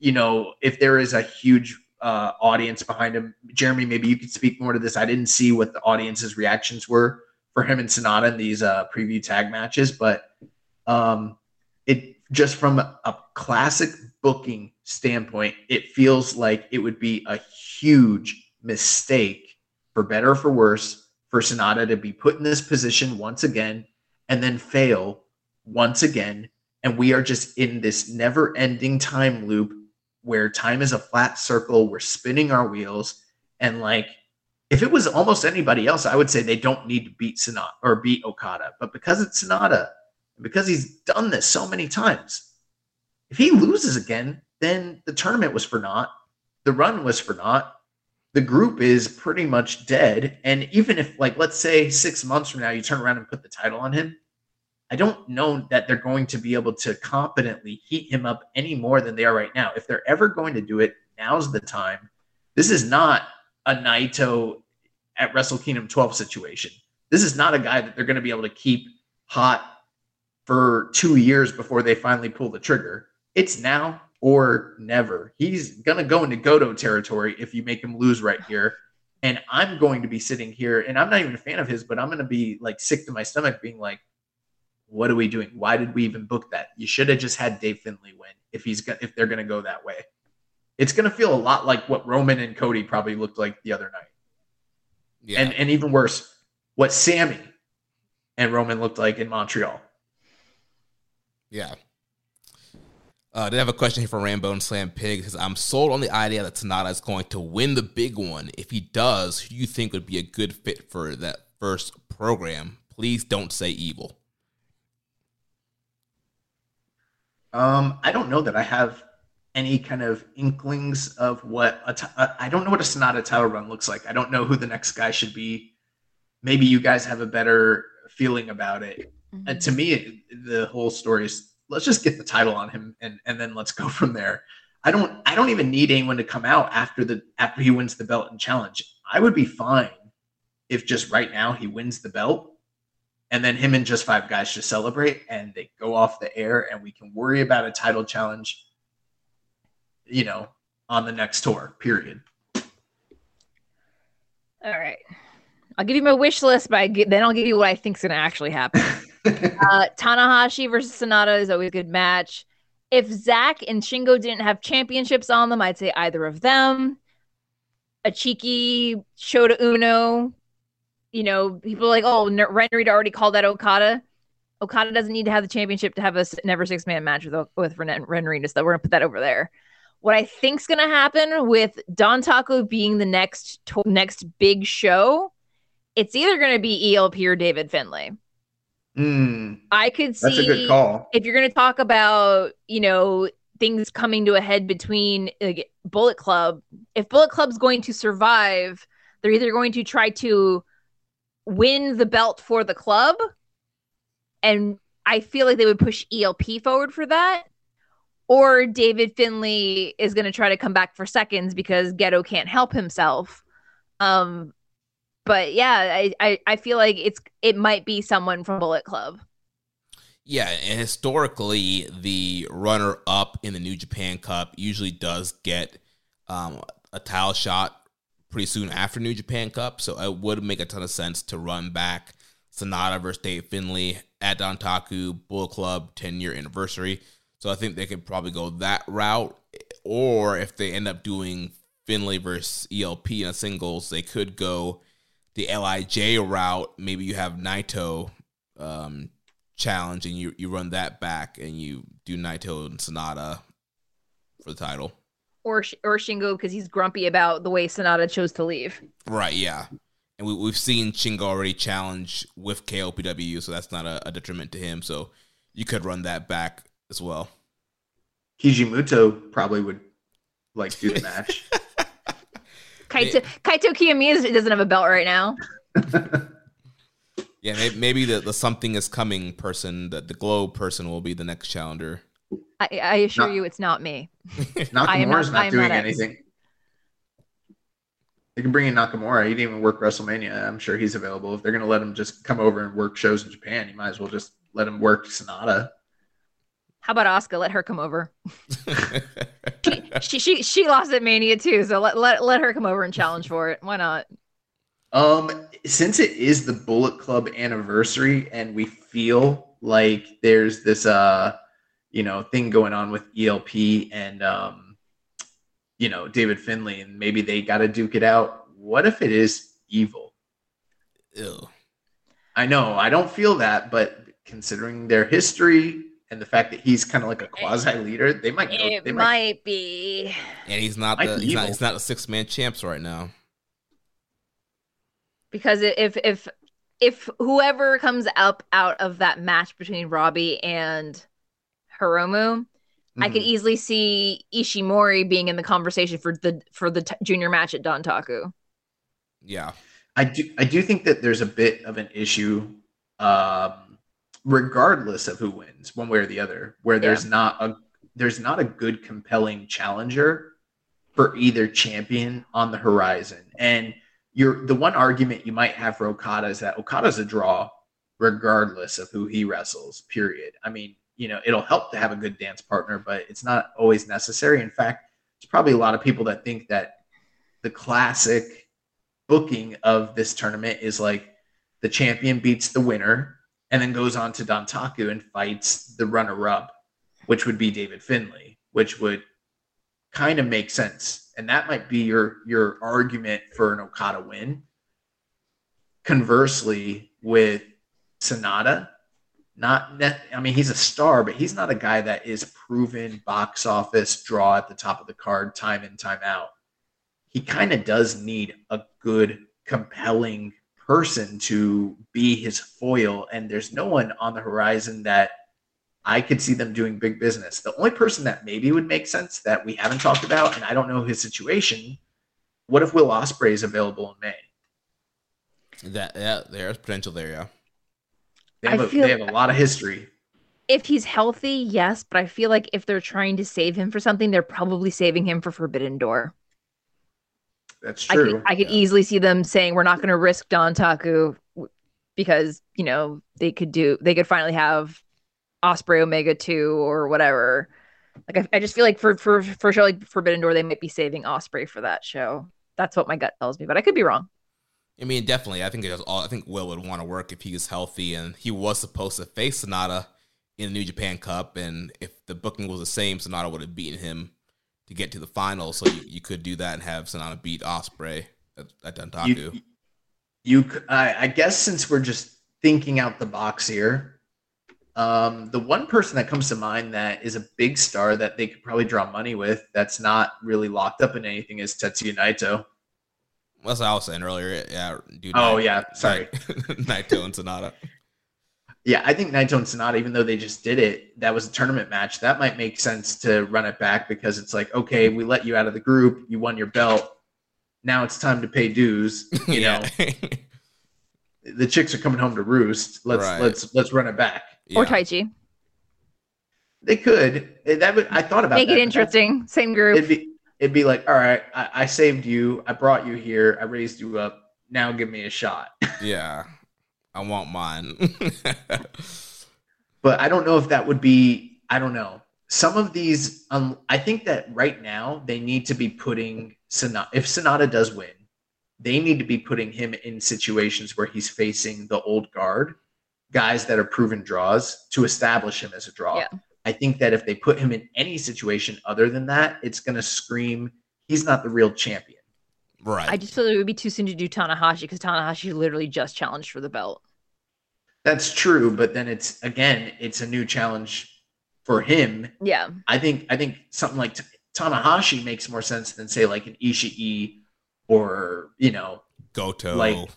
you know, if there is a huge uh, audience behind him. Jeremy, maybe you could speak more to this. I didn't see what the audience's reactions were for him and Sanada in these uh, preview tag matches, but um, it just from a, a classic booking standpoint, it feels like it would be a huge mistake, for better or for worse, for Sanada to be put in this position once again and then fail once again. And we are just in this never ending time loop where time is a flat circle. We're spinning our wheels. And like, if it was almost anybody else, I would say they don't need to beat Sanada or beat Okada. But because it's Sanada, because he's done this so many times, if he loses again, then the tournament was for naught. The run was for naught. The group is pretty much dead. And even if, like, let's say six months from now, you turn around and put the title on him, I don't know that they're going to be able to competently heat him up any more than they are right now. If they're ever going to do it, now's the time. This is not a Naito at Wrestle Kingdom 12 situation. This is not a guy that they're going to be able to keep hot for two years before they finally pull the trigger. It's now or never. He's going to go into Goto territory if you make him lose right here. And I'm going to be sitting here, and I'm not even a fan of his, but I'm going to be like sick to my stomach being like, what are we doing? Why did we even book that? You should have just had Dave Finlay win if he's go- if they're going to go that way. It's going to feel a lot like what Roman and Cody probably looked like the other night. Yeah. And and even worse, what Sami and Roman looked like in Montreal. Yeah. Uh, did have a question here from Rambo and Slam Pig. Says, I'm sold on the idea that Sanada is going to win the big one. If he does, who do you think would be a good fit for that first program? Please don't say evil. Um, I don't know that I have any kind of inklings of what a t- uh, I don't know what a Sanada Tower run looks like. I don't know who the next guy should be. Maybe you guys have a better feeling about it. And to me, it- the whole story is let's just get the title on him and and then let's go from there. I don't I don't even need anyone to come out after the after he wins the belt and challenge. I would be fine if just right now he wins the belt and then him and just five guys just celebrate and they go off the air and we can worry about a title challenge you know on the next tour period All right. I'll give you my wish list, but I gi- then I'll give you what I think's going to actually happen. [laughs] uh, Tanahashi versus Sanada is always a good match. If Zach and Shingo didn't have championships on them, I'd say either of them. A cheeky Shota Umino. You know, people are like, oh, N- Ren Reed already called that Okada. Okada doesn't need to have the championship to have a never six man match with with Ren, Ren Reed, so we're gonna put that over there. What I think's gonna happen with Dontaku being the next to- next big show, it's either gonna be ELP or David Finlay. Mm, I could see that's a good call if you're going to talk about, you know, things coming to a head between like, Bullet Club, if Bullet Club's going to survive, they're either going to try to win the belt for the club, and I feel like they would push ELP forward for that, or David Finlay is going to try to come back for seconds because Gedo can't help himself. Um, but yeah, I, I I feel like it's it might be someone from Bullet Club. Yeah, and historically, the runner up in the New Japan Cup usually does get um, a title shot pretty soon after New Japan Cup. So it would make a ton of sense to run back Sanada versus Dave Finlay at Dontaku Bullet Club 10 year anniversary. So I think they could probably go that route. Or if they end up doing Finley versus ELP in a singles, they could go the LIJ route. Maybe you have Naito um, challenge and you, you run that back and you do Naito and Sanada for the title. Or or Shingo because he's grumpy about the way Sanada chose to leave. Right, yeah. And we, we've seen Shingo already challenge with KOPW, so that's not a, a detriment to him. So you could run that back as well. Keiji Muto probably would like do the match. [laughs] Kaito Kaito Kiyomiya doesn't have a belt right now. [laughs] Yeah, maybe, maybe the, the something is coming person, the, the glow person will be the next challenger. I, I assure No. you, it's not me. [laughs] I am Nakamura's not- not, doing not X. anything. They can bring in Nakamura. He didn't even work WrestleMania. I'm sure he's available. If they're going to let him just come over and work shows in Japan, you might as well just let him work Sanada. How about Asuka? Let her come over. [laughs] She she she lost at Mania too, so let let let her come over and challenge for it. Why not? Um, since it is the Bullet Club anniversary, and we feel like there's this uh, you know, thing going on with ELP and um, you know, David Finlay, and maybe they got to duke it out. What if it is evil? Ew. I know I don't feel that, but considering their history and the fact that he's kind of like a quasi leader, they might go. It They might, might. be. And he's not the be he's not, evil. he's not a six man champs right now. because if if if whoever comes up out of that match between Robbie and Hiromu, I could Mhm. easily see Ishimori being in the conversation for the for the t- junior match at Dontaku. Yeah. I do. I do think that there's a bit of an issue, um, regardless of who wins, one way or the other, where there's not a there's not a good compelling challenger for either champion on the horizon. And you're the one argument you might have for Okada is that Okada's a draw, regardless of who he wrestles. Period. I mean, you know, it'll help to have a good dance partner, but it's not always necessary. In fact, there's probably a lot of people that think that the classic booking of this tournament is like the champion beats the winner and then goes on to Dontaku and fights the runner up, which would be David Finlay, which would kind of make sense. And that might be your your argument for an Okada win. Conversely, with Sonata, not net, I mean, he's a star, but he's not a guy that is proven box office draw at the top of the card time in, time out he kind of does need a good, compelling person to be his foil. And there's no one on the horizon that I could see them doing big business. The only person that maybe would make sense that we haven't talked about, and I don't know his situation. What if Will Ospreay is available in May? That yeah, there's potential there, yeah. They have, I a, feel- they have a lot of history. If he's healthy, yes, but I feel like if they're trying to save him for something, they're probably saving him for Forbidden Door. That's I true. could, I could easily see them saying we're not going to risk Dontaku because you know they could do they could finally have Ospreay Omega two or whatever. Like I, I just feel like for for for a show like Forbidden Door they might be saving Ospreay for that show. That's what my gut tells me, but I could be wrong. I mean, definitely. I think it all. I think Will would want to work if he was healthy, and he was supposed to face Sanada in the New Japan Cup. And if the booking was the same, Sanada would have beaten him to get to the final. So you, you could do that and have Sanada beat Ospreay at, at Dontaku. you, you I, I guess since we're just thinking out the box here, um, the one person that comes to mind that is a big star that they could probably draw money with that's not really locked up in anything is Tetsuya Naito. That's what I was saying earlier. Yeah, dude. Oh, yeah, sorry. Night, [laughs] Naito and Sanada. Yeah, I think Naito and Sanada, even though they just did it, that was a tournament match. That might make sense to run it back because it's like, okay, we let you out of the group, you won your belt. Now it's time to pay dues. [laughs] You know, the chicks are coming home to roost. Let's Right. let's let's run it back. Or Yeah. Taichi. They could. That would. I thought about Make that, it interesting. Same group. It'd be. It'd be like, all right, I, I saved you. I brought you here. I raised you up. Now give me a shot. [laughs] yeah. I want mine. [laughs] but I don't know if that would be. I don't know. Some of these, um, I think that right now they need to be putting Sanada. If Sanada does win, they need to be putting him in situations where he's facing the old guard, guys that are proven draws to establish him as a draw. Yeah. I think that if they put him in any situation other than that, it's going to scream he's not the real champion. right. I just feel like it would be too soon to do Tanahashi because Tanahashi literally just challenged for the belt. That's true, but then it's again, it's a new challenge for him. Yeah. I think I think something like T- Tanahashi makes more sense than say like an Ishii or you know Goto. like-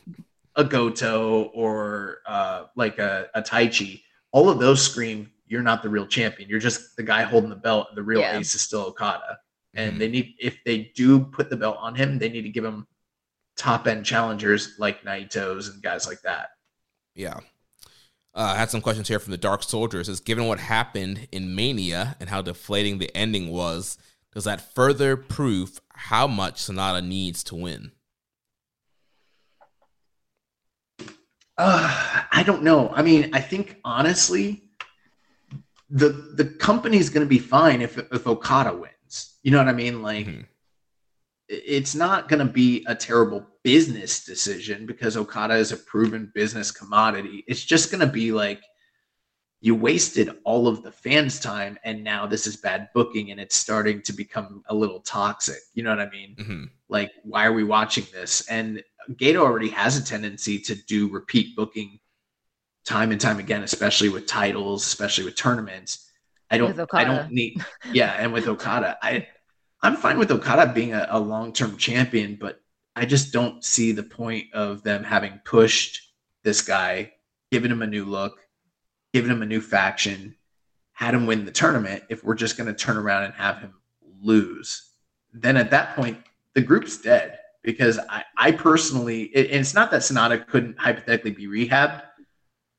a Goto or uh, like a, a Taichi. All of those scream you're not the real champion. You're just the guy holding the belt, the real Yeah. ace is still Okada. And Mhm. they need if they do put the belt on him, they need to give him top end challengers like Naito's and guys like that. Yeah. Uh, I had some questions here from the Dark Soldiers. Is given what happened in Mania and how deflating the ending was, does that further prove how much Sanada needs to win? Uh, I don't know. I mean, I think honestly, the the company's going to be fine if if Okada wins. You know what I mean? Like, Mhm. it's not going to be a terrible business decision because Okada is a proven business commodity. It's just going to be like you wasted all of the fans' time, and now this is bad booking, and it's starting to become a little toxic. You know what I mean? hmm like why are we watching this and Gedo already has a tendency to do repeat booking time and time again especially with titles especially with tournaments. I don't i don't need yeah and with okada i i'm fine with okada being a, a long-term champion but i just don't see the point of them having pushed this guy giving him a new look giving him a new faction had him win the tournament. If we're just going to turn around and have him lose then at that point the group's dead. Because I, I personally, it, and it's not that Sanada couldn't hypothetically be rehabbed,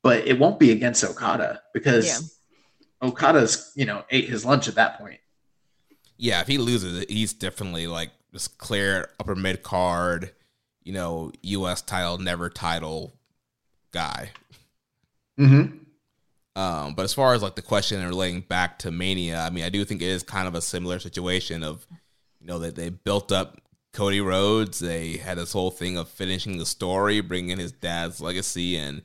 but it won't be against Okada because Yeah. Okada's, you know, ate his lunch at that point. Yeah, if he loses it, he's definitely like this clear upper mid card, you know, U.S. title, never title guy. Mm-hmm. Um, but as far as like the question and relating back to Mania, I mean, I do think it is kind of a similar situation of, you know, that they built up Cody Rhodes. They had this whole thing of finishing the story, bringing in his dad's legacy, and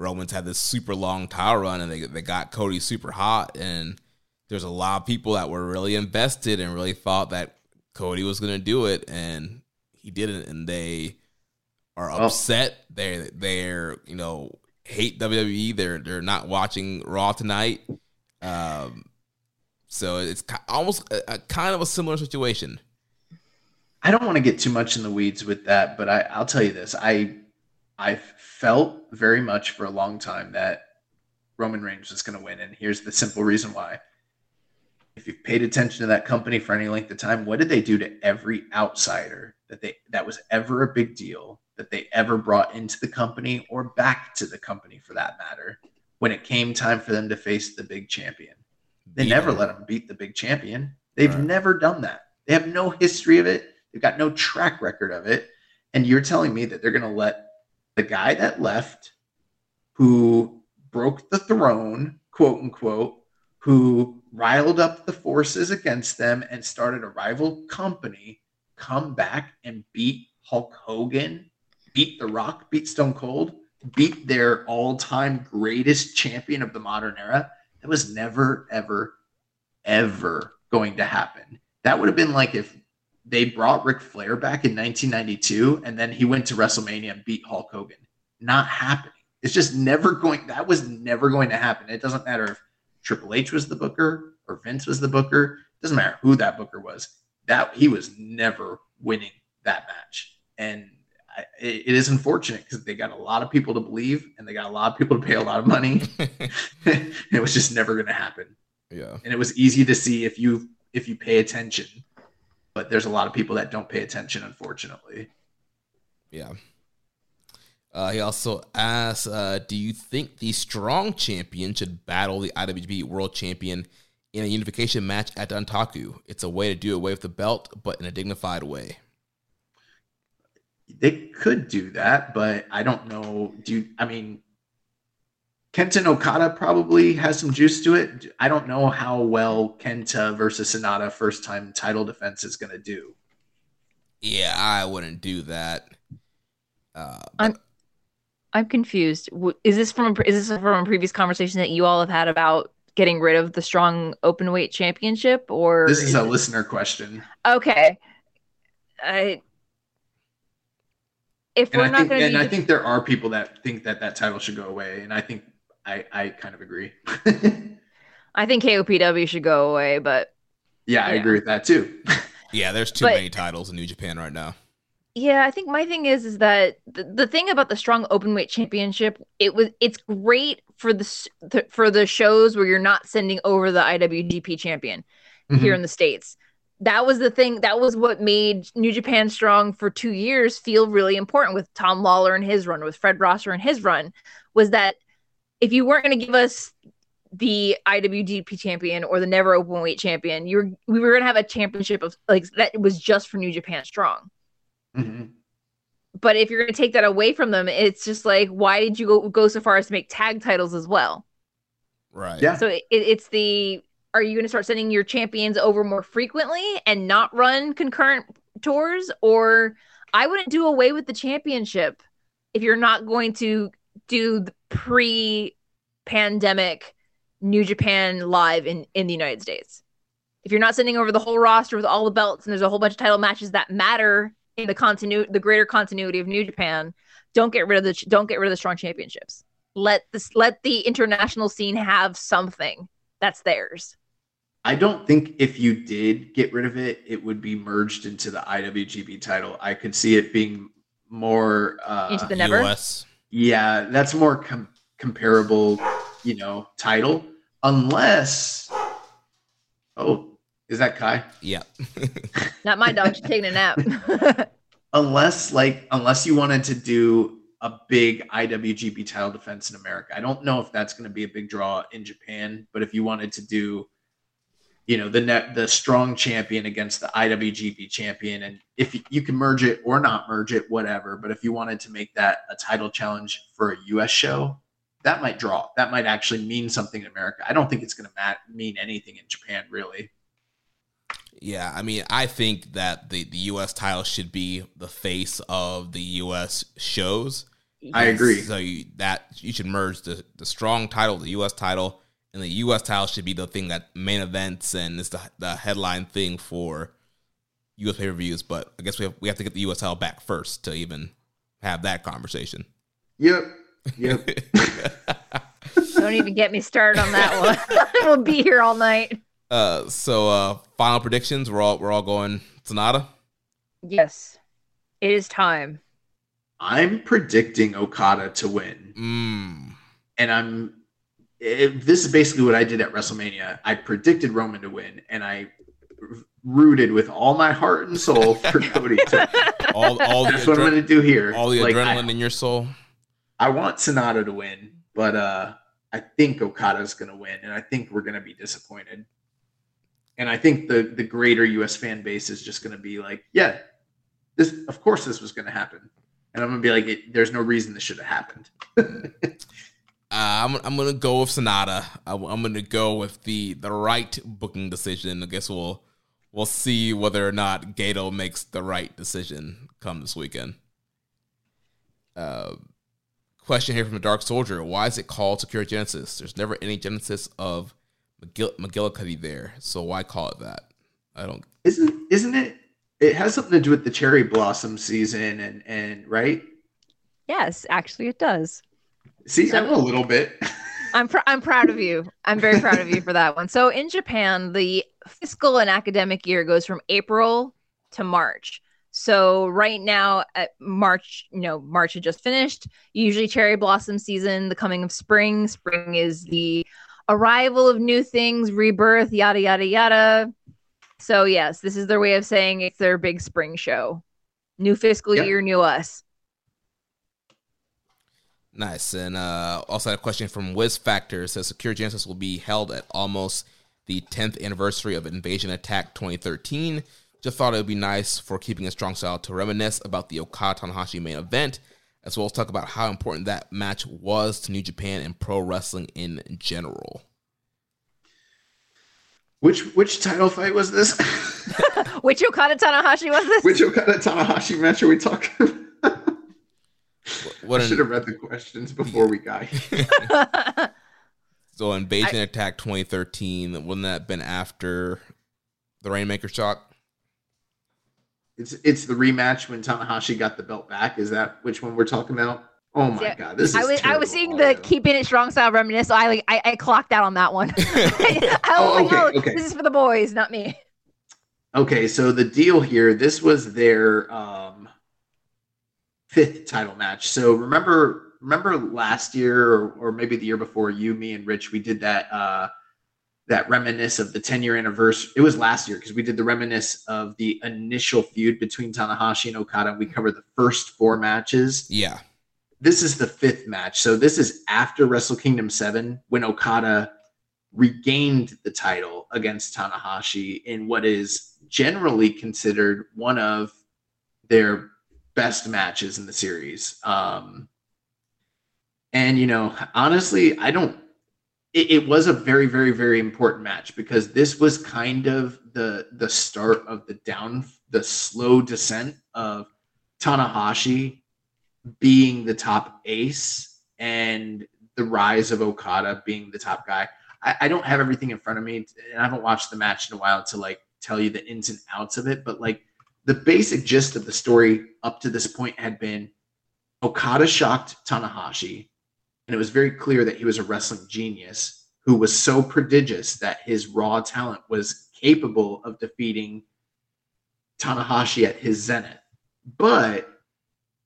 Romans had this super long title run, and they they got Cody super hot, and there's a lot of people that were really invested and really thought that Cody was going to do it, and he didn't, and they are Well- upset. They're they're you know hate WWE. They're they're not watching Raw tonight. Um, so it's almost a, a kind of a similar situation. I don't want to get too much in the weeds with that, but I, I'll tell you this. I I felt very much for a long time that Roman Reigns was going to win, and here's the simple reason why. If you've paid attention to that company for any length of time, what did they do to every outsider that they that was ever a big deal that they ever brought into the company or back to the company for that matter? When it came time for them to face the big champion, they Beat never let them beat the big champion. They've Right. never done that. They have no history of it. They've got no track record of it. And you're telling me that they're going to let the guy that left, who broke the throne, quote unquote, who riled up the forces against them and started a rival company, come back and beat Hulk Hogan, beat The Rock, beat Stone Cold, beat their all time greatest champion of the modern era. That was never, ever, ever going to happen. That would have been like if they brought Ric Flair back in 1992 and then he went to WrestleMania and beat Hulk Hogan. Not happening. It's just never going. That was never going to happen. It doesn't matter if Triple H was the booker or Vince was the booker. It doesn't matter who that booker was. That he was never winning that match. And I, it is unfortunate because they got a lot of people to believe and they got a lot of people to pay a lot of money. [laughs] [laughs] it was just never going to happen. Yeah. And it was easy to see if you if you pay attention. But there's a lot of people that don't pay attention, unfortunately. Yeah. Uh, he also asks, uh, "Do you think the strong champion should battle the IWGP World Champion in a unification match at Dontaku? It's a way to do away with the belt, but in a dignified way." They could do that, but I don't know. Do you, I mean Kenta Okada probably has some juice to it. I don't know how well Kenta versus Sanada first time title defense is going to do. Yeah, I wouldn't do that. Uh, I'm I'm confused. Is this from a, is this from a previous conversation that you all have had about getting rid of the strong open weight championship, or this is, is a it... listener question? Okay, I if and we're I not think, and I think there are people that think that that title should go away, and I think I I kind of agree. I think KOPW should go away, but yeah, I agree with that too. [laughs] yeah, there's too but, many titles in New Japan right now. Yeah, I think my thing is is that the, the thing about the strong open weight championship, it was it's great for the, the for the shows where you're not sending over the IWGP champion mm-hmm. here in the states. That was the thing. That was what made New Japan Strong for two years feel really important with Tom Lawlor and his run, with Fred Rosser and his run, was that if you weren't going to give us the IWGP champion or the never open weight champion, you were we were going to have a championship of like that was just for New Japan Strong. Mm-hmm. But if you're going to take that away from them, it's just like, why did you go, go so far as to make tag titles as well? Right. Yeah. So it, it's the are you going to start sending your champions over more frequently and not run concurrent tours, or I wouldn't do away with the championship if you're not going to do the pre-pandemic New Japan live in in the United States. If you're not sending over the whole roster with all the belts and there's a whole bunch of title matches that matter in the continuity, the greater continuity of New Japan, don't get rid of the don't get rid of the strong championships. Let this let the international scene have something that's theirs. I don't think if you did get rid of it, it would be merged into the IWGP title. I could see it being more uh, into the never. US. Yeah, that's more com- comparable, you know, title. Unless, oh, is that Kai? Yeah. [laughs] Not my dog. She's taking a nap. [laughs] unless, like, unless you wanted to do a big IWGP title defense in America, I don't know if that's going to be a big draw in Japan. But if you wanted to do you know the net the strong champion against the IWGP champion and if you, you can merge it or not merge it whatever but if you wanted to make that a title challenge for a US show that might draw that might actually mean something in America I don't think it's going to mat- mean anything in Japan really yeah, I mean, I think that the, the U.S. title should be the face of the U.S. shows. I agree. So you, that you should merge the, the strong title, the U.S. title, and the U.S. title should be the thing that main events and is the the headline thing for U.S. pay per views. But I guess we have we have to get the U.S. title back first to even have that conversation. Yep. Yep. [laughs] Don't even get me started on that one. [laughs] we'll be here all night. Uh, so uh, final predictions. We're all we're all going Sanada. Yes, it is time. I'm predicting Okada to win, mm. and I'm it, this is basically what I did at WrestleMania. I predicted Roman to win, and I rooted with all my heart and soul [laughs] for Cody to. all, all That's what I'm going to do here. All the like, adrenaline I, in your soul. I want Sanada to win, but uh, I think Okada's going to win, and I think we're going to be disappointed. And I think the the greater U.S. fan base is just going to be like, yeah, this of course this was going to happen, and I'm gonna be like, it, there's no reason this should have happened. [laughs] Uh, I'm I'm gonna go with Sanada. I, am gonna go with the the right booking decision. I guess we'll we'll see whether or not Gedo makes the right decision come this weekend. Uh, question here from the Dark Soldier: Why is it called Sakura Genesis? There's never any Genesis of McGill- McGillicuddy there, so why call it that? I don't. Isn't isn't it? It has something to do with the cherry blossom season, and and right. Yes, actually, it does. See, So- I know a little bit. [laughs] I'm pr- I'm proud of you. I'm very proud of you for that one. So in Japan, the fiscal and academic year goes from April to March. So right now, at March, you know, March had just finished. Usually cherry blossom season, the coming of spring. Spring is the arrival of new things, rebirth, yada yada yada. So yes, this is their way of saying it's their big spring show. New fiscal Yep. year, new us. Nice. And uh, also had a question from Wiz Factor. It says Sakura Genesis will be held at almost the 10th anniversary of Invasion Attack 2013. Just thought it would be nice for keeping a strong style to reminisce about the Okada Tanahashi main event, as well as talk about how important that match was to New Japan and pro wrestling in general. Which which title fight was this? [laughs] Which Okada Tanahashi was this? which Okada Tanahashi match are we talking about? What I an- should have read the questions before we got here. [laughs] so in Invasion [laughs] Attack 2013, wouldn't that have been after the Rainmaker shock? It's it's the rematch when Tanahashi got the belt back. Is that which one we're talking about? Oh my Yeah, god, this is I was I was seeing the keeping it strong style reminisce. So I like I, I clocked out on that one. [laughs] I was Oh, like, okay, oh, okay. this is for the boys, not me. Okay, so the deal here, this was their um, fifth title match. So remember, remember last year or, or maybe the year before, you, me, and Rich, we did that uh, that reminisce of the 10 year anniversary. It was last year because we did the reminisce of the initial feud between Tanahashi and Okada. And we covered the first four matches. Yeah. This is the fifth match. So this is after Wrestle Kingdom 7 when Okada regained the title against Tanahashi in what is generally considered one of their best matches in the series. Um, and you know, honestly, I don't. It, it was a very, very, very important match because this was kind of the the start of the down, the slow descent of Tanahashi being the top ace and the rise of Okada being the top guy. I, I don't have everything in front of me, and I haven't watched the match in a while to like tell you the ins and outs of it. But like the basic gist of the story up to this point had been Okada shocked Tanahashi, and it was very clear that he was a wrestling genius who was so prodigious that his raw talent was capable of defeating Tanahashi at his zenith. But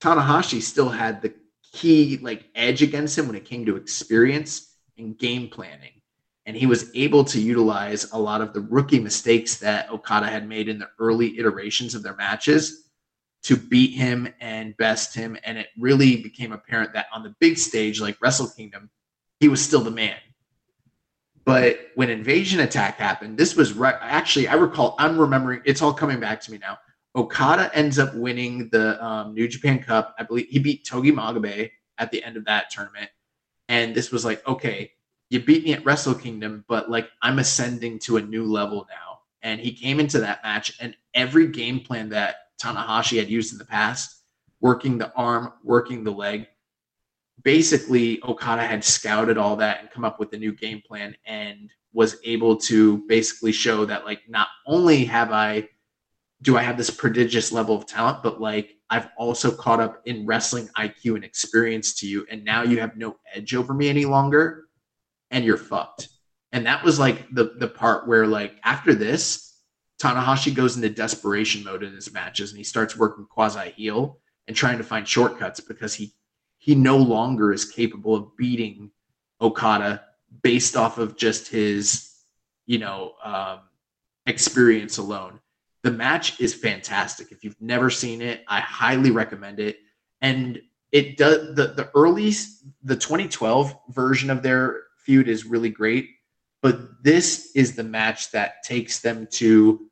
Tanahashi still had the key like edge against him when it came to experience and game planning. And he was able to utilize a lot of the rookie mistakes that Okada had made in the early iterations of their matches to beat him and best him. And it really became apparent that on the big stage, like Wrestle Kingdom, he was still the man. But when Invasion Attack happened, this was right. Actually, I recall, I'm remembering, it's all coming back to me now. Okada ends up winning the um, New Japan Cup. I believe he beat Togi Makabe at the end of that tournament. And this was like, okay, you beat me at Wrestle Kingdom, but like I'm ascending to a new level now. And he came into that match, and every game plan that Tanahashi had used in the past, working the arm, working the leg, basically Okada had scouted all that and come up with a new game plan and was able to basically show that like not only have I do I have this prodigious level of talent, but like I've also caught up in wrestling IQ and experience to you, and now you have no edge over me any longer, and you're fucked. And that was like the the part where like after this, Tanahashi goes into desperation mode in his matches, and he starts working quasi heel and trying to find shortcuts because he he no longer is capable of beating Okada based off of just his you know um, experience alone the match is fantastic. If you've never seen it, I highly recommend it. And it does the the early the 2012 version of their feud is really great, but this is the match that takes them to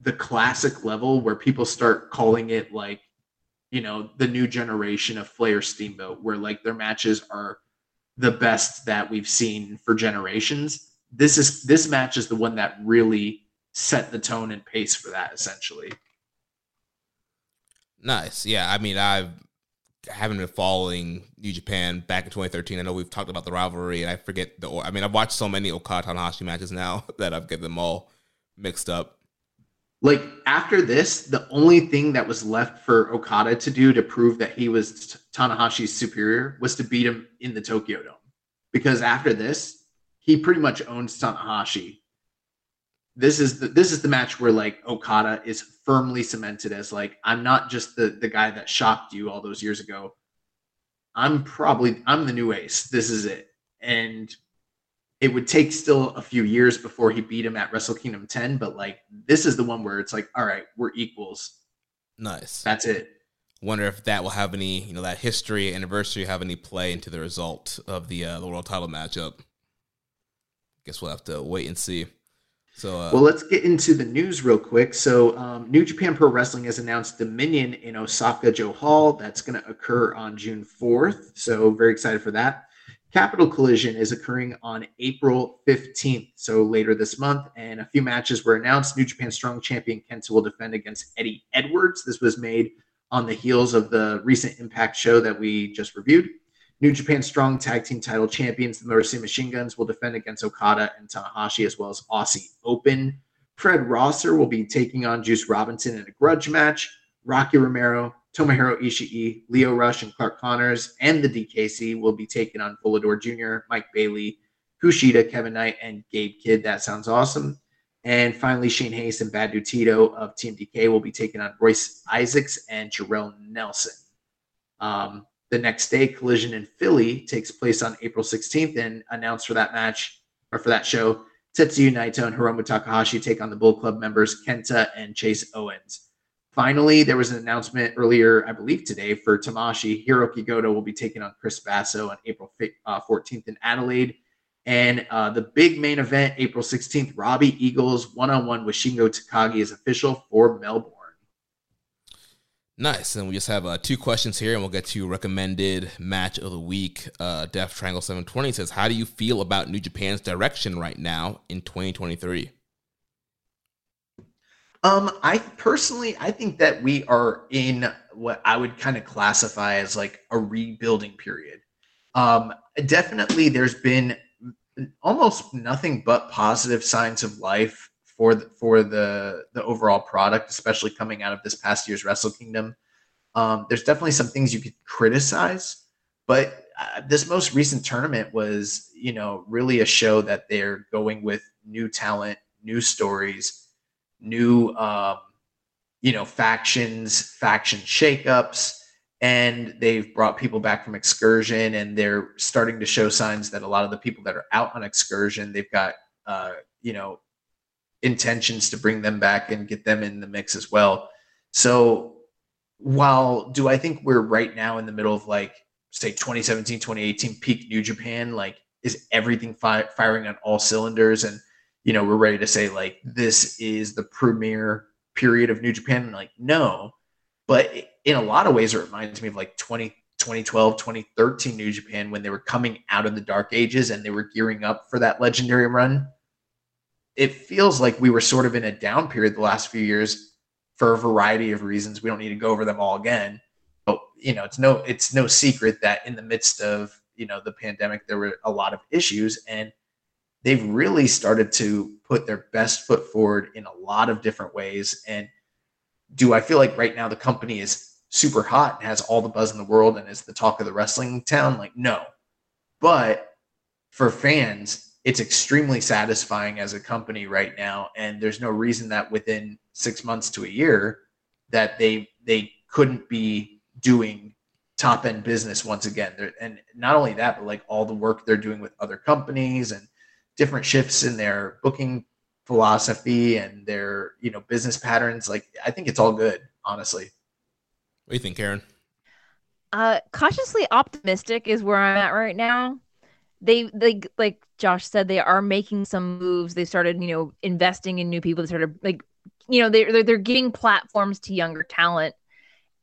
the classic level where people start calling it like you know the new generation of Flair Steamboat, where like their matches are the best that we've seen for generations. This is this match is the one that really set the tone and pace for that essentially. Nice. Yeah, I mean, I've haven't been following New Japan back in 2013. I know we've talked about the rivalry, and I forget the. I mean, I've watched so many Okada Tanahashi matches now [laughs] that I've get them all mixed up. Like after this, the only thing that was left for Okada to do to prove that he was Tanahashi's superior was to beat him in the Tokyo Dome. Because after this, he pretty much owns Tanahashi. This is the this is the match where like Okada is firmly cemented as like I'm not just the the guy that shocked you all those years ago. I'm probably I'm the new ace. This is it. And it would take still a few years before he beat him at Wrestle Kingdom 10, but like this is the one where it's like, all right, we're equals. Nice. That's it. Wonder if that will have any, you know, that history anniversary have any play into the result of the uh, the world title matchup. Guess we'll have to wait and see. So, uh, well, let's get into the news real quick. So, um, New Japan Pro Wrestling has announced Dominion in Osaka-jo Hall. That's going to occur on June 4th. So, very excited for that. Capital Collision is occurring on April 15th, so later this month. And a few matches were announced. New Japan Strong Champion Kenta will defend against Eddie Edwards. This was made on the heels of the recent Impact show that we just reviewed. New Japan Strong Tag Team Title Champions, the Motor City Machine Guns, will defend against Okada and Tanahashi, as well as Aussie Open. Fred Rosser will be taking on Juice Robinson in a grudge match. Rocky Romero, Tomohiro Ishii, Lio Rush, and Clark Connors, and the DKC will be taking on Volador Jr., Mike Bailey, Kushida, Kevin Knight, and Gabe Kidd. That sounds awesome. And finally, Shane Haste and Bad Dude Tito of Team DK will be taking on Royce Isaacs and Jorel Nelson. Um, the next day, Collision in Philly takes place on April 16th, and announced for that match or for that show, Tetsuya Naito and Hiromu Takahashi take on the Bullet Club members Kenta and Chase Owens. Finally, there was an announcement earlier, I believe today, for Tamashii. Hirooki Goto will be taking on Chris Basso on April 14th uh, in Adelaide. And uh, the big main event, April 16th, Robbie Eagles one on one with Shingo Takagi is official for Melbourne. Nice. And we just have uh, two questions here, and we'll get to recommended match of the week. Uh, Death Triangle 720 says, How do you feel about New Japan's direction right now in 2023? Um, I personally, I think that we are in what I would kind of classify as like a rebuilding period. Um, definitely, there's been almost nothing but positive signs of life for the, for the the overall product, especially coming out of this past year's Wrestle Kingdom. Um, there's definitely some things you could criticize, but uh, this most recent tournament was, you know, really a show that they're going with new talent, new stories new um, you know factions faction shakeups and they've brought people back from excursion and they're starting to show signs that a lot of the people that are out on excursion they've got uh, you know intentions to bring them back and get them in the mix as well so while do i think we're right now in the middle of like say 2017 2018 peak new japan like is everything fi- firing on all cylinders and you know, we're ready to say like this is the premier period of New Japan. And like, no. But in a lot of ways, it reminds me of like 20, 2012, 2013 New Japan when they were coming out of the dark ages and they were gearing up for that legendary run. It feels like we were sort of in a down period the last few years for a variety of reasons. We don't need to go over them all again. But you know, it's no it's no secret that in the midst of, you know, the pandemic there were a lot of issues and they've really started to put their best foot forward in a lot of different ways. And do I feel like right now the company is super hot and has all the buzz in the world and is the talk of the wrestling town? Like, no. But for fans, it's extremely satisfying as a company right now. And there's no reason that within six months to a year that they they couldn't be doing top end business once again. They're, and not only that, but like all the work they're doing with other companies and different shifts in their booking philosophy and their you know business patterns like i think it's all good honestly what do you think karen uh cautiously optimistic is where i'm at right now they they like josh said they are making some moves. They started you know investing in new people. They started like you know they're, they're giving platforms to younger talent.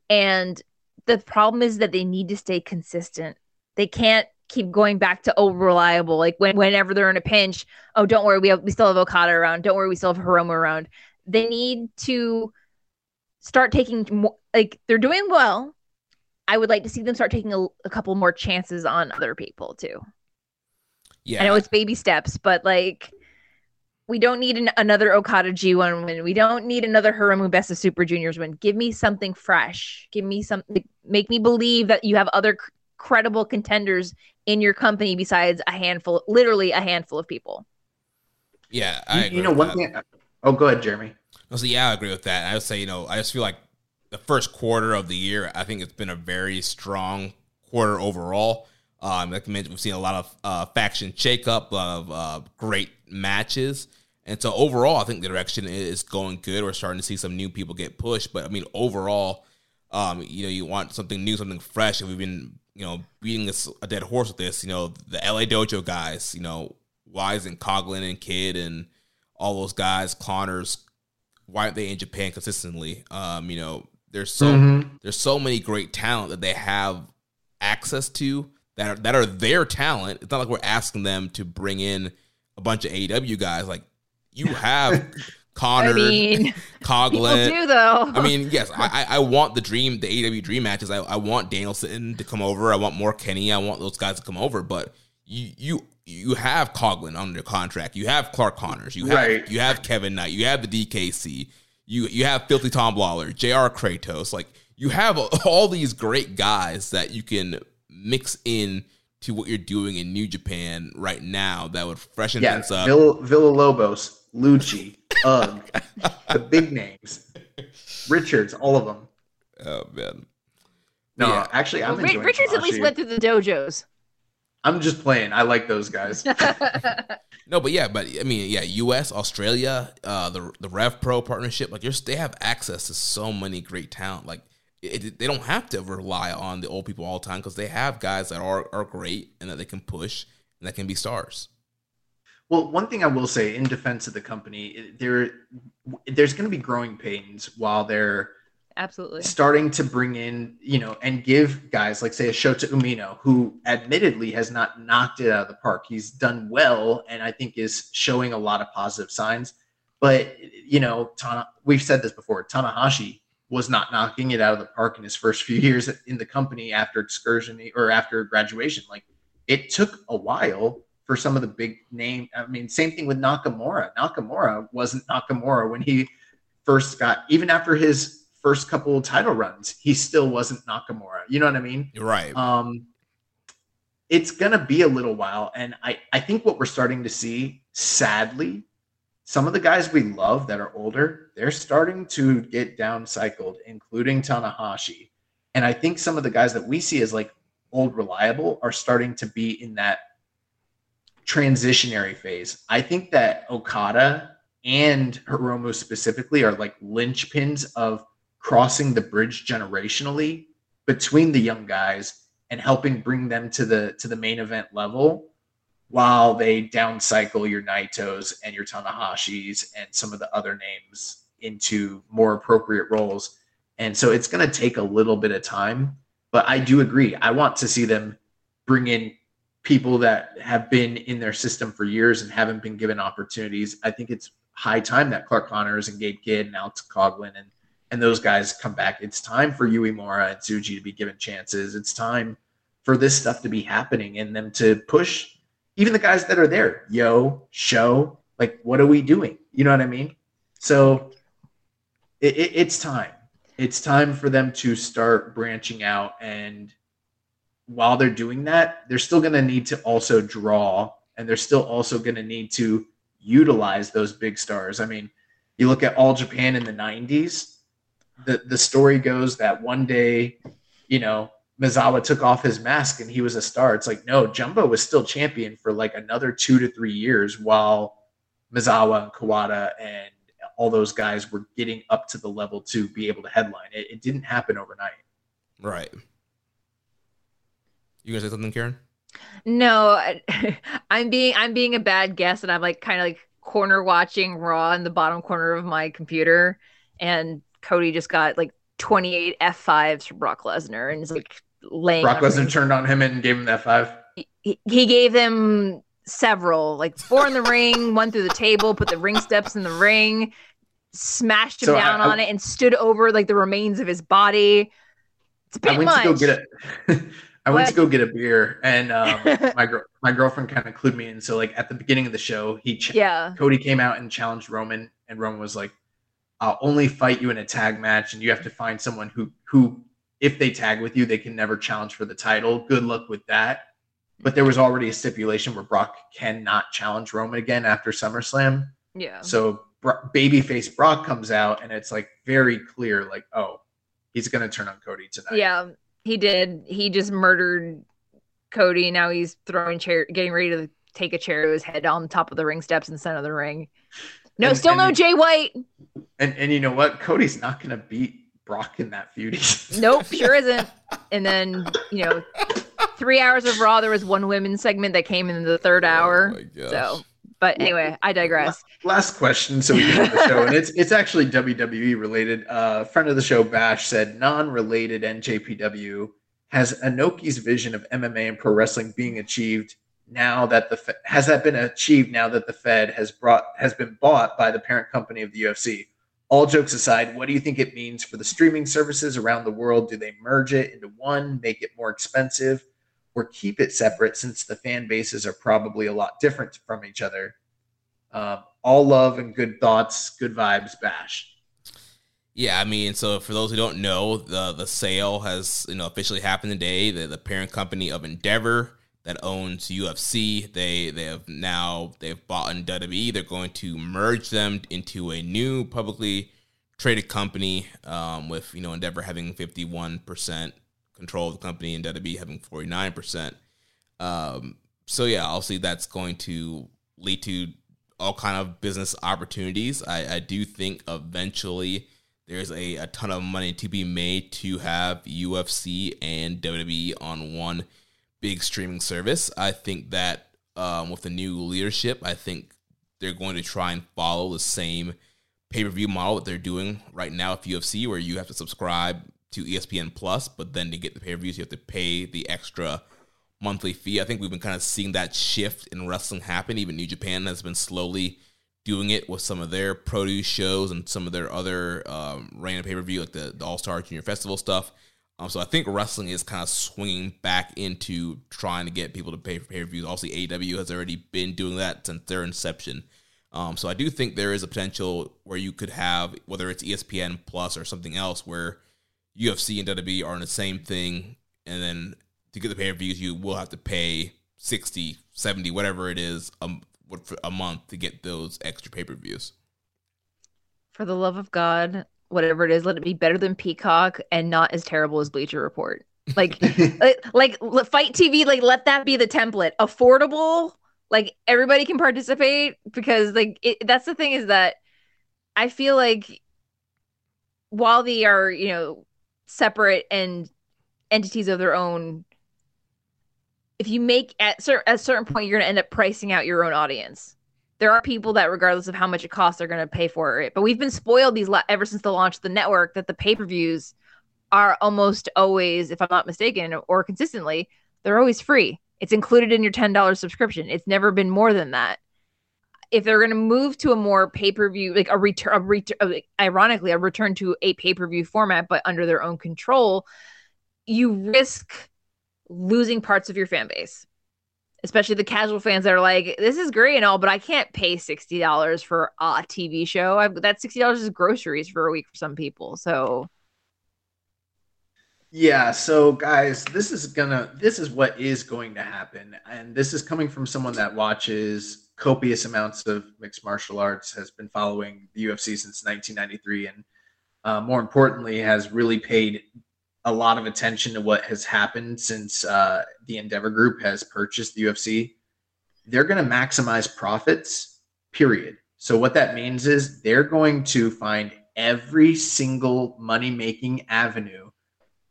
And the problem is that they need to stay consistent. They can't keep going back to over reliable. Like when, whenever they're in a pinch oh don't worry we have we still have okada around. Don't worry we still have hiromu around. They need to start taking more like they're doing well. I would like to see them start taking a, a couple more chances on other people too Yeah, I know it's baby steps, but like we don't need an, another Okada G1 win. We don't need another Hiromu Best of Super Juniors win. Give me something fresh. Give me something. Make me believe that you have other cr- credible contenders in your company besides a handful, literally a handful of people. yeah. I You, agree you know, with one that. thing. Oh, go ahead, Jeremy. No, so yeah, I agree with that. I would say, you know, I just feel like the first quarter of the year, I think it's been a very strong quarter overall. Um, like I mentioned, we've seen a lot of uh, faction shakeup, a lot of uh, great matches. And so overall, I think the direction is going good. We're starting to see some new people get pushed. But I mean, overall, um, you know, you want something new, something fresh. And we've been, you know, beating this a dead horse with this. You know, the LA Dojo guys, you know, Wise and Coughlin and Kidd and all those guys, Connors, why aren't they in Japan consistently? Um, you know, there's so Mhm. there's so many great talent that they have access to that are, that are their talent. It's not like we're asking them to bring in a bunch of AEW guys. Like you [laughs] have Connor, I mean, [laughs] people Coughlin. do though. I mean, yes, I, I I want the dream, the AEW dream matches. I, I want Danielson to come over. I want more Kenny. I want those guys to come over. But you you you have Coughlin under contract. You have Clark Connors. You have Right. you have Kevin Knight. You have the DKC. You you have Filthy Tom Lawlor, Jr. Kratos. Like you have all these great guys that you can mix in to what you're doing in New Japan right now that would freshen Yeah, things up. Villa, Villa Lobos, Lucci, [laughs] Ugg, the big names, Richards, all of them. oh man. No, Yeah. actually, I'm Ri- enjoying Richards at least went through the dojos. I'm just playing. I like those [laughs] guys. No, but yeah, but I mean, yeah, U.S., Australia, uh, the the Rev Pro partnership, like, just they have access to so many great talent. Like, it, it- they don't have to rely on the old people all the time because they have guys that are are great and that they can push and that can be stars. Well, one thing I will say in defense of the company, there there's going to be growing pains while they're Absolutely. starting to bring in, you know, and give guys like say a Shota Umino, who admittedly has not knocked it out of the park. He's done well, and I think is showing a lot of positive signs. But you know, Tana, we've said this before. Tanahashi was not knocking it out of the park in his first few years in the company after excursion or after graduation. Like it took a while for some of the big name. I mean, same thing with Nakamura. Nakamura wasn't Nakamura when he first got, even after his first couple of title runs, he still wasn't Nakamura. You know what I mean? Right. Um, it's gonna be a little while, and I I think what we're starting to see, sadly, some of the guys we love that are older, they're starting to get down cycled, including Tanahashi. And I think some of the guys that we see as like old reliable are starting to be in that transitionary phase. I think that Okada and Hiromu specifically are like linchpins of crossing the bridge generationally between the young guys and helping bring them to the to the main event level while they downcycle your Naitos and your Tanahashis and some of the other names into more appropriate roles. And so it's going to take a little bit of time, but I do agree. I want to see them bring in people that have been in their system for years and haven't been given opportunities. I think it's high time that Clark Connors and Gabe Kidd and Alex Coughlin and and those guys come back. It's time for Uemura and Tsuji to be given chances. It's time for this stuff to be happening and them to push even the guys that are there. Yo, show, like what are we doing? You know what I mean? So it, it, it's time. It's time for them to start branching out and while they're doing that, they're still going to need to also draw and they're still also going to need to utilize those big stars. I mean, you look at all Japan in the 90s, the the story goes that one day, you know, Misawa took off his mask and he was a star. It's like, no, Jumbo was still champion for like another 2 to 3 years while Misawa and Kawada and all those guys were getting up to the level to be able to headline. It, it didn't happen overnight. Right. You gonna say something, Karen? No, I- [laughs] I'm being I'm being a bad guest, and I'm like kind of like corner watching Raw in the bottom corner of my computer, and Cody just got like 28 F5s from Brock Lesnar, and he's like laying. Brock Lesnar turned on him and gave him that five. He, he gave him several, like four in the ring, [laughs] one through the table, put the ring steps in the ring, smashed him So down I- on it, and stood over like the remains of his body. It's a bit I went much. to go get a. [laughs] I went to go get a beer, and um, [laughs] my girl, my girlfriend kind of clued me in. So like at the beginning of the show, he Yeah. Cody came out and challenged Roman, and Roman was like, "I'll only fight you in a tag match, and you have to find someone who who, if they tag with you, they can never challenge for the title. Good luck with that." But there was already a stipulation where Brock cannot challenge Roman again after SummerSlam. Yeah. So Bro- babyface Brock comes out, and it's like very clear, like, oh, he's gonna turn on Cody tonight. Yeah, he did. He just murdered Cody. Now he's throwing chair, getting ready to take a chair to his head on top of the ring steps in the center of the ring. No, And- still no Jay White. And and you know what? Cody's not gonna beat Brock in that feud. Nope, [laughs] sure isn't. And then you know, three hours of Raw. There was one women's segment that came in the third hour. Oh so, but anyway, I digress. Last question, so we can end the show, and it's it's actually WWE related. Uh, friend of the show, Bash said, non-related NJPW has Inoki's vision of MMA and pro wrestling being achieved now that the Fe- has that been achieved now that the Fed has brought has been bought by the parent company of the UFC. All jokes aside, what do you think it means for the streaming services around the world? Do they merge it into one, make it more expensive, or keep it separate since the fan bases are probably a lot different from each other? Um, all love and good thoughts, good vibes, bash. Yeah, I mean, so for those who don't know, the the sale has you know officially happened today. The the parent company of Endeavor that owns UFC, they they have now they've bought in WWE. They're going to merge them into a new publicly traded company um, with you know Endeavor having fifty one percent control of the company and WWE having forty nine percent. Um, so yeah, obviously that's going to lead to all kind of business opportunities. I, I do think eventually there's a, a ton of money to be made to have UFC and WWE on one big streaming service. I think that um, with the new leadership, I think they're going to try and follow the same pay per view model that they're doing right now with UFC, where you have to subscribe to ESPN Plus, but then to get the pay per views, you have to pay the extra monthly fee. I think we've been kind of seeing that shift in wrestling happen. Even New Japan has been slowly doing it with some of their produce shows and some of their other um, random pay per view, like the, the All Star Junior Festival stuff. Um, so I think wrestling is kind of swinging back into trying to get people to pay for pay per views. Obviously, AEW has already been doing that since their inception. Um, so I do think there is a potential where you could have whether it's ESPN Plus or something else where UFC and WWE are in the same thing, and then to get the pay per views, you will have to pay 60, 70, whatever it is, um, for a month to get those extra pay per views. For the love of God, whatever it is, let it be better than Peacock and not as terrible as Bleacher Report. Like, [laughs] uh, like, like FITE TV, like let that be the template. Affordable, like everybody can participate because, like, it, that's the thing is that I feel like while they are, you know, separate and entities of their own, if you make at, cer- at a certain point, you're going to end up pricing out your own audience there are people that regardless of how much it costs they're going to pay for it. But we've been spoiled these la- ever since the launch of the network that the pay-per-views are almost always if i'm not mistaken or consistently they're always free. It's included in your $10 subscription. It's never been more than that. If they're going to move to a more pay-per-view like a return a return ironically a return to a pay-per-view format but under their own control you risk losing parts of your fan base especially the casual fans that are like, this is great and all, but I can't pay sixty dollars for a TV show. I, that sixty dollars is groceries for a week for some people. So Yeah, so guys, this is gonna this is what is going to happen. And this is coming from someone that watches copious amounts of mixed martial arts, has been following the UFC since 1993, and uh, more importantly, has really paid a lot of attention to what has happened since uh, the Endeavor Group has purchased the UFC. They're going to maximize profits, period. So what that means is they're going to find every single money making avenue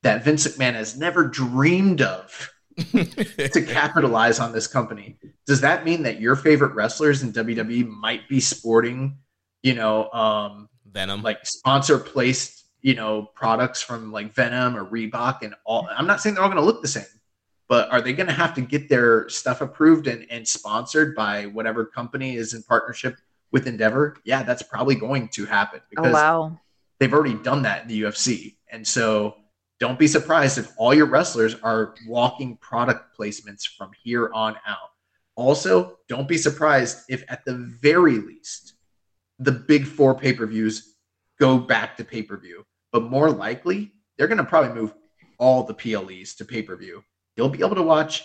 that Vince McMahon has never dreamed of [laughs] to capitalize on this company. Does that mean that your favorite wrestlers in WWE might be sporting, you know, um, Venom. like sponsor placed, you know, products from like Venom or Reebok and all? I'm not saying they're all going to look the same, but are they going to have to get their stuff approved and, and sponsored by whatever company is in partnership with Endeavor? Yeah, that's probably going to happen Oh wow. they've already done that in the UFC. And so don't be surprised if all your wrestlers are walking product placements from here on out. Also, don't be surprised if at the very least the big four pay per views go back to pay per view. But more likely, they're going to probably move all the PLEs to pay per view. You'll be able to watch,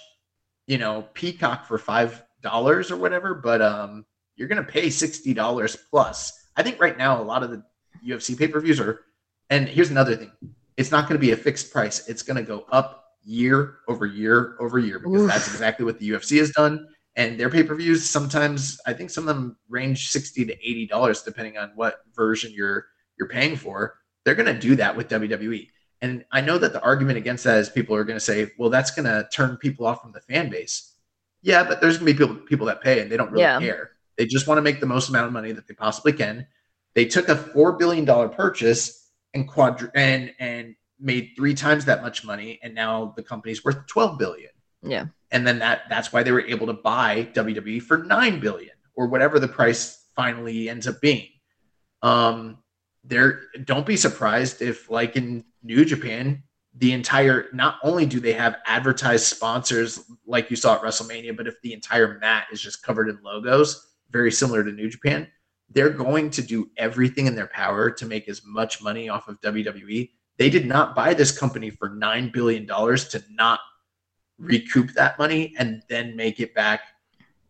you know, Peacock for five dollars or whatever, but um, you're going to pay sixty dollars plus. I think right now a lot of the UFC pay per views are, and here's another thing: it's not going to be a fixed price. It's going to go up year over year over year because Oof. that's exactly what the UFC has done. And their pay per views sometimes, I think some of them range sixty to eighty dollars depending on what version you're you're paying for. They're going to do that with WWE. And I know that the argument against that is people are going to say, well, that's going to turn people off from the fan base. Yeah, but there's going to be people people that pay and they don't really Yeah. care. They just want to make the most amount of money that they possibly can. They took a four billion dollar purchase and quadru- and and made three times that much money, and now the company's worth twelve billion. Yeah. And then that that's why they were able to buy WWE for nine billion or whatever the price finally ends up being. Um, there don't be surprised if like in New Japan, the entire not only do they have advertised sponsors like you saw at WrestleMania, but if the entire mat is just covered in logos, very similar to New Japan, they're going to do everything in their power to make as much money off of WWE. They did not buy this company for nine billion dollars to not recoup that money and then make it back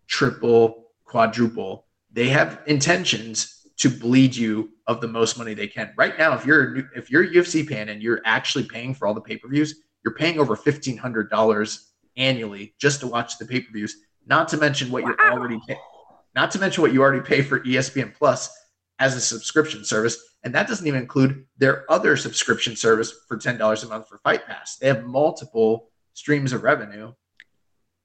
triple, quadruple. They have intentions to bleed you of the most money they can. Right now, if you're if you're a UFC fan and you're actually paying for all the pay per views, you're paying over fifteen hundred dollars annually just to watch the pay per views. Not to mention what you're already paying. Not to mention what you already pay for ESPN Plus as a subscription service, and that doesn't even include their other subscription service for ten dollars a month for Fight Pass. They have multiple streams of revenue.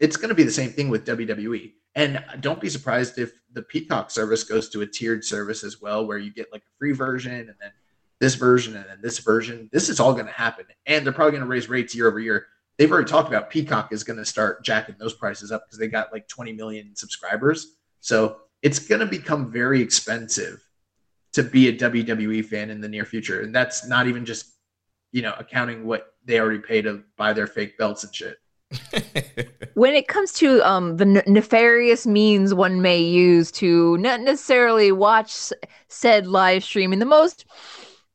It's going to be the same thing with WWE. And don't be surprised if the Peacock service goes to a tiered service as well, where you get like a free version and then this version and then this version. This is all going to happen. And they're probably going to raise rates year over year. They've already talked about Peacock is going to start jacking those prices up because they got like 20 million subscribers. So it's going to become very expensive to be a WWE fan in the near future. And that's not even just, you know, accounting what they already pay to buy their fake belts and shit. [laughs] when it comes to um the nefarious means one may use to not necessarily watch said live stream in the most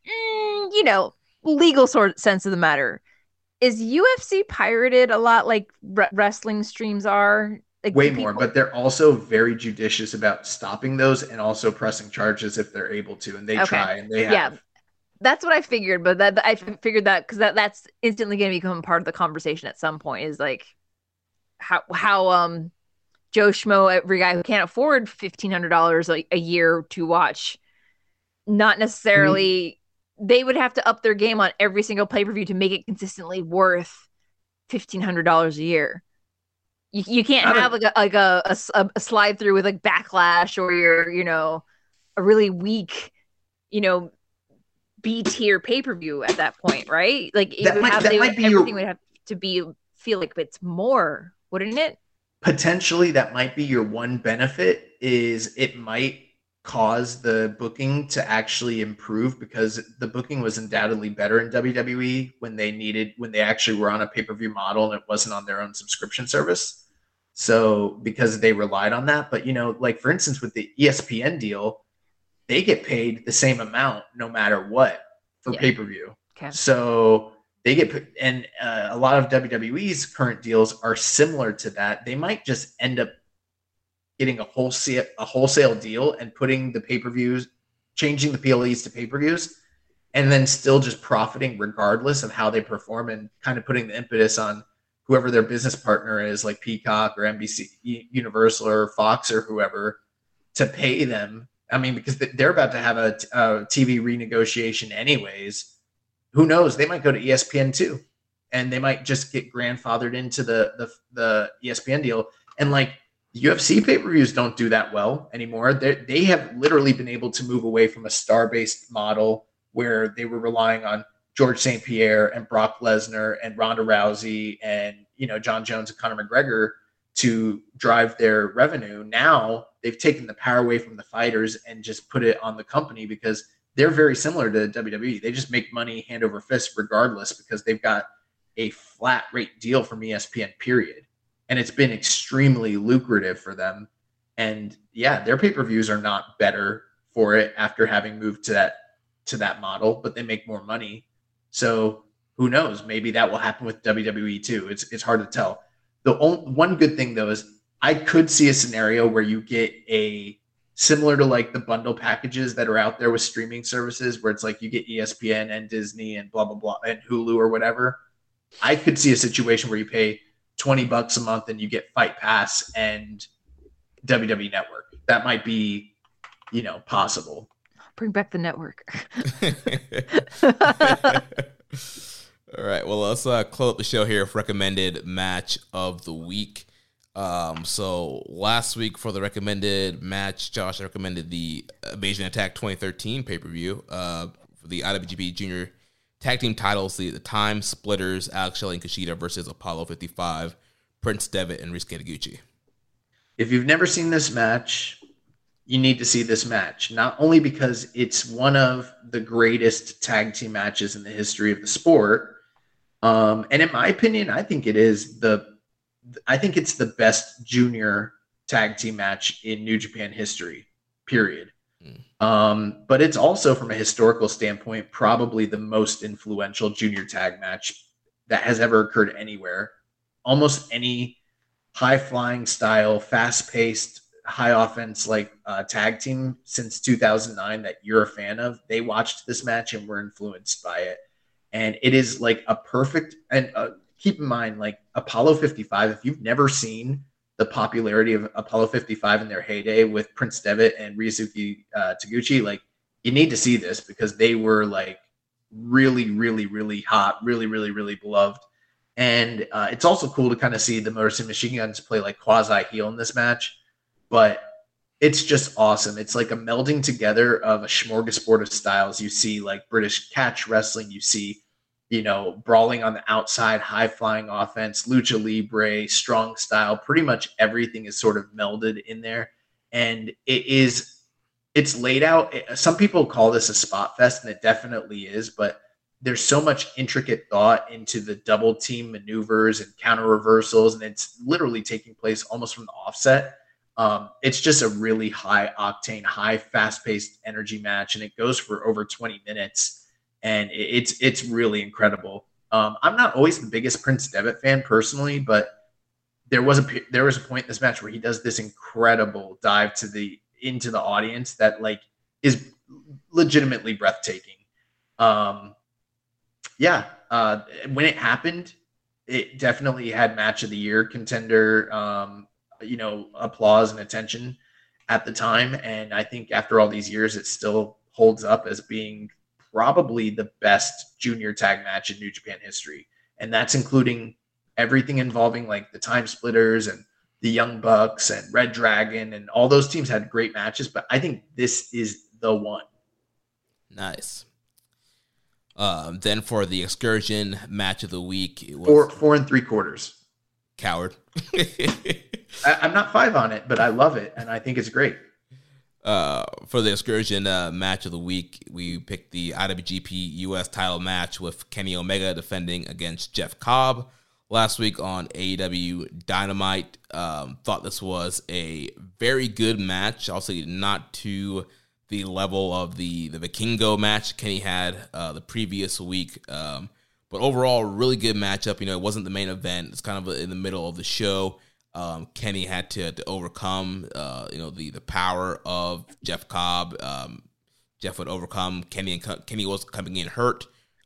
mm, you know legal sort sense of the matter is UFC pirated a lot like re- wrestling streams are like way do more, but they're also very judicious about stopping those and also pressing charges if they're able to, and they Okay. try and they have. Yeah. That's what I figured but that I figured that because that that's instantly going to become part of the conversation at some point is like how how um Joe Schmo, every guy who can't afford fifteen hundred dollars a a year to watch, not necessarily they would have to up their game on every single pay per view to make it consistently worth fifteen hundred dollars a year. You, you can't have like a like a, a- a slide through with like backlash or your you know a really weak you know B tier pay per view at that point, right? Like it That would might- have that might would, be your- everything would have to be feel like it's more, wouldn't it? potentially that might be your one benefit is it might cause the booking to actually improve because the booking was undoubtedly better in WWE when they needed when they actually were on a pay-per-view model and it wasn't on their own subscription service. So because they relied on that, but you know, like for instance with the ESPN deal, they get paid the same amount no matter what for Yeah. pay-per-view. Okay. So they get put, and uh, a lot of WWE's current deals are similar to that. They might just end up getting a wholesale a wholesale deal and putting the pay per views, changing the PLEs to pay per views, and then still just profiting regardless of how they perform and kind of putting the impetus on whoever their business partner is, like Peacock or NBC, Universal or Fox or whoever, to pay them. I mean, because they- they're about to have a, a TV renegotiation anyways. Who knows? They might go to ESPN too and they might just get grandfathered into the the, the ESPN deal. And like UFC pay per views don't do that well anymore. They they have literally been able to move away from a star based model where they were relying on George St. Pierre and Brock Lesnar and Ronda Rousey and you know Jon Jones and Conor McGregor to drive their revenue. Now they've taken the power away from the fighters and just put it on the company because they're very similar to WWE. They just make money hand over fist regardless because they've got a flat rate deal from ESPN, period. And it's been extremely lucrative for them. And yeah, their pay-per-views are not better for it after having moved to that to that model, but they make more money. So who knows? Maybe that will happen with WWE too. It's it's hard to tell. The only, one good thing though is I could see a scenario where you get a similar to like the bundle packages that are out there with streaming services where it's like you get ESPN and Disney and blah blah blah and Hulu or whatever. I could see a situation where you pay 20 bucks a month and you get Fight Pass and WWE Network. That might be, you know, possible. Bring back the network. [laughs] [laughs] [laughs] All right. Well, let's uh, close up the show here with recommended match of the week. Um, so last week for the recommended match, Josh recommended the Invasion Attack 2013 pay per view uh, for the IWGP Junior Tag Team titles. The, the Time Splitters, Alex Shelley and Kushida versus Apollo 55, Prince Devitt and Ryusuke Taguchi. If you've never seen this match, you need to see this match. Not only because it's one of the greatest tag team matches in the history of the sport, um, and in my opinion, I think it is the I think it's the best junior tag team match in New Japan history, period. Mm. Um, but it's also, from a historical standpoint, probably the most influential junior tag match that has ever occurred anywhere. Almost any high flying style, fast paced, high offense like uh, tag team since 2009 that you're a fan of, they watched this match and were influenced by it. And it is like a perfect and uh, keep in mind, like Apollo 55, if you've never seen the popularity of Apollo 55 in their heyday with Prince Devitt and Ryusuke uh, Taguchi, like you need to see this because they were like really, really, really hot, really, really, really beloved. And uh, it's also cool to kind of see the Motor City Machine Guns play like quasi heel in this match, but it's just awesome. It's like a melding together of a smorgasbord of styles. You see like British catch wrestling, you see you know, brawling on the outside, high flying offense, lucha libre, strong style, pretty much everything is sort of melded in there. And it is, it's laid out. Some people call this a spot fest, and it definitely is, but there's so much intricate thought into the double team maneuvers and counter reversals, and it's literally taking place almost from the offset. Um, it's just a really high octane, high fast paced energy match, and it goes for over 20 minutes and it's it's really incredible. Um, I'm not always the biggest Prince Devitt fan personally, but there was a there was a point in this match where he does this incredible dive to the into the audience that like is legitimately breathtaking. Um, yeah, uh, when it happened, it definitely had match of the year contender, um, you know, applause and attention at the time. And I think after all these years, it still holds up as being probably the best junior tag match in New Japan history. And that's including everything involving like the time splitters and the Young Bucks and Red Dragon and all those teams had great matches, but I think this is the one. Nice. Um, then for the excursion match of the week, it was four four and three quarters. Coward. [laughs] I, I'm not five on it, but I love it and I think it's great. Uh, for the excursion uh, match of the week, we picked the IWGP US title match with Kenny Omega defending against Jeff Cobb last week on AEW Dynamite. Um, thought this was a very good match. Also, not to the level of the the Vikingo match Kenny had uh, the previous week. Um, but overall, really good matchup. You know, it wasn't the main event. It's kind of in the middle of the show um, Kenny had to, to overcome, uh, you know, the the power of Jeff Cobb. Um, Jeff would overcome Kenny, and Kenny was coming in hurt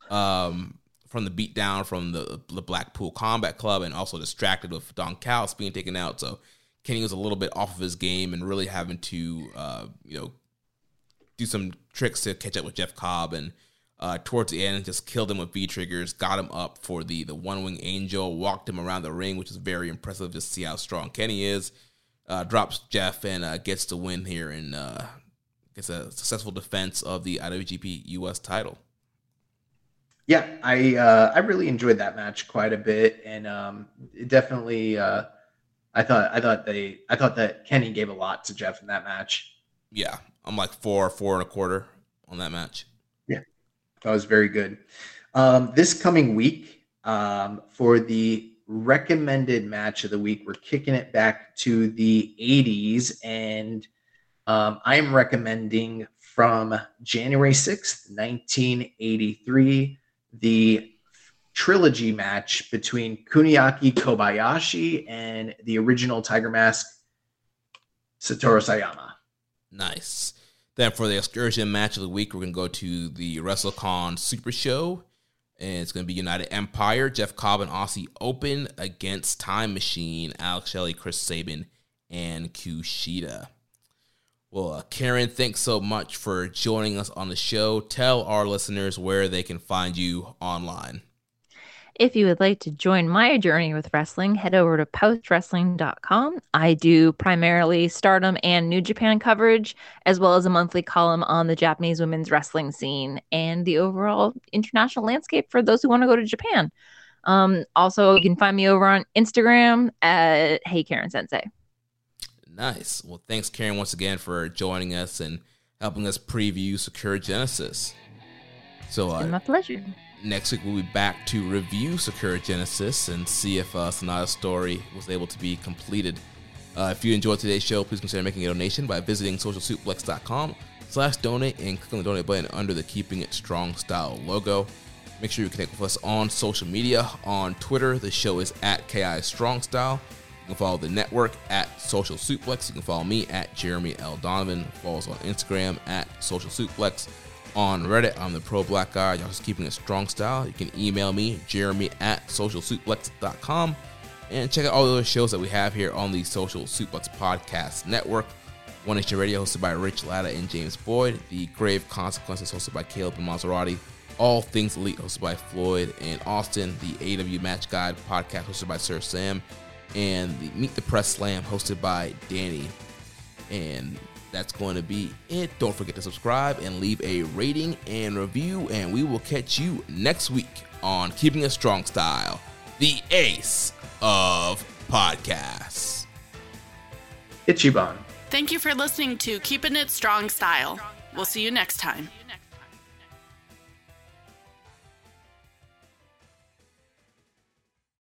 um, from the beatdown from the the Blackpool Combat Club, and also distracted with Don Callis being taken out. So Kenny was a little bit off of his game and really having to, uh, you know, do some tricks to catch up with Jeff Cobb and uh, towards the end, just killed him with V triggers, got him up for the the one wing angel, walked him around the ring, which is very impressive to see how strong Kenny is. Uh, drops Jeff and uh, gets the win here and uh, gets a successful defense of the IWGP US title. Yeah, I uh, I really enjoyed that match quite a bit, and um, it definitely uh, I thought I thought they I thought that Kenny gave a lot to Jeff in that match. Yeah, I'm like four four and a quarter on that match. That was very good. Um, this coming week, um, for the recommended match of the week, we're kicking it back to the 80s. And um, I'm recommending from January 6th, 1983, the trilogy match between Kuniaki Kobayashi and the original Tiger Mask, Satoru Sayama. Nice. Then for the excursion match of the week, we're going to go to the WrestleCon Super Show. And it's going to be United Empire, Jeff Cobb and Aussie Open against Time Machine, Alex Shelley, Chris Sabin, and Kushida. Well, uh, Karen, thanks so much for joining us on the show. Tell our listeners where they can find you online. If you would like to join my journey with wrestling, head over to postwrestling.com. I do primarily stardom and New Japan coverage, as well as a monthly column on the Japanese women's wrestling scene and the overall international landscape for those who want to go to Japan. Um, also, you can find me over on Instagram at Hey Karen Sensei. Nice. Well, thanks, Karen, once again for joining us and helping us preview Sakura Genesis. So, uh, my pleasure next week we'll be back to review Sakura Genesis and see if uh, Sanada's story was able to be completed. Uh, if you enjoyed today's show, please consider making a donation by visiting socialsuplex.com slash donate and click on the donate button under the Keeping It Strong style logo. Make sure you connect with us on social media. On Twitter, the show is at KI Strong Style. You can follow the network at Social Suplex. You can follow me at Jeremy L. Donovan. Follow us on Instagram at Social Suplex on Reddit. I'm the pro black guy. Y'all just keeping a strong style. You can email me, jeremy at socialsuplex.com. And check out all the other shows that we have here on the Social Suplex Podcast Network. One Nation Radio, hosted by Rich Latta and James Boyd. The Grave Consequences, hosted by Caleb and Maserati. All Things Elite, hosted by Floyd and Austin. The AW Match Guide podcast, hosted by Sir Sam. And the Meet the Press Slam, hosted by Danny. And that's going to be it. Don't forget to subscribe and leave a rating and review, and we will catch you next week on Keeping a Strong Style, the ace of podcasts. Ichiban. Thank you for listening to Keeping It Strong Style. We'll see you next time.